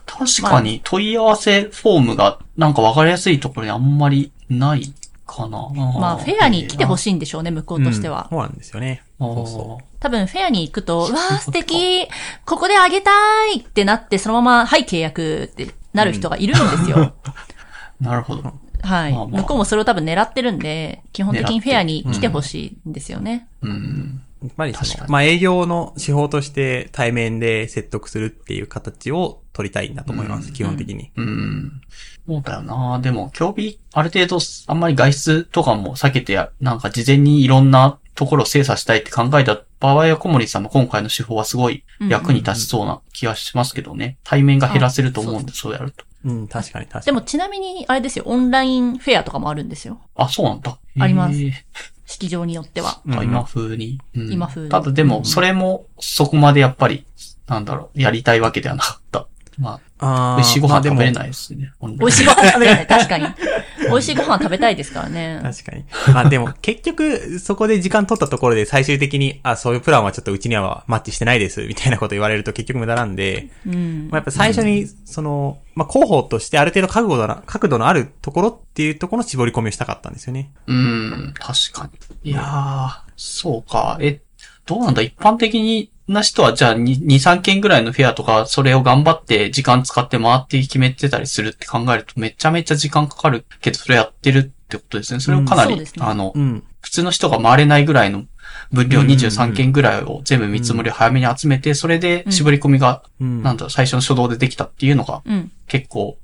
確かに問い合わせフォームがなんか分かりやすいところにあんまりないかな。まあフェアに来てほい。しいんでしょうね、向こうとしてはうん。そうなんですよね。そうそう。多分フェアに行くと、うわー素敵ここであげたいってなって、そのまま、はい契約ってなる人がいるんですよ。なるほど。はい、まあまあ向こうもそれを多分狙ってるんで、基本的にフェアに来てほしいんですよね。うん。やっぱり確かにまあ営業の手法として対面で説得するっていう形を取りたいんだと思います、基本的に。うん。そうだよな。でも、競技、ある程度、あんまり外出とかも避けてや、なんか事前にいろんなところを精査したいって考えた場合は、小森さんの今回の手法はすごい役に立ちそうな気がしますけどね。対面が減らせると思うんで、そうやると。うん、確かに確かに。でもちなみに、あれですよ、オンラインフェアとかもあるんですよ。あ、そうなんだ。あります式場によっては。うんあ今風に。うん今風にただでも、それも、そこまでやっぱり、なんだろう、やりたいわけではなかった。まあ、あー美味しいご飯食べれないですね。美味しいご飯食べれない。確かに。美味しいご飯食べたいですからね。確かに。まあでも、結局、そこで時間取ったところで最終的に、あ、そういうプランはちょっとうちにはマッチしてないです、みたいなこと言われると結局無駄なんで、うんまあ、やっぱ最初に、その、まあ、広報としてある程度角度な、角度のあるところっていうところの絞り込みをしたかったんですよね。うん、確かに。いやー、そうか。え、どうなんだ一般的にな人は、じゃあ2、2 3件ぐらいのフェアとか、それを頑張って時間使って回って決めてたりするって考えると、めちゃめちゃ時間かかるけど、それやってるってことですね。それをかなり、うんねあの、うん。普通の人が回れないぐらいの分量うんうんうん23件ぐらいを全部見積もりを早めに集めて、それで絞り込みが、うん。なんだ最初の初動でできたっていうのが、うん。結構、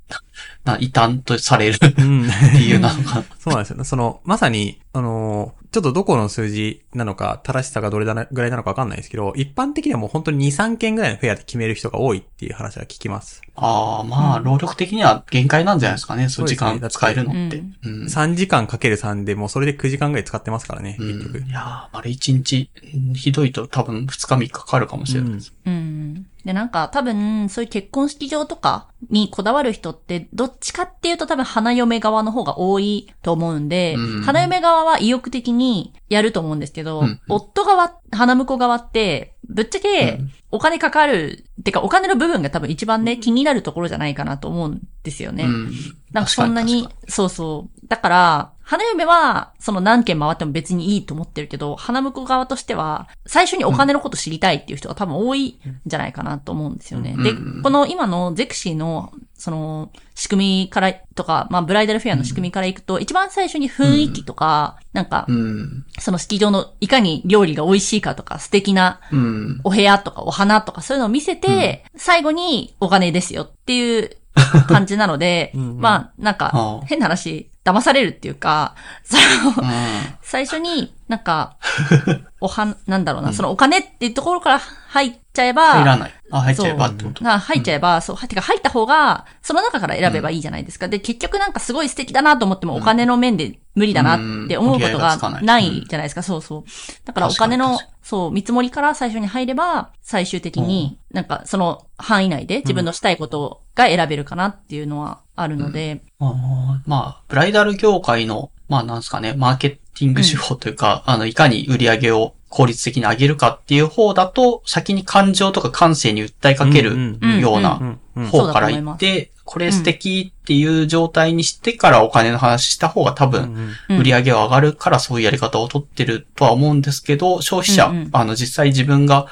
な、異端とされるうん。理由なのかな。そうなんですよね。その、まさに、あのーちょっとどこの数字なのか、正しさがどれだなぐらいなのかわかんないですけど、一般的にはもう本当に2、3件ぐらいのフェアで決める人が多いっていう話は聞きます。ああ、まあ、労力的には限界なんじゃないですかね、そう時間使えるのって。ううん3時間かける3でもうそれで9時間ぐらい使ってますからね、うん結局。いやー、丸一日、うんひどいと多分2日3日かかるかもしれないです。うん。で、なんか多分、そういう結婚式場とかにこだわる人って、どっちかっていうと多分花嫁側の方が多いと思うんで、うん。花嫁側は意欲的にやると思うんですけど、うん。夫側、花婿側って、ぶっちゃけうん。お金かかる、てかお金の部分が多分一番ね、気になるところじゃないかなと思うんですよね。うん。なんかそんなに。そうそう。だから、花嫁は、その何件回っても別にいいと思ってるけど、花婿側としては、最初にお金のこと知りたいっていう人が多分多いんじゃないかなと思うんですよね。でうんうん、この今のゼクシーの、その、仕組みからとか、まあ、ブライダルフェアの仕組みからいくと、一番最初に雰囲気とか、なんかに。、うん。その式場のいかに料理が美味しいかとか、素敵なうん。お部屋とかお花とかそういうのを見せて、最後にお金ですよっていう感じなので、うんうんまあ、なんか変な話、騙されるっていうか、その、うん。最初になんか、おは、なんだろうな、そのお金っていうところから入っちゃえば、入らない。あ、入っちゃえばってこと？が入っちゃえば、そう、てか入った方が、その中から選べばいいじゃないですか。で、結局なんかすごい素敵だなと思っても、お金の面で無理だなって思うことがないじゃないですか。そうそう。だからお金のそう、見積もりから最初に入れば、最終的になんかその範囲内で自分のしたいことが選べるかなっていうのはあるので、あーまあ、ブライダル業界の、まあなんですかね、マーケティング手法というか、あの、いかに売り上げを効率的に上げるかっていう方だと、先に感情とか感性に訴えかけるような方から言って、これ素敵っていう状態にしてからお金の話した方が多分、売り上げは上がるからそういうやり方を取ってるとは思うんですけど、消費者、あの、実際自分が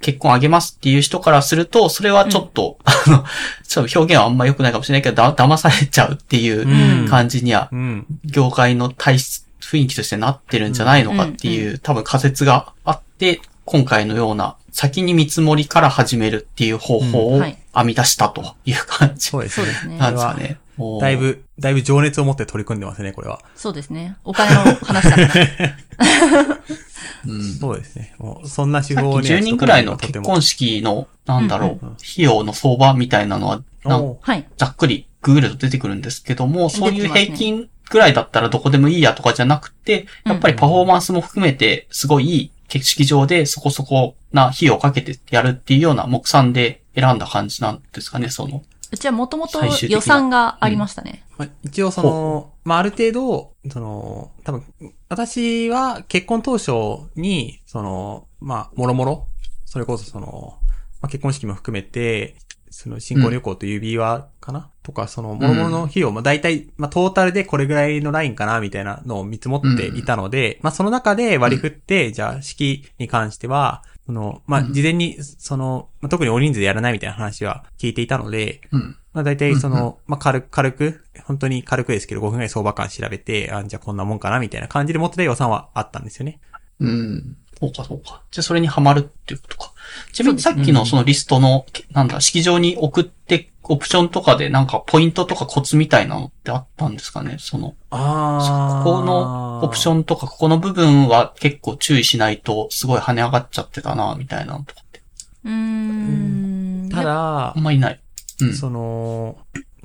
結婚あげますっていう人からすると、それはちょっと、あの、ちょっと表現はあんま良くないかもしれないけど、だ、騙されちゃうっていううん。感じには、うん。業界の体質、雰囲気としてなってるんじゃないのかっていう、多分仮説があって、今回のような、先に見積もりから始めるっていう方法を編み出したという感じそうですね。そうですね。なんですかね。だいぶ、だいぶ情熱を持って取り組んでますね、これは。そうですね。お金の話だから。うんそうですね。もう、そんな手さっき法には10人くらいの結婚式の、なんだろう、費用の相場みたいなのは。ざっくりググると出てくるんですけども、そういう平均ぐらいだったらどこでもいいやとかじゃなくて、やっぱりパフォーマンスも含めて、すごいいい結式場でそこそこな費用をかけてやるっていうような目算で選んだ感じなんですかね、その。うちはもともと予算がありましたね。まあ、一応その、まあ、ある程度、その、多分、私は結婚当初に、その、まあ、もろもろ、それこそその、まあ、結婚式も含めて、その、新婚旅行と指輪かな、とか、その、もろもろの費用、まあ、大体、まあ、トータルでこれぐらいのラインかな、みたいなのを見積もっていたので、まあ、その中で割り振って、じゃあ、式に関しては、その、まあ、うん事前に、その、まあ、特に大人数でやらないみたいな話は聞いていたので、うん。まあ大体その、まあ軽く、軽く、本当に軽くですけど5分ぐらい相場感調べて、あ、じゃあこんなもんかなみたいな感じで持ってた予算はあったんですよね。うん。そうか、そうか。じゃあ、それにはまるっていうことか。ちなみにさっきのそのリストの、なんだ、式場に送って、オプションとかでなんかポイントとかコツみたいなのってあったんですかね？その、あここのオプションとかここの部分は結構注意しないとすごい跳ね上がっちゃってたな、みたいなのとかって。うーん。ただあん、まいない。うん。その、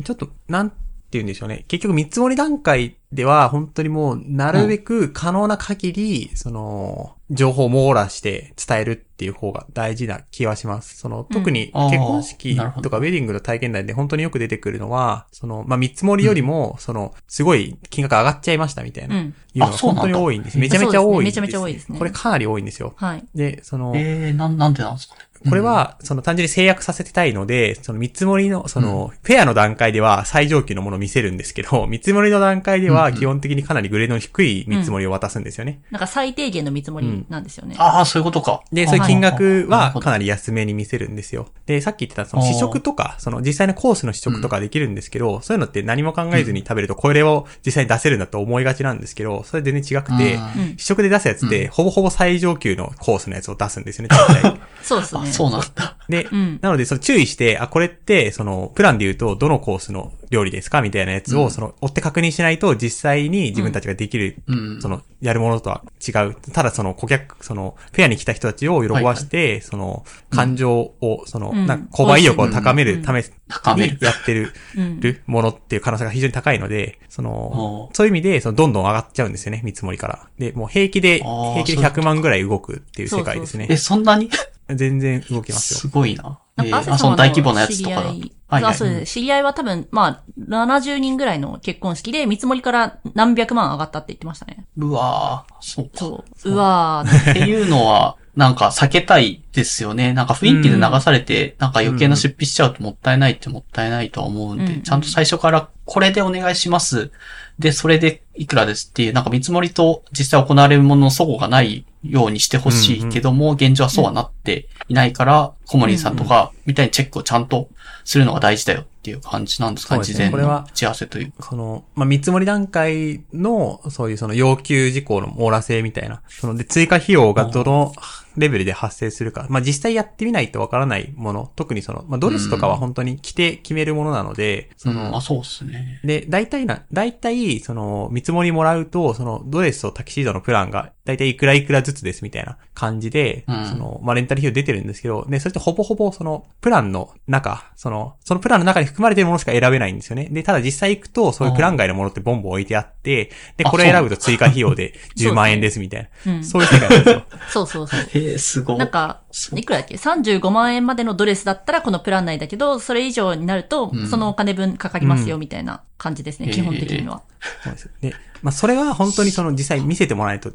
ちょっと、なんて言うんでしょうね。結局見積もり段階では、本当にもう、なるべく可能な限り、その、情報を網羅して伝えるっていう方が大事な気はします。その、特に結婚式とかウェディングの体験談で本当によく出てくるのは、その、まあ、見積もりよりも、その、すごい金額上がっちゃいましたみたいな。うん。いうのが本当に多いんです。めちゃめちゃ多いねめちゃめちゃ多いですねこれかなり多いんですよ。はい。で、その、えー、なん、なんでなんですかね。これは、その単純に制約させてたいので、その見積もりの、その、フェアの段階では最上級のものを見せるんですけど、見積もりの段階では基本的にかなりグレードの低い見積もりを渡すんですよね。なんか最低限の見積もりなんですよね。ああ、そういうことか。で、そういう金額はかなり。り安めに見せるんですよ。で、さっき言ってたその試食とか、その実際のコースの試食とかできるんですけど、そういうのって何も考えずに食べるとこれを実際に出せるんだと思いがちなんですけど、それ全然違くてうん、試食で出すやつってほぼほぼ最上級のコースのやつを出すんですよね、大体。あ、そうですね。そうなんだ。で、ん。なので、その注意して、あ、これって、その、プランで言うと、どのコースの料理ですかみたいなやつを、その、追って確認しないと、実際に自分たちができる、うん。その、やるものとは違う。ただ、その、顧客、その、フェアに来た人たちを喜ばして、その、感情を、その、うん。なんか、購買意欲を高めるためにやってる、うん。るものっていう可能性が非常に高いので、そのお、そういう意味で、その、どんどん上がっちゃうんですよね、見積もりから。で、もう平気で、平気でそういうこと100万ぐらい動くっていう世界ですね。え、。そんなに？全然動きますよす。ごいな。えー、なんか、汗あ、そ様の大規模なやつとかだはいはい。あそうです。知り合いは多分、まあ、70人ぐらいの結婚式で、見積もりから何百万上がったって言ってましたね。うわーそうか。そう。うわー。っていうのは、なんか避けたいですよね。なんか雰囲気で流されて、なんか余計な出費しちゃうともったいないってもったいないとは思うんで、うんちゃんと最初からこれでお願いします。で、それでいくらですっていう、なんか見積もりと実際行われるものの齟齬がないようにしてほしいけども、現状はそうはなっていないから、コモリンさんとかみたいにチェックをちゃんとするのが大事だよっていう感じなんですかね、事前ねこれはの打ち合わせというか。その、まあ、見積もり段階の、そういうその要求事項の網羅性みたいな。その、で、追加費用がどのレベルで発生するか。まあ、実際やってみないとわからないもの。特にその、まあ、ドレスとかは本当に着て決めるものなので、その、うん、あ、そうですね。で、大体な、大体、その、見積もりもらうと、その、ドレスとタキシードのプランが、大体いくらいくらずつですみたいな感じで、うんその、まあ、レンタル費用出てるんですけど、で、それってほぼほぼ、その、プランの中、その、そのプランの中に含まれているものしか選べないんですよね。で、ただ実際行くと、そういうプラン外のものってボンボン置いてあって、で、あこれ選ぶと追加費用で10 万円ですみたいな。うんそういう世界なんですよ。そうそうそう。えー、すごい。なんかいくらだっけ ?35 万円までのドレスだったらこのプラン内だけど、それ以上になるとうん、そのお金分かかりますよ、みたいな感じですね、うん基本的には。そうです。で、まあ、それは本当にその実際見せてもらわないと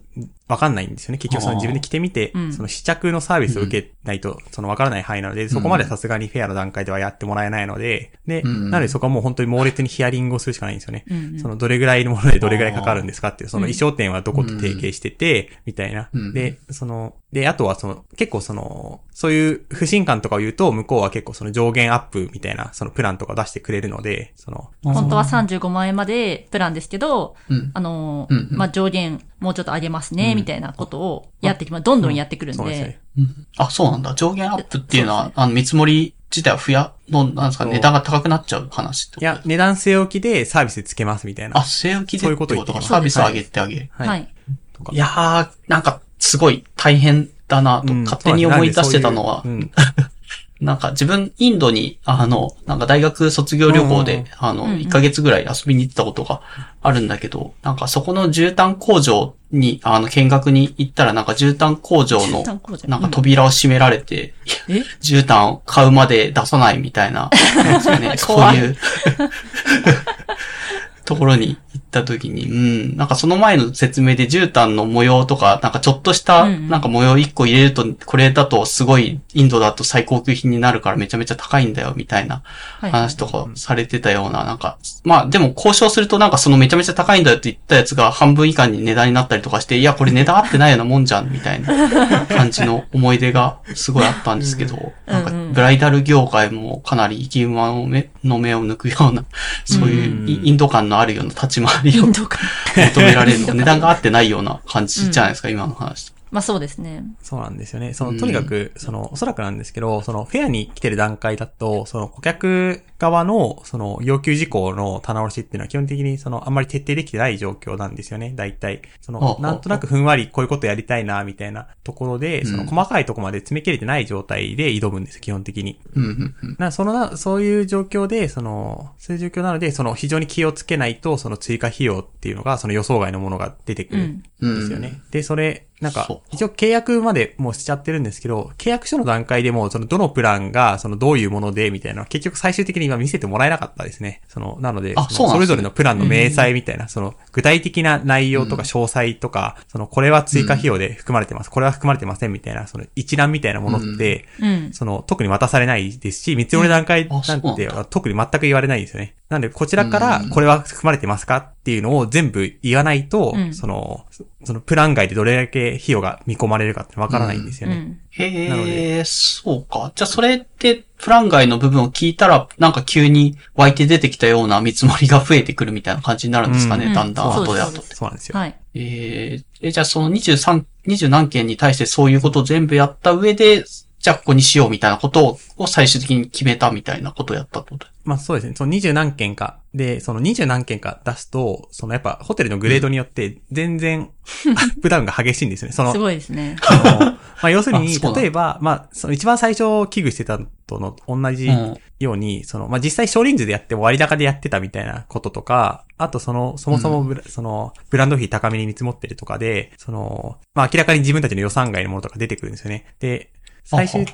わかんないんですよね。結局その自分で着てみてうん、その試着のサービスを受けないと、そのわからない範囲なので、そこまでさすがにフェアの段階ではやってもらえないので、で、うんなのでそこはもう本当に猛烈にヒアリングをするしかないんですよね。そのどれぐらいのものでどれぐらいかかるんですかっていう、その衣装店はどこと提携してて、みたいなうん。で、その、で、あとはその、結構その、そういう不信感とかを言うと、向こうは結構その上限アップみたいな、そのプランとかを出してくれるので、その、本当は35万円までプランですけど、うんあのうんうんまあ、上限もうちょっと上げますね、うんみたいなことをやってきます。どんどんやってくるんでそうですね。。うんあ、そうなんだ。上限アップっていうのは、ねあの、見積もり自体は増や、の、なんですか、値段が高くなっちゃう話ってこといや、値段据え置きでサービスつけますみたいな。あ、据え置きでそういうってことか。こと言ってますサービスを上げてあげる。はいはい。とかいやー、なんか、すごい大変だなと、うん。勝手に思い出してたのは、なんか自分、インドに、あの、なんか大学卒業旅行うん。で、あの、うんうん。1ヶ月ぐらい遊びに行ったことがあるんだけど、なんかそこの絨毯工場に、あの、見学に行ったら、なんか絨毯工場のなんか扉を閉められて、え？絨毯を買うまで出さないみたいな、ね、そう怖い。い うところに行った時に、うん、なんかその前の説明で絨毯の模様とか、なんかちょっとした、なんか模様1個入れると、これだとすごい、インドだと最高級品になるからめちゃめちゃ高いんだよ、みたいなはい。話とかされてたような、なんか、まあでも交渉するとなんかそのめちゃめちゃ高いんだよって言ったやつが半分以下に値段になったりとかして、いや、これ値段合ってないようなもんじゃん、みたいな 感じの思い出がすごいあったんですけど、なんかブライダル業界もかなり生き馬の目の目を抜くような、そういうイインド感のあるような立ち回りをインドか。求められるの、値段が合ってないような感じじゃないですか、今の話。まあそうですね。そうなんですよね。その、うんとにかく、その、おそらくなんですけど、その、フェアに来てる段階だと、その、顧客側の、その、要求事項の棚卸しっていうのは基本的に、その、あんまり徹底できてない状況なんですよね、大体。その、なんとなくふんわりこういうことやりたいな、みたいなところで、その、うん細かいところまで詰め切れてない状態で挑むんです、基本的に。うんな、そのな、そういう状況で、その、そういう状況なので、その、非常に気をつけないと、その追加費用っていうのが、その予想外のものが出てくるんですよね。で、それ、なんか一応契約までもうしちゃってるんですけど、契約書の段階でも、その、どのプランが、その、どういうもので、みたいな結局最終的には見せてもらえなかったですね。その、なので、あそでそれぞれのプランの明細みたいな、その、具体的な内容とか詳細とか、その、これは追加費用で含まれてます、これは含まれてませんみたいな、その、一覧みたいなものって、うん。その、特に渡されないですし、見積もりの段階なんて特に全く言われないですよね。なんで、こちらから、これは含まれてますかっていうのを全部言わないと、うんその、そそのプラン外でどれだけ費用が見込まれるかってわからないんですよね。うん。なのへえ、そうか。じゃあそれって、プラン外の部分を聞いたら、なんか急に湧いて出てきたような見積もりが増えてくるみたいな感じになるんですかね、うんだんだん後で後でそうなんですよ。はい。えーえ、じゃあその23、20何件に対してそういうことを全部やった上で、じゃあここにしようみたいなことを最終的に決めたみたいなことをやったってこと？まあそうですね。その二十何件か。で、その二十何件か出すと、そのやっぱホテルのグレードによって全然 アップダウンが激しいんですよね。そのす、ごいですね。あのまあ要するに、例えば、まあ、その一番最初危惧してたのとの同じうんように、その、まあ実際少人数でやっても割高でやってたみたいなこととか、あとその、そもそもブラ、その、ブランド費高めに見積もってるとかで、その、まあ明らかに自分たちの予算外のものとか出てくるんですよね。で、最終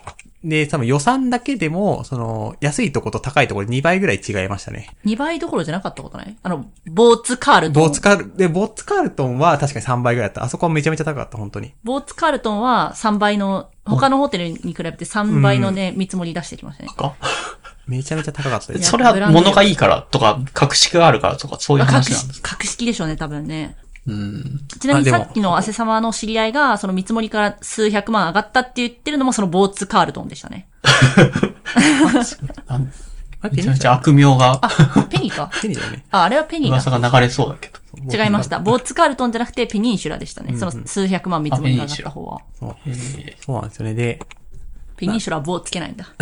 で、多分予算だけでも、その、安いとこと高いところで2倍ぐらい違いましたね。2倍どころじゃなかったことない？あの、ボーツカールトン。ボーツカール、で、ボーツカールトンは確かに3倍ぐらいだった。あそこはめちゃめちゃ高かった、本当に。ボーツカールトンは3倍の、他のホテルに比べて3倍のね、見積もり出してきましたね。かめちゃめちゃ高かったです。それは物がいいからとか、格式があるからとか、そういうまあ話なんです、格式格式でしょうね、多分ね。うん。ちなみにさっきの汗様の知り合いが、その見積もりから数百万上がったって言ってるのもそのボーツカールトンでしたね。めちゃめちゃ悪名が、あ、ペニーか？ペニーだよね。あ、あれはペニーだ。噂が流れそうだけど。違いました。ボーツカールトンじゃなくてペニンシュラでしたね。その数百万見積もりが上がった方は。そうえーそうなんですよね。で、ペニンシュラは棒つけないんだ。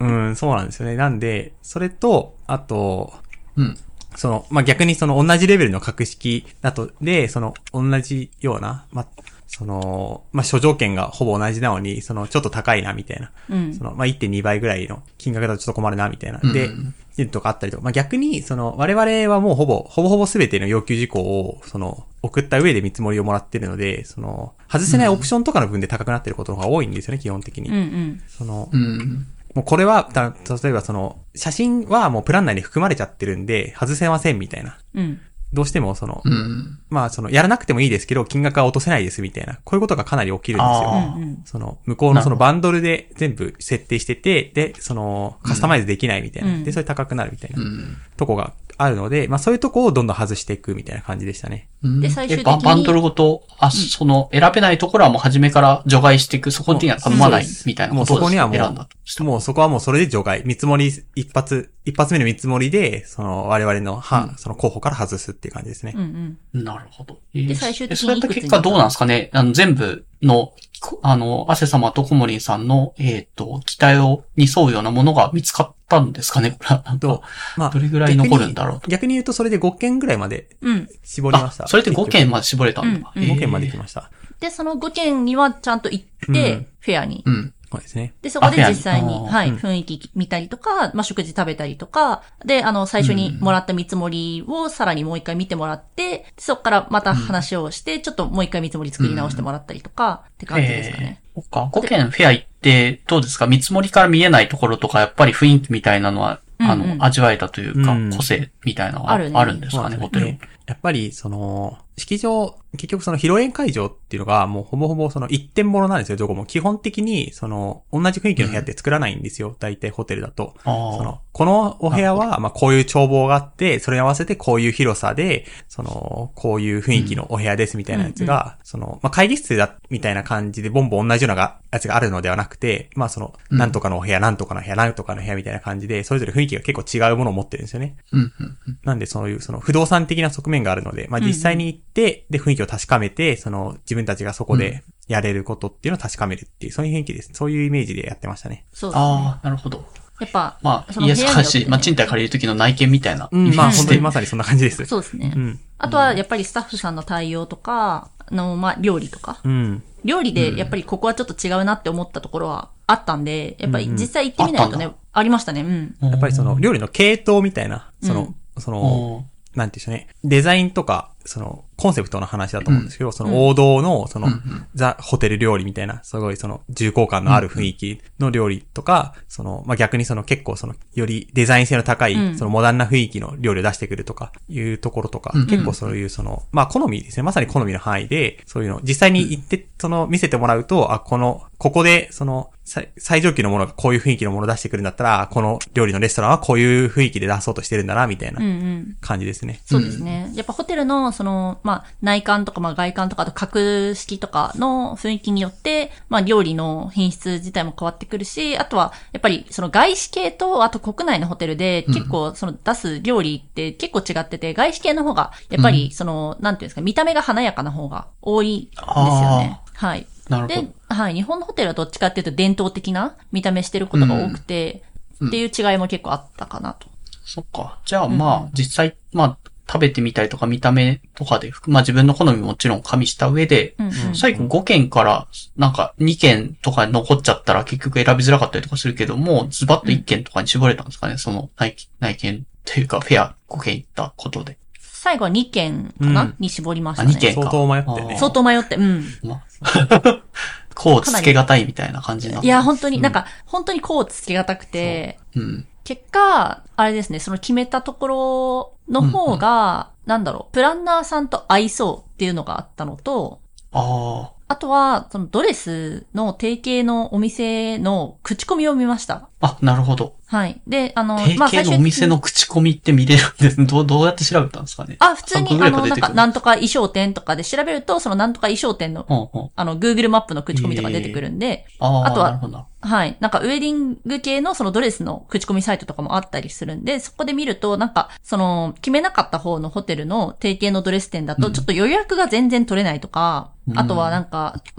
うん、そうなんですよね。なんで、それと、あと、うん。その、まあ、逆にその同じレベルの格式だと、で、その同じような、まあ、その、まあ、諸条件がほぼ同じなのに、その、ちょっと高いな、みたいな。うんその、まあ、1.2倍ぐらいの金額だとちょっと困るな、みたいな。うんで、っていうのとかあったりとか、まあ、逆に、その、我々はもうほぼ、ほぼほぼ全ての要求事項を、その、送った上で見積もりをもらってるので、その、外せないオプションとかの分で高くなってることの方が多いんですよね、基本的に。うんうん。その、うん。もうこれは、た例えばその、写真はもうプラン内に含まれちゃってるんで、外せませんみたいな。うん。どうしてもその、うん。まあその、やらなくてもいいですけど、金額は落とせないですみたいな。こういうことがかなり起きるんですよ。あうんうん。その、向こうのそのバンドルで全部設定してて、で、その、カスタマイズできないみたいな。うんで、それ高くなるみたいな、うん。とこがあるので、まあそういうとこをどんどん外していくみたいな感じでしたね。うん。で最終的にえババンドルごと、あ、その、選べないところはもう初めから除外していく、そこには頼まないみたいなもうことをそこにはもう、もうそこはもうそれで除外。見積もり一発、一発目の見積もりで、その我々の、は、その候補から外すっていう感じですね。うんうん。なるほど。えーで最終的にえそれって結果どうなんですかね？あの、全部の、こあの、汗様とコモリンさんの、えっ、と、期待を、に沿うようなものが見つかったんですかね？これは、なんとか、まあどれぐらい残るんだろうと。逆に言うとそれで5件ぐらいまでうん。絞りました。あ、それで5件まで絞れたんだ。うんえー5件まで来ました。で、その5件にはちゃんと行って、うんフェアに。うん。そうですね。で、そこで実際に、はい、うん。雰囲気見たりとか、まあ、食事食べたりとか、で、あの、最初にもらった見積もりをさらにもう一回見てもらって、そこからまた話をして、ちょっともう一回見積もり作り直してもらったりとか、って感じですかね。そっか、5件フェア行って、どうですか？見積もりから見えないところとか、やっぱり雰囲気みたいなのは、あの、うん。うん味わえたというか、うん。個性みたいなのはあるね。あるんですかね、ホテル。ねやっぱり、その、式場、結局その披露宴会場っていうのが、もうほぼほぼその一点物なんですよ、どこも。基本的に、その、同じ雰囲気の部屋って作らないんですよ、大体ホテルだと。その、このお部屋は、まあ、こういう眺望があって、それに合わせてこういう広さで、その、こういう雰囲気のお部屋ですみたいなやつが、その、まあ、会議室だ、みたいな感じで、ボンボン同じようながやつがあるのではなくて、まあ、その、うんなんとかのお部屋、なんとかの部屋、なんとかの部屋みたいな感じで、それぞれ雰囲気が結構違うものを持ってるんですよね。うん、うん、うん。なんでそういう、その不動産的な側面があるので、まあ実際に行って、で、雰囲気を確かめて、その自分たちがそこでやれることっていうのを確かめるっていう、そういう雰囲気です。そういうイメージでやってましたね。そうですね。ああ、なるほど。やっぱ、まあ、家探し、まあ、賃貸借りる時の内見みたいな。うん、まあ本当にまさにそんな感じです。そうですね。うん。あとは、やっぱりスタッフさんの対応とか、あの、まあ、料理とか。うん。料理で、やっぱりここはちょっと違うなって思ったところはあったんで、やっぱり実際行ってみないとね、あっありましたね。うん。やっぱりその料理の系統みたいな、その、その、なんていうんでしょうね、デザインとか、その、コンセプトの話だと思うんですけど、その王道の、その、うんうん。ザ・ホテル料理みたいな、すごいその、重厚感のある雰囲気の料理とか、その、まあ、逆にその結構その、よりデザイン性の高い、うん。そのモダンな雰囲気の料理を出してくるとか、いうところとか、うんうん。結構そういうその、まあ、好みですね。まさに好みの範囲で、そういうの、実際に行って、その、見せてもらうと、あ、この、ここで、その、最最上級のものがこういう雰囲気のものを出してくるんだったら、この料理のレストランはこういう雰囲気で出そうとしてるんだな、みたいなうんうん。感じですね。そうですね。やっぱホテルの、その、まあ、内観とか、まあ、外観とか、あと格式とかの雰囲気によって、まあ、料理の品質自体も変わってくるし、あとは、やっぱり、その外資系と、あと国内のホテルで、結構、その出す料理って結構違ってて、外資系の方が、やっぱり、その、なんていうんですか、見た目が華やかな方が多いんですよね。はい。でなるほど。、はい。日本のホテルはどっちかっていうと伝統的な見た目してることが多くて、うんっていう違いも結構あったかなと。そっか。じゃあまあ、実際、まあ、食べてみたりとか見た目とかで、まあ自分の好みももちろん加味した上で、うんうん最後5件から、なんか2件とか残っちゃったら結局選びづらかったりとかするけども、ズバッと1件とかに絞れたんですかね、その内内見というかフェア5件行ったことで。最後は2件かな、うんに絞りましたあね。2件か相当迷ってね相当迷って、うん。まあ、こうつけがたいみたいな感じになったいや、本当に、なんか、本当にこうつけがたくて、うん。結果、あれですね、その決めたところの方が、なんだろう、プランナーさんと合いそうっていうのがあったのと、ああとは、そのドレスの提携のお店の口コミを見ました。あ。あ、なるほど。はい。で、あの、提携のお店の口コミって見れる？んです。どう、どうやって調べたんですかね？あ、普通に、あの、なんか、なんとか衣装店とかで調べると、そのなんとか衣装店の、うんうん。あの、Google マップの口コミとか出てくるんで、ああ、あとは。はい。なんか、ウェディング系のそのドレスの口コミサイトとかもあったりするんで、そこで見ると、なんか、その、決めなかった方のホテルの提携のドレス店だと、うんちょっと予約が全然取れないとか、うんあとはなんか、ぜ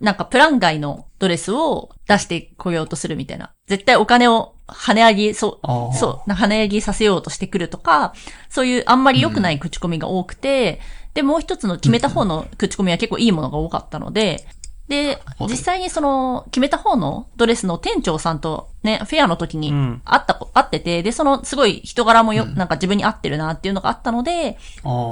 なんか、プラン外のドレスを出してこようとするみたいな。絶対お金を跳ね上げ、そう、そう、な跳ね上げさせようとしてくるとか、そういうあんまり良くない口コミが多くて、で、もう一つの決めた方の口コミは結構いいものが多かったので、で実際にその、決めた方のドレスの店長さんとね、フェアの時にうん会ったこ、会ってて、で、そのすごい人柄もよ、うんなんか自分に合ってるなっていうのがあったので。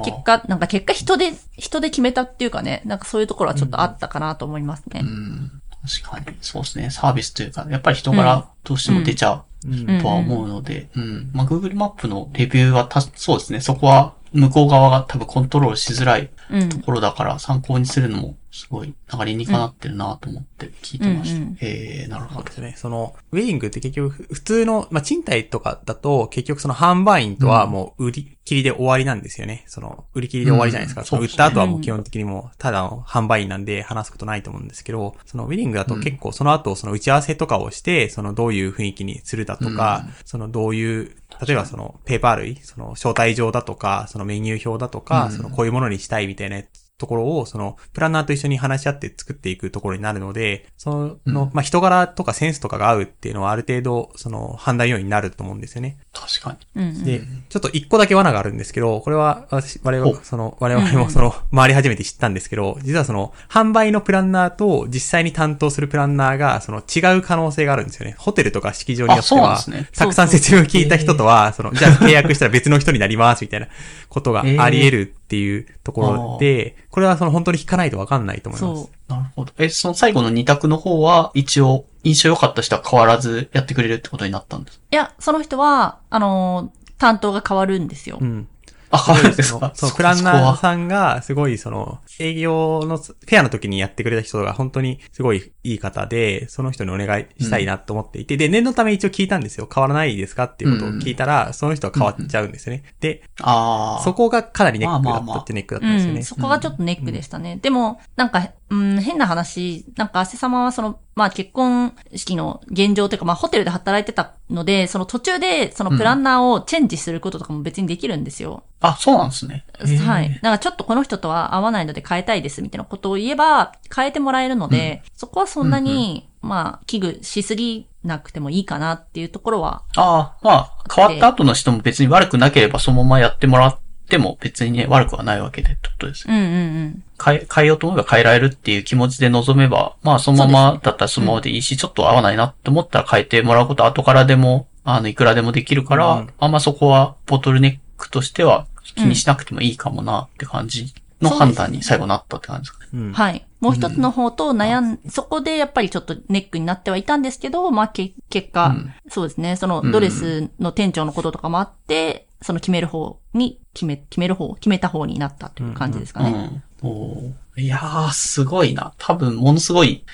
結果、なんか結果人で、人で決めたっていうかね、なんかそういうところはちょっとあったかなと思いますねう。ん。確かに。そうですね。サービスというか、やっぱり人柄どうしても出ちゃううんとは思うので、うん。まあ、Google マップのレビューはた、そうですね。そこは向こう側が多分コントロールしづらいうん。ところだから参考にするのもすごい、なんか理にかなってるなと思って聞いてました。うんうんへえ、なるほどそうで。すね。その、ウェディングって結局、普通の、まあ、賃貸とかだと、結局その販売員とはもう売り切りで終わりなんですよね。その、売り切りで終わりじゃないですか。うんその売った後はもう基本的にもう、ただの販売員なんで話すことないと思うんですけど、そのウェディングだと結構その後、その打ち合わせとかをして、そのどういう雰囲気にするだとか、そのどういう、例えばそのペーパー類、その招待状だとか、そのメニュー表だとか、うんそのこういうものにしたいみたいなところを、その、プランナーと一緒に話し合って作っていくところになるので、その、うんまあ、人柄とかセンスとかが合うっていうのはある程度、その、判断要因になると思うんですよね。確かに。うんうん。で、ちょっと一個だけ罠があるんですけど、これは私、我々お、その、我々もその、回り始めて知ったんですけど、実はその、販売のプランナーと実際に担当するプランナーが、その、違う可能性があるんですよね。ホテルとか式場によっては、ですね。たくさん説明を聞いた人とは、その、じゃあ契約したら別の人になります、みたいなことがあり得るっていうところで、これはその本当に聞かないとわかんないと思います。なるほど。え、その最後の二択の方は、一応、印象良かった人は変わらずやってくれるってことになったんです。いや、その人は、あのー担当が変わるんですよ。うん。あ、変わるんですそう、プランナーん。さんが、すごい、その、営業の、フェアの時にやってくれた人が本当にすごいいい方で、その人にお願いしたいなと思っていて、で、念のため一応聞いたんですよ。変わらないですかっていうことを聞いたら、その人は変わっちゃうんですよね。で、ああ。そこがかなりネックだったってネックだったうん、んですよね。そこがちょっとネックでしたね。でも、なんか、うん、変な話、なんか、汗様はその、まあ結婚式の現状というか、まあホテルで働いてたので、その途中で、そのプランナーをチェンジすることとかも別にできるんですよ。あ、そうなんですね。はい。なんかちょっとこの人とは合わないので変えたいですみたいなことを言えば変えてもらえるので、そこはそんなに、まあ、危惧しすぎなくてもいいかなっていうところは、ああ、まあ、変わった後の人も別に悪くなければそのままやってもらっても別にね、悪くはないわけでってことですね。うんうんうん。変え、変えようと思えば変えられるっていう気持ちで臨めば、まあそのままだったらそのままでいいし、ちょっと合わないなって思ったら変えてもらうことは後からでも、あの、いくらでもできるから、うんあんまそこはボトルネックとしては気にしなくてもいいかもなって感じの判断に最後なったって感じですかね。うん。はい。もう一つの方と悩ん、そこでやっぱりちょっとネックになってはいたんですけど、まあ、け、結果、うんそうですね、そのドレスの店長のこととかもあって、その決める方に、決め、決める方、決めた方になったという感じですかね。うん。おーいやー、すごいな。多分、ものすごい、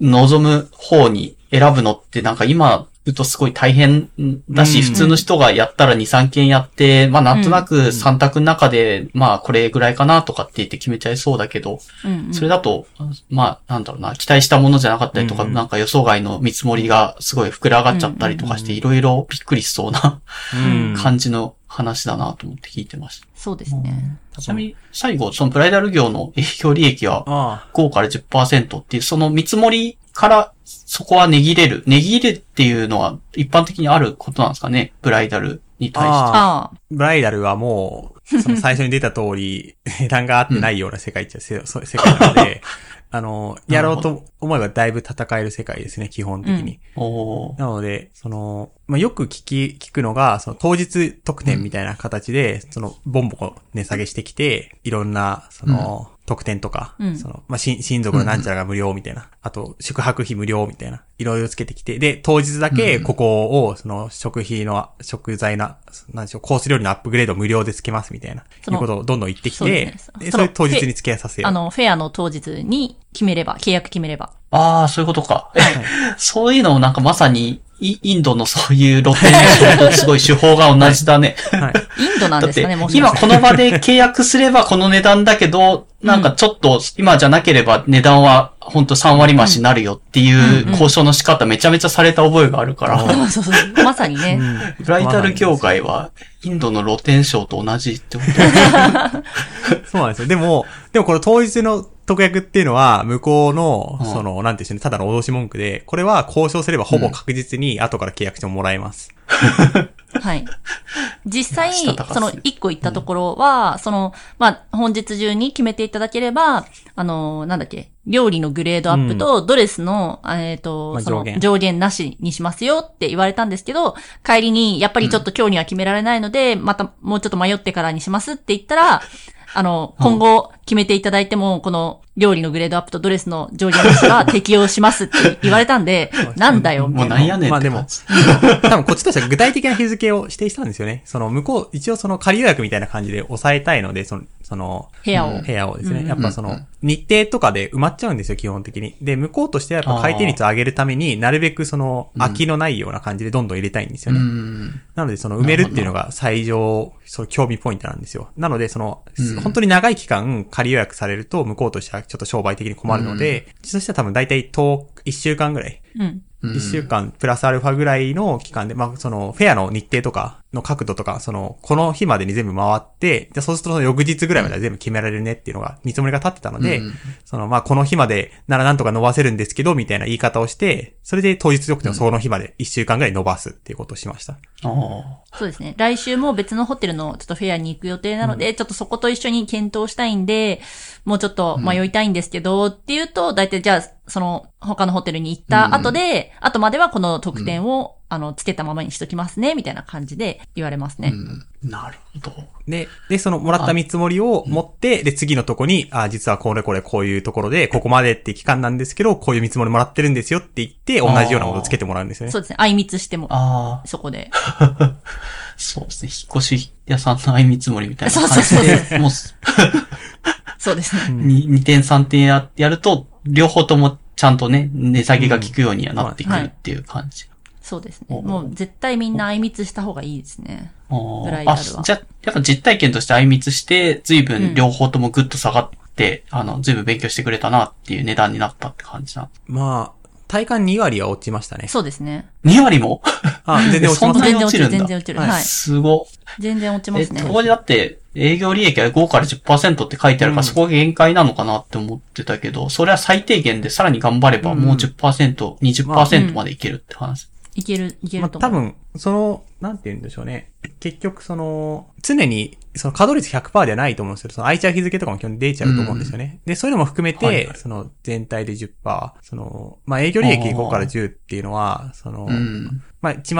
望む方に選ぶのってなんか今、とすごい大変だし、うん普通の人がやったら2、3件やって、まあなんとなく3択の中で、まあこれぐらいかなとかって言って決めちゃいそうだけど。それだと、まあなんだろうな、期待したものじゃなかったりとか、うんなんか予想外の見積もりがすごい膨らがっちゃったりとかして、いろいろびっくりしそうなうん。感じの話だなと思って聞いてました。そうですね。ちなみに、最後、そのブライダル業の営業利益はあ5から10%っていう、その見積もりからそこは値切れる。値切れるっていうのは一般的にあることなんですかね？ブライダルに対して。あああ、ブライダルはもう、その最初に出た通り、値段が合ってないような世界っちゃせ、そ 世界なので、あの、やろうと思えばだいぶ戦える世界ですね、基本的に。おー。なので、その、まあ、よく聞き、聞くのが、その当日特典みたいな形で、その、ボンボコ値下げしてきて、いろんな、その、特典とか、うん。その、まあ、親親族のなんちゃらが無料みたいな、あと、宿泊費無料みたいな、いろいろつけてきて、で、当日だけ、ここを、その、食費の、食材な、なんでしょう、コース料理のアップグレード無料でつけますみたいな、そのいうことをどんどん言ってきそうてですね、で、そのそれ当日に付けさせよう。あの、フェアの当日に決めれば、契約決めれば。ああ、そういうことか。そういうのもなんかまさに、イインドのそういう露店のすごい手法が同じだね。はい。インドなんですかね、もしか今この場で契約すればこの値段だけど、なんかちょっと今じゃなければ値段はほんと3割増しになるよっていう交渉の仕方めちゃめちゃされた覚えがあるから、そうそうそう。まさにね。ブライダル業界はインドの露天商と同じってこと そうなんですよ。でも、でもこの当日の特約っていうのは、向こうの、うん。その、なんていうんでしょうね、ただの脅し文句で、これは交渉すればほぼ確実に後から契約してもらえます。はい。実際、その一個言ったところは、その、まあ、本日中に決めていただければ、あの、なんだっけ、料理のグレードアップとドレスの、えっ、と、そのまあ上限。上限なしにしますよって言われたんですけど、帰りに、やっぱりちょっと今日には決められないので、またもうちょっと迷ってからにしますって言ったら、あの、今後決めていただいても、この料理のグレードアップとドレスの上限なしは適用しますって言われたんで、なんだよ、みたいな。もうなんやねんまあでも。多分こっちとしては具体的な日付を指定したんですよね。その向こう、一応その仮予約みたいな感じで抑えたいので、その、その、部屋を。部屋をですね。うんやっぱその、日程とかで埋まっちゃうんですよ、基本的に。で、向こうとしてはやっぱ回転率を上げるために、なるべくその、空きのないような感じでどんどん入れたいんですよね。うん。なので、その埋めるっていうのが最上、その興味ポイントなんですよ。なので、その、うん本当に長い期間仮予約されると、向こうとしてはちょっと商売的に困るので、そしては多分大体10、1週間ぐらい、うん。うん1週間プラスアルファぐらいの期間で、まあ、その、フェアの日程とかの角度とか、その、この日までに全部回って、で、そうするとその翌日ぐらいまでは全部決められるねっていうのが見積もりが立ってたので、うんその、まあ、この日までならなんとか伸ばせるんですけど、みたいな言い方をして、それで当日よくてもその日まで1週間ぐらい伸ばすっていうことをしました。ああ。そうですね。来週も別のホテルのちょっとフェアに行く予定なので、ちょっとそこと一緒に検討したいんで、もうちょっと迷いたいんですけど、っていうと、大体じゃあ、その、他のホテルに行った後で、後まではこの特典を、あの、つけたままにしときますね、みたいな感じで言われますね。うん。なるほど。で、で、そのもらった見積もりを持って、で、次のとこに、あ、実はこれこれこういうところで、ここまでって期間なんですけど、こういう見積もりもらってるんですよって言って、同じようなことをつけてもらうんですよねそう。ですね。相密しても、ああ。そこで。そうですね。引っ越し屋さんの相見積もりみたいな感そうそうじそうで、もう、そうですね。に2点3点ややると、両方ともちゃんとね、値下げが効くようにはなってくるっていう感じ。そうですね。おもう絶対みんな相密した方がいいですね。ブライダルはあじゃあ、やっぱ実体験として相密して、随分両方ともぐっと下がって、あの、随分勉強してくれたなっていう値段になったって感じな。まあ、体感2割は落ちましたね。そうですね。2割も？あ、全然落ちますね。に落ちるんだ全然落ちる。はいはい。すご。全然落ちまえ、すね。ここでだって、営業利益は5から10%って書いてあるから、うんそこが限界なのかなって思ってたけど、それは最低限でさらに頑張ればもう10%、20%までいけるって話。いける、いけまあ、ると思う。多分、その、なんて言うんでしょうね。結局、その、常に、その稼働率100%ではないと思うんですけど、その空いちゃう日付とかも基本出ちゃうと思うんですよね。で、そういうのも含めて、はいはいその、全体で10%、その、まあ、営業利益あー5から10っていうのは、その、うん。まあ、巷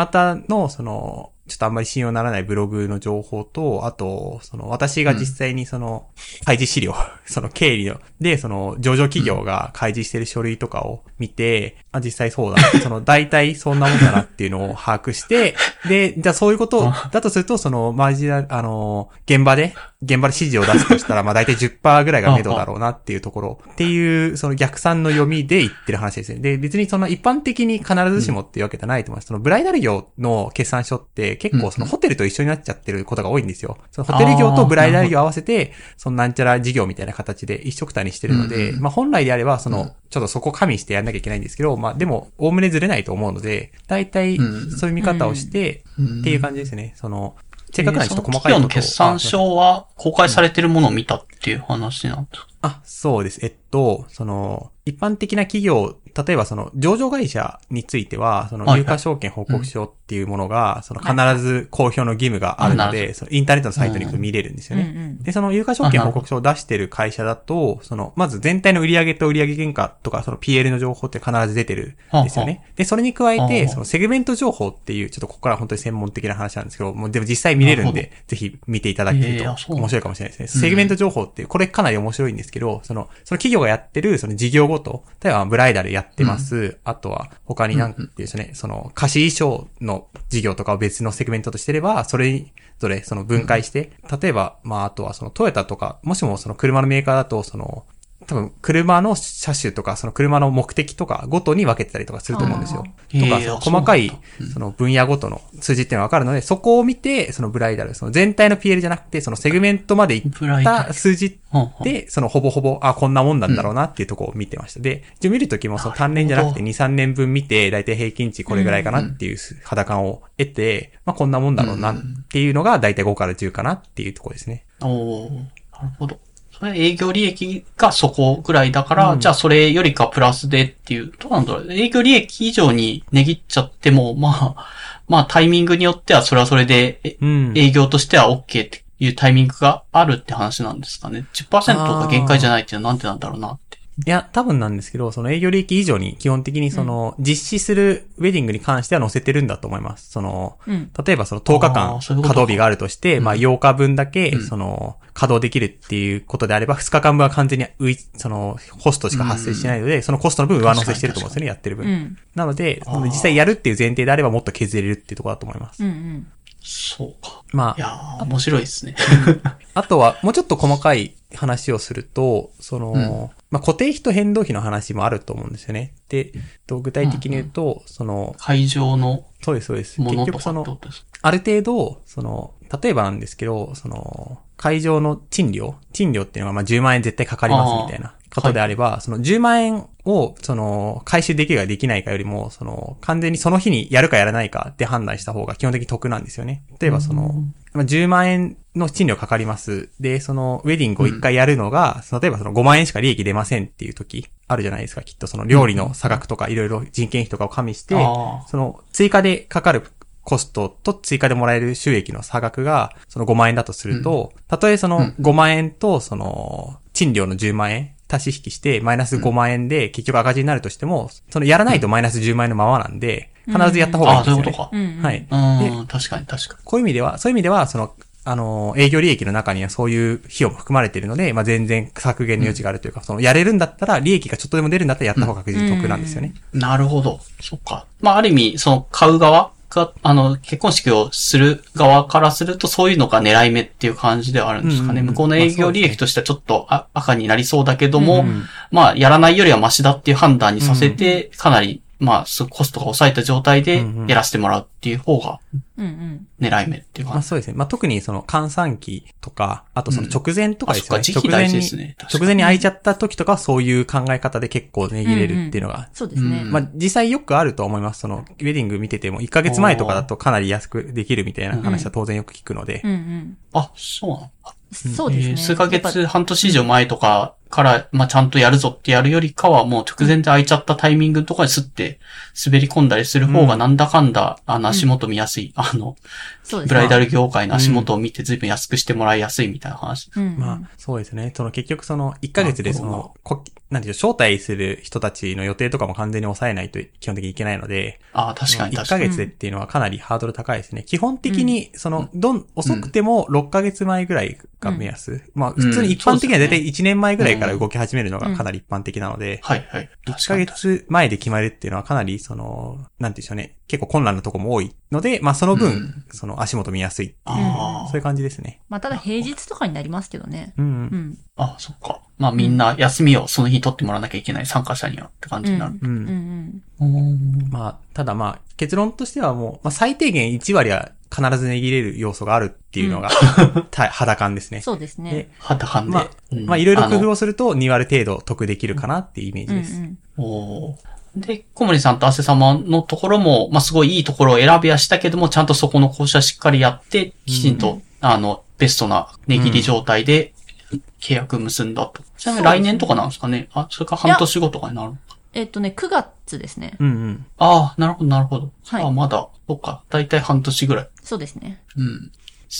の、その、ちょっとあんまり信用ならないブログの情報と、あと、その、私が実際にその、開示資料、その経理の、で、その、上場企業が開示してる書類とかを見て、あ、実際そうだな、その、大体そんなもんだなっていうのを把握して、で、じゃあそういうことだとすると、その、マジな、あの、現場で、現場で指示を出すとしたら、まあ大体10%ぐらいが目処だろうなっていうところ、っていう、その逆算の読みで言ってる話ですね。で、別にその一般的に必ずしもっていうわけじゃないと思います。そのブライダル業の決算書って結構そのホテルと一緒になっちゃってることが多いんですよ。そのホテル業とブライダル業合わせて、そのなんちゃら事業みたいな形で一緒くたにしてるので、まあ本来であれば、その、ちょっとそこ加味してやんなきゃいけないんですけど、まあでも、おおむねずれないと思うので、大体そういう見方をして、っていう感じですね。その、せっかくなんでちょっと細かいことを。企業の決算書は公開されてるものを見たっていう話なんですか？あ、そうです。えっと、その、一般的な企業、例えばその、上場会社については、その、有価証券報告書っていうものが、その、必ず公表の義務があるので、その、インターネットのサイトに行くと見れるんですよね。で、その有価証券報告書を出してる会社だと、その、まず全体の売上と売上原価とか、その PL の情報って必ず出てるんですよね。で、それに加えて、そのセグメント情報っていう、ちょっとここから本当に専門的な話なんですけど、もうでも実際見れるんで、ぜひ見ていただけると面白いかもしれないですね。セグメント情報っていう、これかなり面白いんですけど、その、その企業がやってる、その事業ごと、例えばブライダルやってます。あとは、他になんていうんですね、その、貸し衣装の事業とかを別のセグメントとしてれば、それぞれその分解して、例えば、まあ、あとはそのトヨタとか、もしもその車のメーカーだと、その、多分、車の車種とか、その車の目的とかごとに分けてたりとかすると思うんですよ。ーとか、細かいその分野ごとの数字っていうのが分かるので、そこを見て、そのブライダル、その全体の PL じゃなくて、そのセグメントまでいった数字で、そのほぼほぼ、あ、こんなもんなんだろうなっていうところを見てました。で、一応見るときもその単年じゃなくて2、3年分見て、だいたい平均値これぐらいかなっていう肌感を得て、まあこんなもんだろうなっていうのがだいたい5から10かなっていうところですね。おーなるほど。それ営業利益がそこぐらいだから、じゃあそれよりかプラスでっていう、どうなんだろう。営業利益以上に値切っちゃっても、まあ、まあタイミングによってはそれはそれで、えうん。営業としては OK っていうタイミングがあるって話なんですかね。10%が限界じゃないっていうのはなんでなんだろうなって。いや、多分なんですけど、その営業利益以上に基本的にその、実施するウェディングに関しては載せてるんだと思います。その、うん例えばその10日あ間稼働日があるとして、まあ8日分だけ、その、稼働できるっていうことであれば、2日間分は完全にうい、その、コストしか発生してないので、そのコストの分上乗せしてると思うんですよね、やってる分。うん。なので、実際やるっていう前提であればもっと削れるっていうところだと思います。うんうん。そうか。まあ、いやー、面白いですね。あとは、もうちょっと細かい話をすると、その、うんまあ、固定費と変動費の話もあると思うんですよね。で、と具体的に言うと、その、会場のそうです、そうです。結局そのある程度、その、例えばなんですけど、その、会場の賃料？賃料っていうのがまあ10万円絶対かかりますみたいなことであれば、その10万円を、その、回収できるかできないかよりも、その、完全にその日にやるかやらないかで判断した方が基本的に得なんですよね。例えばその、まあ10万円の賃料かかります。で、その、ウェディングを1回やるのが、例えばその5万円しか利益出ませんっていう時、あるじゃないですか。きっとその料理の差額とかいろいろ人件費とかを加味して、その追加でかかるコストと追加でもらえる収益の差額がその5万円だとすると、たとえその5万円とその賃料の10万円足し引きしてマイナス5万円で結局赤字になるとしても、そのやらないとマイナス10万円のままなんで、必ずやった方がいいんああ、ですよね。そういうことか。うんうん。はい。で、うん、確かに確かこういう意味では、そういう意味では、その、あの、営業利益の中にはそういう費用も含まれているので、まあ、全然削減の余地があるというか、その、やれるんだったら、利益がちょっとでも出るんだったらやった方が確実に得なんですよね。に。なるほど。そっか。まあ、ある意味、その、買う側が、あの、結婚式をする側からすると、そういうのが狙い目っていう感じではあるんですかね。うんうん向こうの営業利益としてはちょっとあ赤になりそうだけども、うんまあ、やらないよりはマシだっていう判断にさせて、かなり、まあ、すコストが抑えた状態でうんうんやらせてもらうっていう方がうんうん。狙い目っていうまあ感じ。そうですね。まあ特にその換算期とか、あとその直前とかですよね。うん時期大事ですね直前に空いちゃった時とかはそういう考え方で結構値切れるっていうのが、そうですね。うんまあ実際よくあると思います。その、ウェディング見てても1ヶ月前とかだとかなり安くできるみたいな話は当然よく聞くのでう、んうん。あ、そうなのそうですね。えー数ヶ月、半年以上前とかから、まあ、ちゃんとやるぞってやるよりかは、もう直前で空いちゃったタイミングとかにすって、滑り込んだりする方がなんだかんだ、あの、足元見やすい。うですね。ブライダル業界の足元を見て随分安くしてもらいやすいみたいな話。うんうん。まあそうですね。その結局その1ヶ月でその、こなんていうの、招待する人たちの予定とかも完全に抑えないと基本的にいけないので、ああ、確かに1確かに。ヶ月でっていうのはかなりハードル高いですね。基本的に、その、どん、遅くても6ヶ月前ぐらいが目安。まあ、普通に一般的には大体1年前ぐらいから動き始めるのがかなり一般的なので、はいはい。1ヶ月前で決まるっていうのはかなり、その、なんていうんでしょうね。結構困難なとこも多いので、まあその分、うんその足元見やすいっていう、ああそういう感じですね。まあ、ただ平日とかになりますけどね。うん。うん。あ、そっか。まあみんな休みをその日取ってもらわなきゃいけない参加者にはって感じになる。う。うんんうんまあ、ただまあ、結論としてはもう、まあ最低限1割は必ず値切れる要素があるっていうのが、た肌感ですうん。ね。そうですねで。肌感で。まあ、うんまあいろいろ工夫のをすると2割程度得できるかなっていうイメーうんうジです。ん。おーで、小森さんと汗様のところも、まあ、すごいいいところを選びはしたけども、ちゃんとそこの交渉はしっかりやって、きちんと、あの、ベストな値切り状態で契約結んだと。ちなみに来年とかなんですかね？あ、それから半年後とかになるえっとね、9月ですね。うんうん。ああ、なるほど、なるほど。はいあまだ、そっか、だいたい半年ぐらい。そうですね。うん。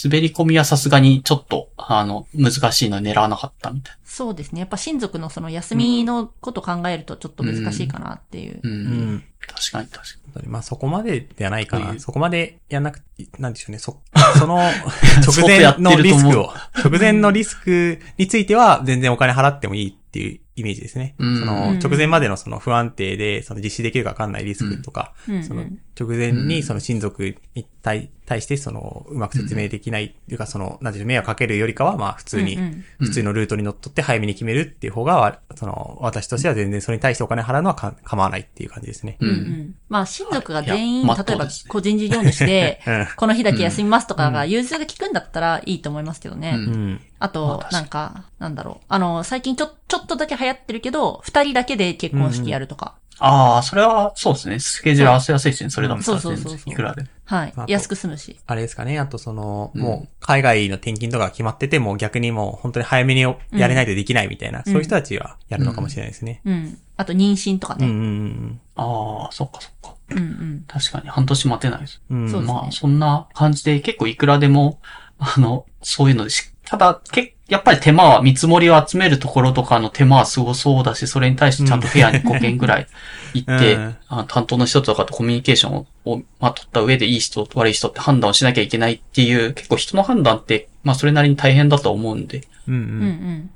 滑り込みはさすがにちょっと、あの、難しいの狙わなかったみたいそうですね。やっぱ親族のその休みのこと考えるとちょっと難しいかなっていう。な。うん。うん。確かに確かまあそこまでではないかな。そこまでやんなくて、なんでしょうね。そ、その、直前のリスクを、直前のリスクについては全然お金払ってもいいっていうイメージですね。うんその、直前までのその不安定で、その実施できるかわかんないリスクとか、うんそのうん直前にその親族に対対してその、うまく説明できないっていうか、その、なんていうの迷惑かけるよりかは、まあ普通に普通のルートに乗っ取って早めに決めるっていう方が、わその、私としては全然それに対してお金払うのはか構わないっていう感じですね。に。う。うんんうん。まあ、親族が全員、例えば個人事業主で うん、この日だけ休みますとかが融通が効くんだったらいいと思いますけどね。うんああと、なんか、なんだろう。あの、最近ちょ、ちょっとだけ流行ってるけど、二人だけで結婚式やるとか。ああ、それは、そうですね。スケジュール合わせやすいですね。それだったら全そうそうそうそう然いくらで。はい安く済むし。あれですかね。あとその、うんもう、海外の転勤とかが決まってても、逆にもう本当に早めにやれないとできないみたいな、そういう人たちはやるのかもしれないですね。うん。あと、妊娠とかね。うんうんああ、そっかそっか。うんうん。確かに半年待てないです。うん。うん。そうですねまあ、そんな感じで結構いくらでも、あの、そういうのでし、ただ、けやっぱり手間は、見積もりを集めるところとかの手間はすごそうだし、それに対してちゃんとフェアに5件ぐらい行って、うんあ担当の人とかとコミュニケーションを、をまあ、取った上でいい人、悪い人って判断をしなきゃいけないっていう、結構人の判断って、まあ、それなりに大変だと思うんで、うんう。うん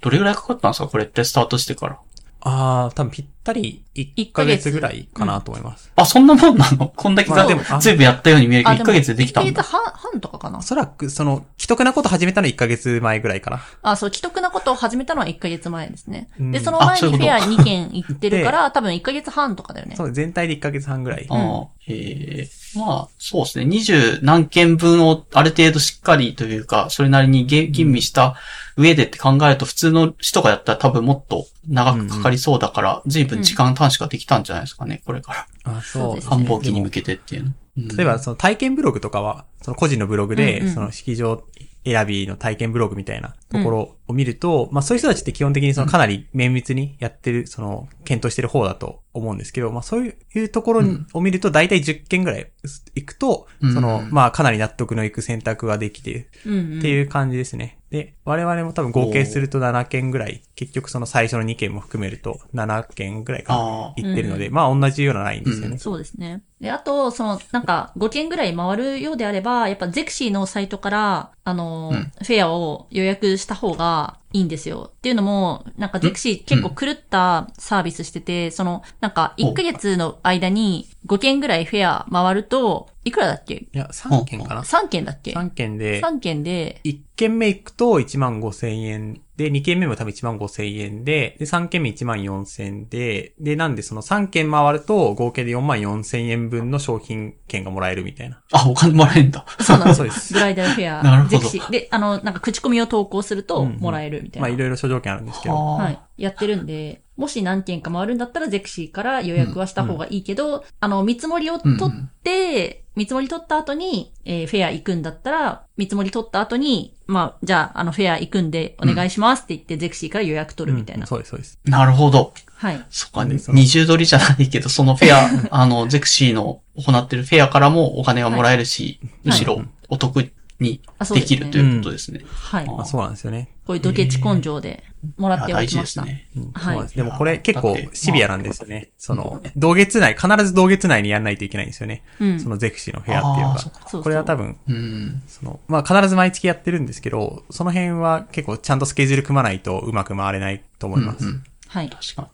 どれぐらいかかったんですか？これってスタートしてから。ああ、多分ぴったり1ヶ月ぐらいかなと思います。あ、そんなもんなの？こんだけざまあでもあ全部やったように見えるけど、1でもヶ月でできたん1ヶだ。月半、半とかかな？お。そらく、その、既得なこと始めたの1ヶ月前ぐらいかな。あ、そう、既得なことを始めたのは1ヶ月前ですね。うんで、その前にフェア2件行ってるから、多分1ヶ月半とかだよね。そう、全体で1ヶ月半ぐらい。ああ、ええまあ、そうですね。二十何件分をある程度しっかりというか、それなりにげ吟味した上でって考えると、普通の人がやったら多分もっと長くかかりそうだから、随分時間短縮ができたんじゃないですかね、これから。あそうですね繁忙期に向けてっていうの。うん例えば、その体験ブログとかは、その個人のブログで、うんうんその式場選びの体験ブログみたいなところを見ると、まあそういう人たちって基本的にそのかなり綿密にやってる、その検討してる方だと思うんですけど、まあそういうところうんを見ると大体10件ぐらい行くと、うんその、まあかなり納得のいく選択ができてうんうん。っていう感じですね。で、我々も多分合計すると7件ぐらい、結局その最初の2件も含めると7件ぐらいかなああ。行ってるので、まあ同じようなラインですよね。そうですね。で、あと、その、なんか、5件ぐらい回るようであれば、やっぱゼクシーのサイトから、あの、うんフェアを予約した方がいいんですよ。っていうのも、なんかゼクシー結構狂ったサービスしてて、その、なんか、1ヶ月の間に5件ぐらいフェア回ると、いくらだっけ？いや、3件かな ?3 件だっけ ?3 件で、?3 件で、1件目行くと1万5千円で、2件目も多分1万5千円で、で、3件目1万4千で、で、なんでその3件回ると合計で4万4千円分の商品券がもらえるみたいな。あ、お金もらえるんだ。そうなんですよそうで。すブライダルフェア。なるほどゼクシー。で、あの、なんか口コミを投稿するとうんうんもらえるみたいな。まあいろいろ諸条件あるんですけど。ははい。やってるんで、もし何件か回るんだったらゼクシーから予約はした方がいいけど、あの、見積もりを取って、見積もり取った後に、えーフェア行くんだったら、見積もり取った後に、まあ、じゃあ、あの、フェア行くんでお願いしますって言って、ゼクシーから予約取るみたいな。うんそうです、そうです。なるほど。はい。そっかねで。その二重取りじゃないけど、そのフェア、あの、ゼクシーの行ってるフェアからもお金がもらえるし、むしろお得にできるということですね。はい。まあ、そうなんですよね。こういうドケチ根性でもらっておきました。ですね。うんはいでもこれ結構シビアなんですよね。その、同月内、必ず同月内にやんないといけないんですよね。うんそのゼクシーのフェアっていうのがこれは多分、うん。その、まあ、必ず毎月やってるんですけど、その辺は結構ちゃんとスケジュール組まないとうまく回れないと思います。うんうんはい。確かに。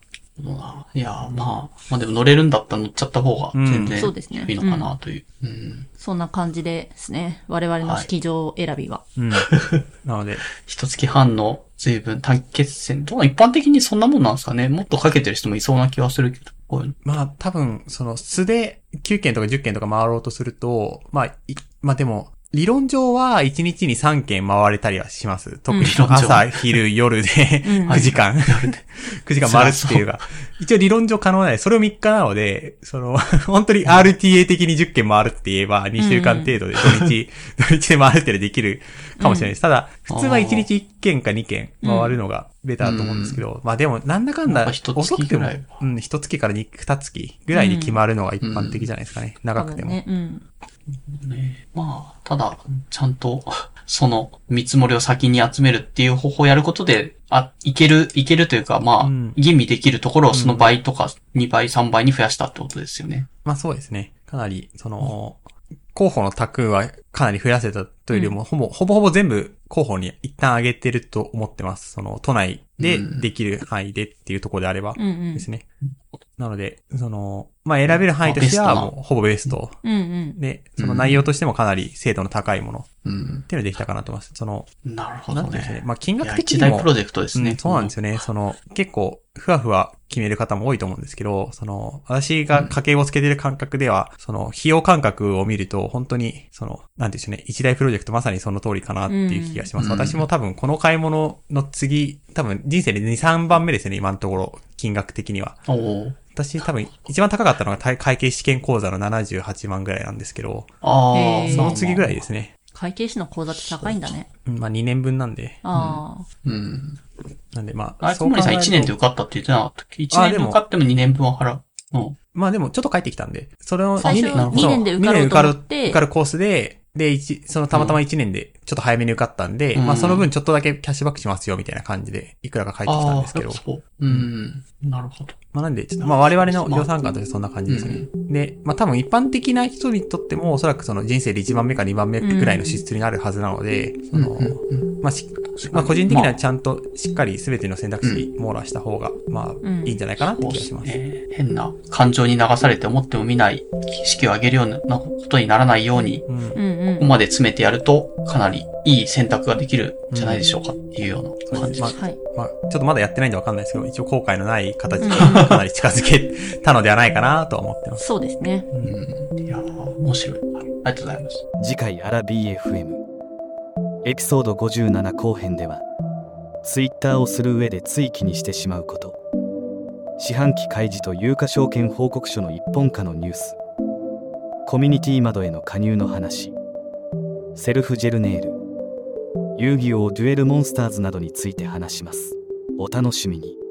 いや、まあ、まあでも乗れるんだったら乗っちゃった方が全然そうですねいいのかなという。うん。そんな感じですね。我々の式場選びは。うん。なので、一月半の随分短期決戦。どう一般的にそんなもんなんですかねもっとかけてる人もいそうな気はするけど、こういうの。まあ多分、その素で9件とか10件とか回ろうとすると、まあ、いまあでも、理論上は1日に3件回れたりはします。特に朝、昼、夜で うん。9時間、9時間回るっていうのが、一応理論上可能なんで、それを3日なので、その、本当に RTA 的に10件回るって言えば、2週間程度で土日、土日で回るってできるかもしれないです。ただ、普通は1日1件か2件回るのがベターだと思うんですけど、まあでも、なんだかんだ遅くてもうん、一月から二二月ぐらいに決まるのが一般的じゃないですかね。長くても。ね。うん。ね、まあ、ただ、ちゃんと、その見積もりを先に集めるっていう方法をやることで、あ、いける、いけるというか、まあ、うん吟味できるところをその倍とか2倍、3倍に増やしたってことですよね。まあそうですね。かなり、その、候補の卓はかなり増やせたというよりも、ほぼ、ほぼほぼ全部候補に一旦上げてると思ってます。その、都内でうんできる範囲でっていうところであればうんうんで。すね。なので、その、まあ選べる範囲としてはもうほぼベスト。うんうん。で、その内容としてもかなり精度の高いものっうん。ていうのができたかなと思います。その、なるほどなんていうんですかね。ね。まあ金額的にも一大プ、ロジェクトですね。うん、そうなんですよね。その、結構、ふわふわ決める方も多いと思うんですけど、その、私が家計をつけてる感覚では、その、費用感覚を見ると、本当に、その、なんていうんでしょうね、一大プロジェクトまさにその通りかなっていう気がします。うん私も多分、この買い物の次、多分、人生で2、3番目ですよね、今のところ、金額的には。私多分、一番高かったのが会会計試験講座の78万ぐらいなんですけど、あその次ぐらいい。ですね。会計士の口座って高いんだね。うんまあ2年分なんで。ああ。うん。なんでまあ、あれ、小森さん1年で受かったって言ってなかったっけ ?1 年で受かっても2年分は払う。うん。まあでも、ちょっと帰ってきたんで、それを最初そう二年で受かろうと思って二年受かるコースで、で、一、そのたまたま1年でちょっと早めに受かったんで、うんまあその分ちょっとだけキャッシュバックしますよみたいな感じで、いくらか返ってきたんですけどそう。うん。なるほど。まあなんで、ちょっとまあ我々の予算感としてそんな感じですね。で、まあ多分一般的な人にとっても、おそらくその人生で1番目か2番目ぐらいの支出になるはずなので、その、うん。まあし、まあ個人的にはちゃんとしっかり全ての選択肢に網羅した方が、まあんいいんじゃないかなって気がします。すね。変な感情に流されて思っても見ない式を上げるようなことにならないように、うんうんうんここ。まで詰めてやると、かなりいい選択ができるんじゃないでしょうかっていうような感じまあです。はい。まあ、ちょっとまだやってないんでわかんないですけど、一応後悔のない形に かなり近づけたのではないかなとは思ってます。そうですね。うん。いやー、面白いありがとうございます。次回アラ BFM エピソード57後編ではツイッターをする上でつい気にしてしまうこと四半期開示と有価証券報告書の一本化のニュースコミュニティ窓への加入の話セルフジェルネイル遊戯王デュエルモンスターズなどについて話します。お楽しみに。